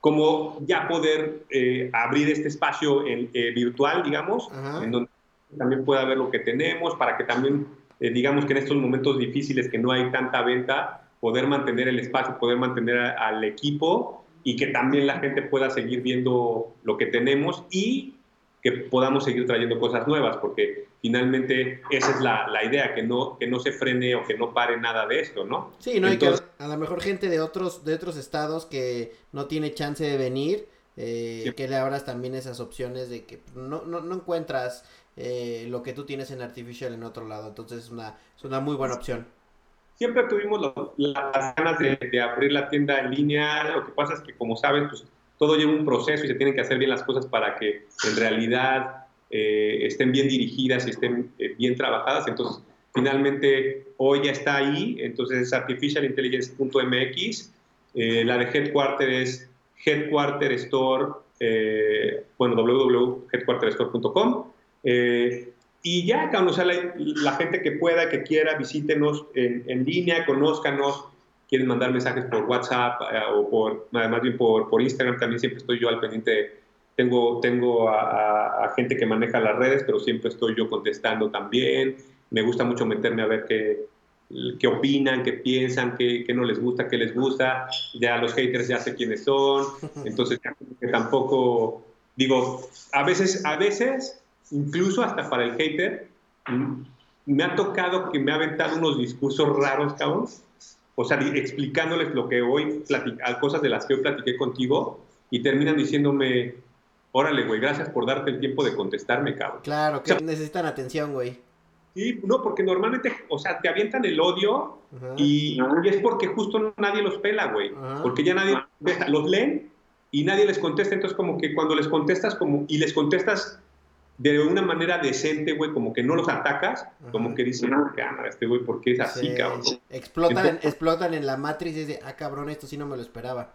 como ya poder eh, abrir este espacio en, eh, virtual, digamos, en donde también pueda ver lo que tenemos, para que también, eh, digamos que en estos momentos difíciles que no hay tanta venta, poder mantener el espacio, poder mantener al equipo y que también la gente pueda seguir viendo lo que tenemos y que podamos seguir trayendo cosas nuevas, porque finalmente esa es la, la, idea, que no, que no se frene o que no pare nada de esto, ¿no? Sí, no, que a lo mejor gente de otros, de otros estados que no tiene chance de venir, eh, que le abras también esas opciones de que no, no, no encuentras eh, lo que tú tienes en Artificial en otro lado, entonces es una, es una muy buena opción. Siempre tuvimos las ganas de, abrir la tienda en línea, lo que pasa es que como sabes, pues todo lleva un proceso y se tienen que hacer bien las cosas para que en realidad eh, estén bien dirigidas y estén eh, bien trabajadas. Entonces, finalmente, hoy ya está ahí, entonces es artificialintelligence.mx. Eh, la de Headquarter es Headquarter Store, bueno, www.headquarterstore.com. y ya, o sea, la, gente que pueda, que quiera, visítenos en, en línea, conózcanos, quieren mandar mensajes por WhatsApp eh, o por, más bien por, por, Instagram, también siempre estoy yo al pendiente. Tengo, tengo a, gente que maneja las redes, pero siempre estoy yo contestando también. Me gusta mucho meterme a ver qué, qué opinan, qué piensan, qué, qué, no les gusta, qué les gusta. Ya los haters ya sé quiénes son. Entonces, que tampoco, digo, a veces, a veces, incluso hasta para el hater, mm, me ha tocado que me ha aventado unos discursos raros, cabrón o sea, explicándoles lo que hoy, cosas de las que hoy platiqué contigo, y terminan diciéndome, órale, güey, gracias por darte el tiempo de contestarme, cabrón. Claro, que necesitan atención, güey. Sí, no, porque normalmente, o sea, te avientan el odio y, es porque justo nadie los pela, güey. Porque ya nadie los leen y nadie les contesta. Entonces, como que cuando les contestas como y les contestas de una manera decente, güey, como que no los atacas, como que dicen, ah, cámara, este güey, ¿por qué es así, cabrón? Explotan, explotan en la matriz y dicen, ah, cabrón, esto sí no me lo esperaba.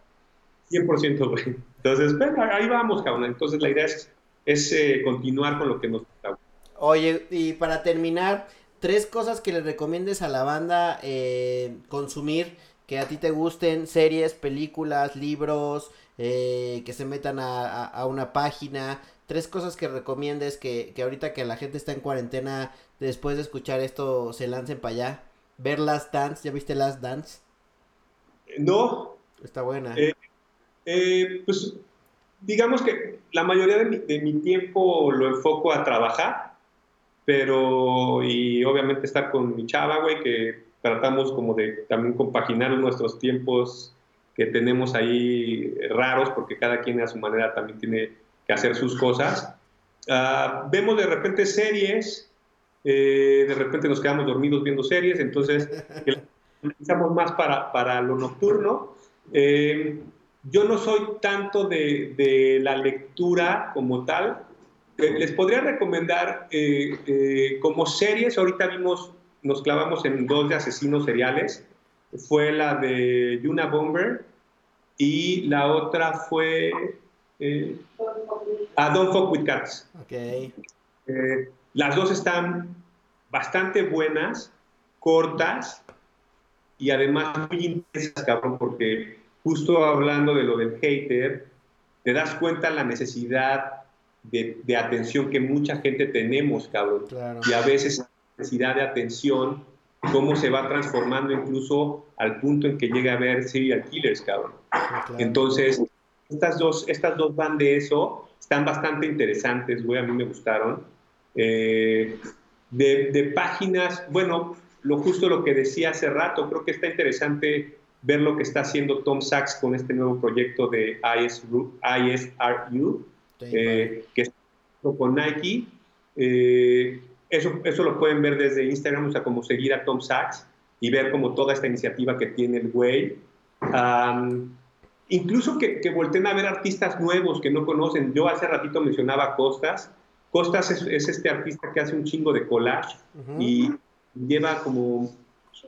100%, güey. Entonces, pues, ahí vamos, cabrón. Entonces, la idea es, es eh, continuar con lo que nos gusta. Oye, y para terminar, tres cosas que le recomiendes a la banda eh, consumir que a ti te gusten, series, películas, libros, eh, que se metan a, a una página, tres cosas que recomiendes que, que ahorita que la gente está en cuarentena, después de escuchar esto, se lancen para allá. Ver Last Dance, ¿ya viste Last Dance? No. Está buena. Eh, eh, pues digamos que la mayoría de mi, de mi, tiempo lo enfoco a trabajar, pero y obviamente estar con mi chava, güey, que tratamos como de también compaginar nuestros tiempos que tenemos ahí raros, porque cada quien a su manera también tiene que hacer sus cosas. Ah, vemos de repente series, eh, de repente nos quedamos dormidos viendo series, entonces utilizamos más para, para, lo nocturno. Eh, yo no soy tanto de, de, la lectura como tal. Eh, les podría recomendar como series, ahorita vimos, nos clavamos en dos de asesinos seriales. Fue la de Yuna Bomber y la otra fue eh, a Don't Fuck With Cats. Okay. Eh, las dos están bastante buenas, cortas y además muy intensas, cabrón, porque justo hablando de lo del hater, te das cuenta la necesidad de, de atención que mucha gente tenemos, cabrón. Y a veces la necesidad de atención, cómo se va transformando incluso al punto en que llega a ver serial killers, cabrón. Entonces, Estas dos, estas dos van de eso, están bastante interesantes, güey, a mí me gustaron. Eh, de, de, páginas, bueno, lo justo lo que decía hace rato, creo que está interesante ver lo que está haciendo Tom Sachs con este nuevo proyecto de ISRU, ISRU eh, que es con Nike. Eh, eso, eso lo pueden ver desde Instagram, o sea, como seguir a Tom Sachs y ver como toda esta iniciativa que tiene el güey. Incluso que, que volteen a ver artistas nuevos que no conocen. Yo hace ratito mencionaba Costas. Costas es, este artista que hace un chingo de collage y lleva como,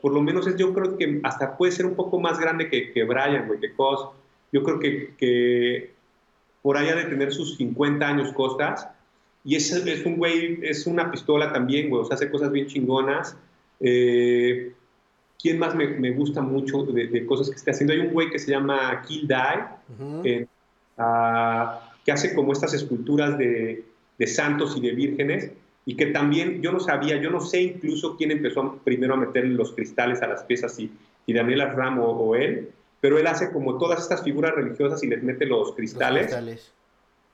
por lo menos es, yo creo que hasta puede ser un poco más grande que, que Brian, güey, que Cos. Yo creo que, que por allá de tener sus 50 años Costas. Y es, es un güey, es una pistola también, güey, o sea, hace cosas bien chingonas. Eh, ¿Quién más me, me gusta mucho de, cosas que está haciendo? Hay un güey que se llama Kill Die, ah, que hace como estas esculturas de, de, santos y de vírgenes, y que también yo no sabía, yo no sé incluso quién empezó primero a meter los cristales a las piezas, y Daniela Ram o, él, pero él hace como todas estas figuras religiosas y les mete los cristales. Los cristales.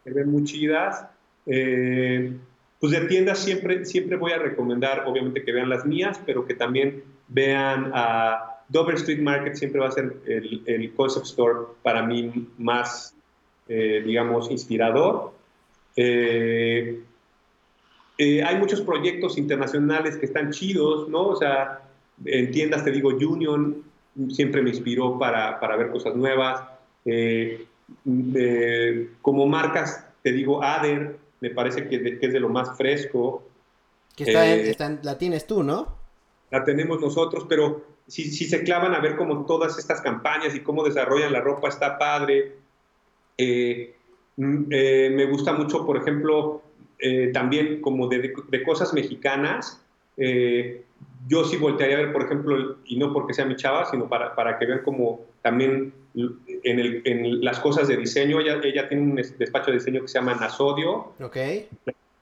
Se ven muy chidas. Eh, pues de tiendas siempre, siempre voy a recomendar, obviamente, que vean las mías, pero que también vean a Dover Street Market, siempre va a ser el, el concept store para mí más, eh, digamos, inspirador. Eh, hay muchos proyectos internacionales que están chidos, ¿no? O sea, en tiendas te digo, Union siempre me inspiró para, para ver cosas nuevas. como marcas, te digo, Ader, me parece que, es de lo más fresco. Que eh, está, la tienes tú, ¿no? La tenemos nosotros, pero si, si, se clavan a ver como todas estas campañas y cómo desarrollan la ropa, está padre. Eh, mm, eh, me gusta mucho, por ejemplo, también como de, de cosas mexicanas. yo sí voltearía a ver, por ejemplo, y no porque sea mi chava, sino para, para que vean como también en, el, en, las cosas de diseño. Ella, ella, tiene un despacho de diseño que se llama Nasodio. Ok.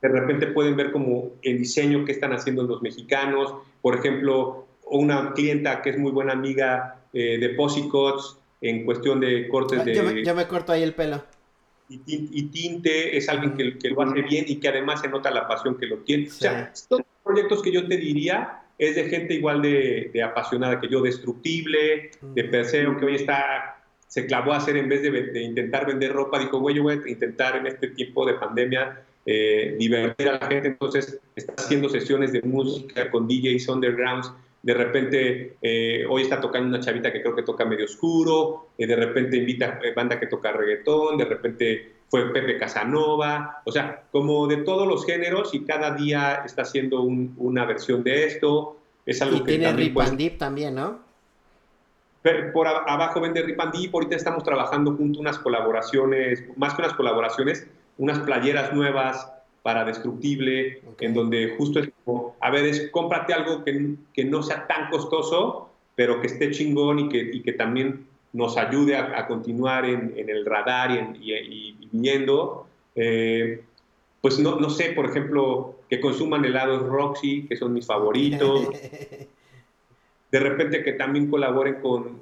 De repente pueden ver como el diseño que están haciendo los mexicanos. Por ejemplo, una clienta que es muy buena amiga eh, de Posicots en cuestión de cortes de... Yo me, corto ahí el pelo. Y, tinte es alguien que, que, lo hace bien y que además se nota la pasión que lo tiene. O sea, estos proyectos que yo te diría es de gente igual de, de apasionada que yo, destructible, de Perseo, que hoy está se clavó a hacer en vez de, intentar vender ropa, dijo, güey, yo voy a intentar en este tiempo de pandemia eh, divertir a la gente, entonces está haciendo sesiones de música con DJs undergrounds, de repente eh, hoy está tocando una chavita que creo que toca medio oscuro, eh, de repente invita a banda que toca reggaetón, de repente fue Pepe Casanova, o sea, como de todos los géneros y cada día está haciendo una versión de esto. Es algo y que tiene también, Rip también, ¿no? por abajo vende Rip and Deep, ahorita estamos trabajando junto unas colaboraciones, más que unas colaboraciones, unas playeras nuevas para Destructible, en donde justo es como, a ver, es cómprate algo que, que, no sea tan costoso, pero que esté chingón y que, y que también nos ayude a, continuar en, en, el radar y, y, viendo. Eh, pues no, no sé, por ejemplo, que consuman helados Roxy, que son mis favoritos. de repente que también colaboren con,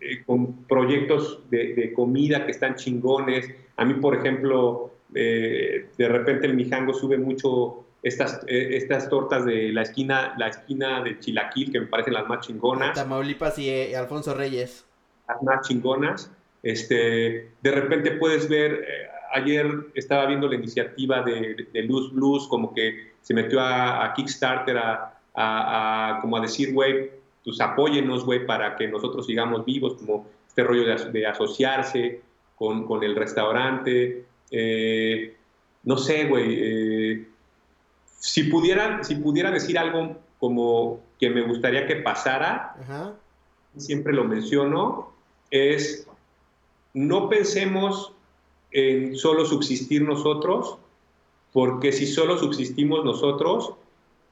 eh, con proyectos de, comida que están chingones. A mí, por ejemplo, eh, de repente el Mijango sube mucho estas, eh, estas tortas de la esquina, la esquina de Chilaquil, que me parecen las más chingonas. Tamaulipas y Alfonso Reyes. Las más chingonas. Este, de repente puedes ver, ayer estaba viendo la iniciativa de, de, Luz Blues, como que se metió a, Kickstarter a, a, como a decir, güey, pues apóyenos, güey, para que nosotros sigamos vivos, como este rollo de, asociarse con, con, el restaurante. Eh, no sé, güey, eh, si, pudiera, si pudiera decir algo como que me gustaría que pasara, siempre lo menciono, es no pensemos en solo subsistir nosotros, porque si solo subsistimos nosotros,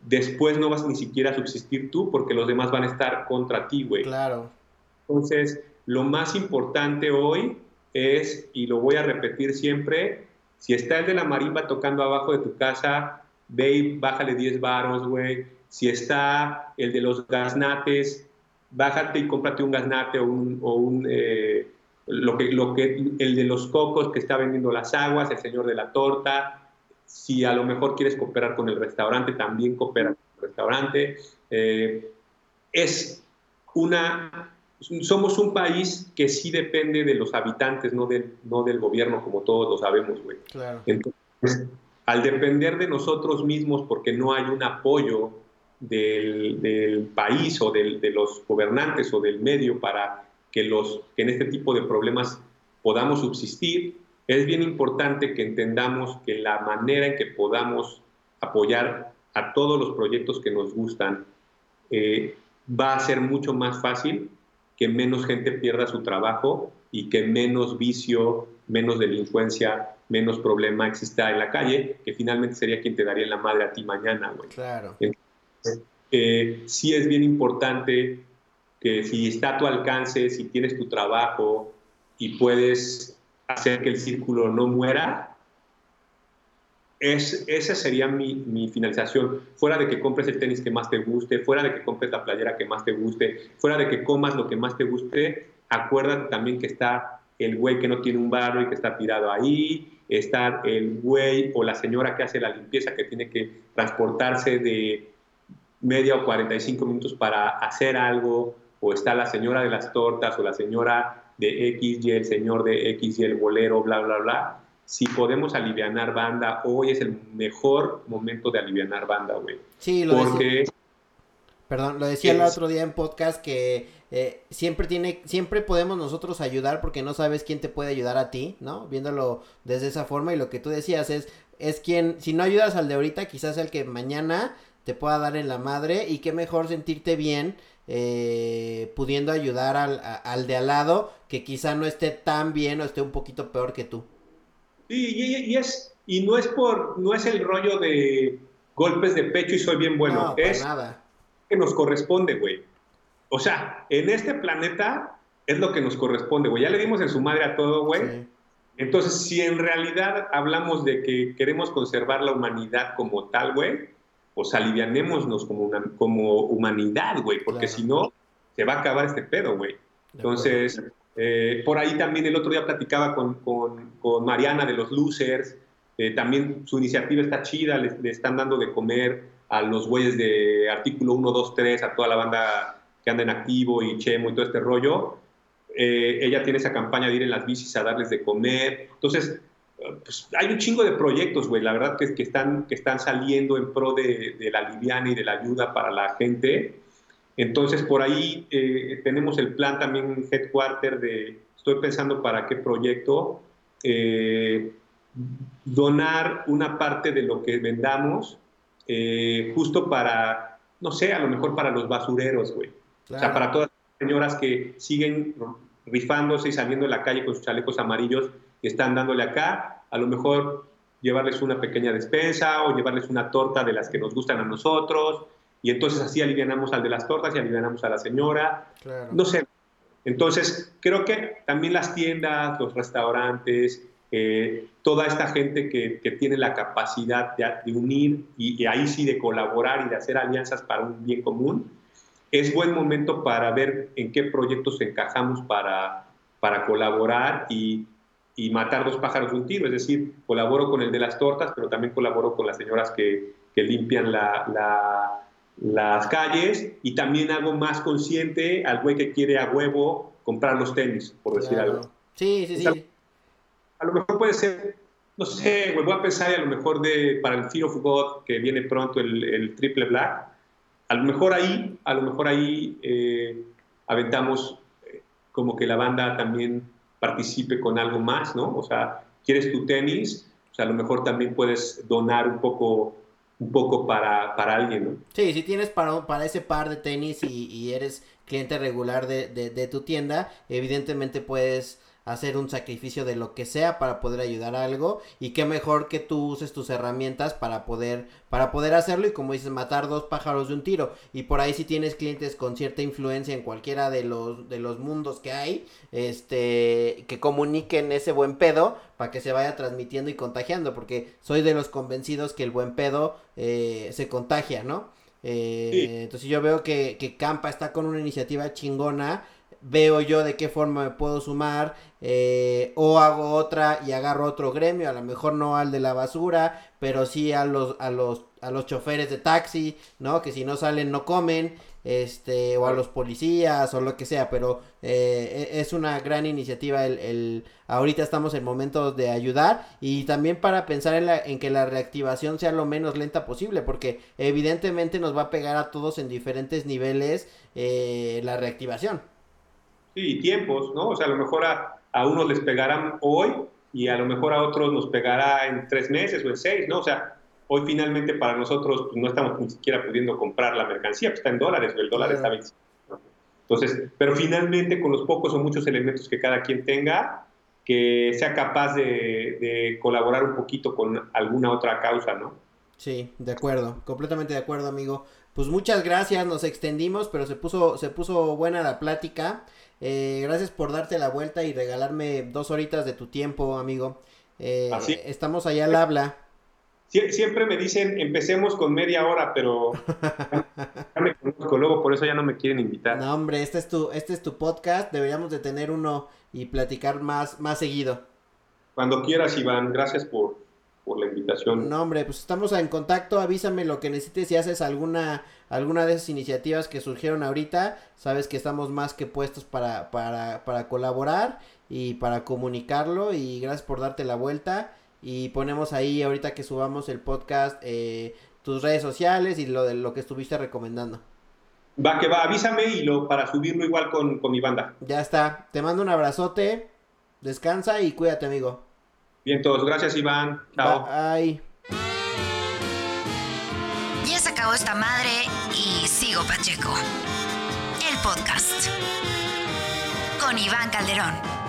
después no vas ni siquiera a subsistir tú porque los demás van a estar contra ti, güey. Claro. Entonces, lo más importante hoy es, y lo voy a repetir siempre, si está el de la marimba tocando abajo de tu casa, ve y bájale 10 varos, güey. Si está el de los gaznates, bájate y cómprate un gaznate o un, o un, eh, lo que, lo que, el de los cocos que está vendiendo las aguas, el señor de la torta, si a lo mejor quieres cooperar con el restaurante, también coopera con el restaurante. Eh, es una, somos un país que sí depende de los habitantes, no del, no del gobierno, como todos lo sabemos, güey. Entonces, al depender de nosotros mismos, porque no hay un apoyo del, país o de los gobernantes o del medio para que, los, que en este tipo de problemas podamos subsistir, es bien importante que entendamos que la manera en que podamos apoyar a todos los proyectos que nos gustan eh, va a ser mucho más fácil que menos gente pierda su trabajo y que menos vicio, menos delincuencia, menos problema exista en la calle, que finalmente sería quien te daría la madre a ti mañana, güey. Claro. Eh, sí es bien importante que si está a tu alcance, si tienes tu trabajo y puedes hacer que el círculo no muera, es, esa sería mi, mi, finalización. Fuera de que compres el tenis que más te guste, fuera de que compres la playera que más te guste, fuera de que comas lo que más te guste, acuérdate también que está el güey que no tiene un barro y que está tirado ahí, está el güey o la señora que hace la limpieza que tiene que transportarse de media o 45 minutos para hacer algo, o está la señora de las tortas o la señora de X y el señor de X y el bolero, bla, bla, bla. Si podemos alivianar banda, hoy es el mejor momento de alivianar banda, güey. Sí, lo Porque... Perdón, lo decía el otro día en podcast que eh, siempre tiene, siempre podemos nosotros ayudar porque no sabes quién te puede ayudar a ti, ¿no? Viéndolo desde esa forma y lo que tú decías es, es quien, si no ayudas al de ahorita, quizás el que mañana te pueda dar en la madre y qué mejor sentirte bien eh, pudiendo ayudar al, al, de al lado que quizá no esté tan bien o esté un poquito peor que tú. Sí, y, es, y no es por, no es el rollo de golpes de pecho y soy bien bueno, no, es nada. que nos corresponde, güey. O sea, en este planeta es lo que nos corresponde, güey. Ya le dimos en su madre a todo, güey. Entonces, si en realidad hablamos de que queremos conservar la humanidad como tal, güey, pues alivianémonos como, una, como humanidad, güey, porque si no, se va a acabar este pedo, güey. Entonces, eh, por ahí también el otro día platicaba con, con, Mariana de los Losers, eh, también su iniciativa está chida, le, están dando de comer a los güeyes de artículo 1, 2, 3, a toda la banda que anda en activo y Chemo y todo este rollo. Eh, ella tiene esa campaña de ir en las bicis a darles de comer. Entonces, pues hay un chingo de proyectos, güey, la verdad que, que, están, que están saliendo en pro de, de, la liviana y de la ayuda para la gente. Entonces, por ahí eh, tenemos el plan también headquarter de, estoy pensando para qué proyecto, eh, donar una parte de lo que vendamos eh, justo para, no sé, a lo mejor para los basureros, güey. O sea, para todas las señoras que siguen rifándose y saliendo de la calle con sus chalecos amarillos y están dándole acá, a lo mejor llevarles una pequeña despensa o llevarles una torta de las que nos gustan a nosotros, y entonces así alivianamos al de las tortas y alivianamos a la señora. No sé. Entonces, creo que también las tiendas, los restaurantes, eh, toda esta gente que, que, tiene la capacidad de, unir y, y, ahí sí de colaborar y de hacer alianzas para un bien común, es buen momento para ver en qué proyectos encajamos para, para colaborar y, y matar dos pájaros de un tiro. Es decir, colaboro con el de las tortas, pero también colaboro con las señoras que, que limpian la, la, las calles y también hago más consciente al güey que quiere a huevo comprar los tenis, por decir algo. Sí, sí, sí. A lo mejor puede ser, no sé, voy a pensar a lo mejor de, para el Fear of God, que viene pronto el, el triple black, a lo mejor ahí, a lo mejor ahí eh, aventamos eh, como que la banda también participe con algo más, ¿no? O sea, quieres tu tenis, o sea, a lo mejor también puedes donar un poco un poco para, para alguien, ¿no? Sí, si tienes para, para ese par de tenis y, eres cliente regular de, de, tu tienda, evidentemente puedes hacer un sacrificio de lo que sea para poder ayudar a algo y qué mejor que tú uses tus herramientas para poder para poder hacerlo y como dices matar dos pájaros de un tiro. Y por ahí si tienes clientes con cierta influencia en cualquiera de los de los mundos que hay este que comuniquen ese buen pedo para que se vaya transmitiendo y contagiando porque soy de los convencidos que el buen pedo eh, se contagia no eh, entonces yo veo que, que Campa está con una iniciativa chingona veo yo de qué forma me puedo sumar, eh, o hago otra y agarro otro gremio, a lo mejor no al de la basura, pero sí a los, a los, a los choferes de taxi, ¿no? Que si no salen no comen, este, o a los policías o lo que sea, pero eh, e, es una gran iniciativa el, el, ahorita estamos en momentos de ayudar y también para pensar en, la, en que la reactivación sea lo menos lenta posible, porque evidentemente nos va a pegar a todos en diferentes niveles eh, la reactivación. Sí, tiempos, ¿no? O sea, a lo mejor a, a unos les pegarán hoy y a lo mejor a otros nos pegará en tres meses o en seis, ¿no? O sea, hoy finalmente para nosotros pues, no estamos ni siquiera pudiendo comprar la mercancía, que está en dólares, el dólar está vencido. Entonces, pero finalmente con los pocos o muchos elementos que cada quien tenga, que sea capaz de, de, colaborar un poquito con alguna otra causa, ¿no? Sí, de acuerdo, completamente de acuerdo, amigo. Pues muchas gracias, nos extendimos, pero se puso, se puso buena la plática. Eh, gracias por darte la vuelta y regalarme dos horitas de tu tiempo, amigo. Eh, Así. Estamos allá al habla siempre me dicen, empecemos con media hora, pero ya me conozco, luego por eso ya no me quieren invitar. No, hombre, este es tu, este es tu podcast, deberíamos de tener uno y platicar más, más seguido. Cuando quieras, Iván, gracias por, por la invitación. No, hombre, pues estamos en contacto, avísame lo que necesites si haces alguna, alguna de esas iniciativas que surgieron ahorita, sabes que estamos más que puestos para, para, para colaborar y para comunicarlo y gracias por darte la vuelta y ponemos ahí ahorita que subamos el podcast eh, tus redes sociales y lo de lo que estuviste recomendando. Va que va, avísame y lo para subirlo igual con, con mi banda. Ya está. Te mando un abrazote. Descansa y cuídate, amigo. Bien, todos. Gracias, Iván. Chao. Bye. Ya se acabó esta madre sigo Pacheco. El podcast. Con Iván Calderón.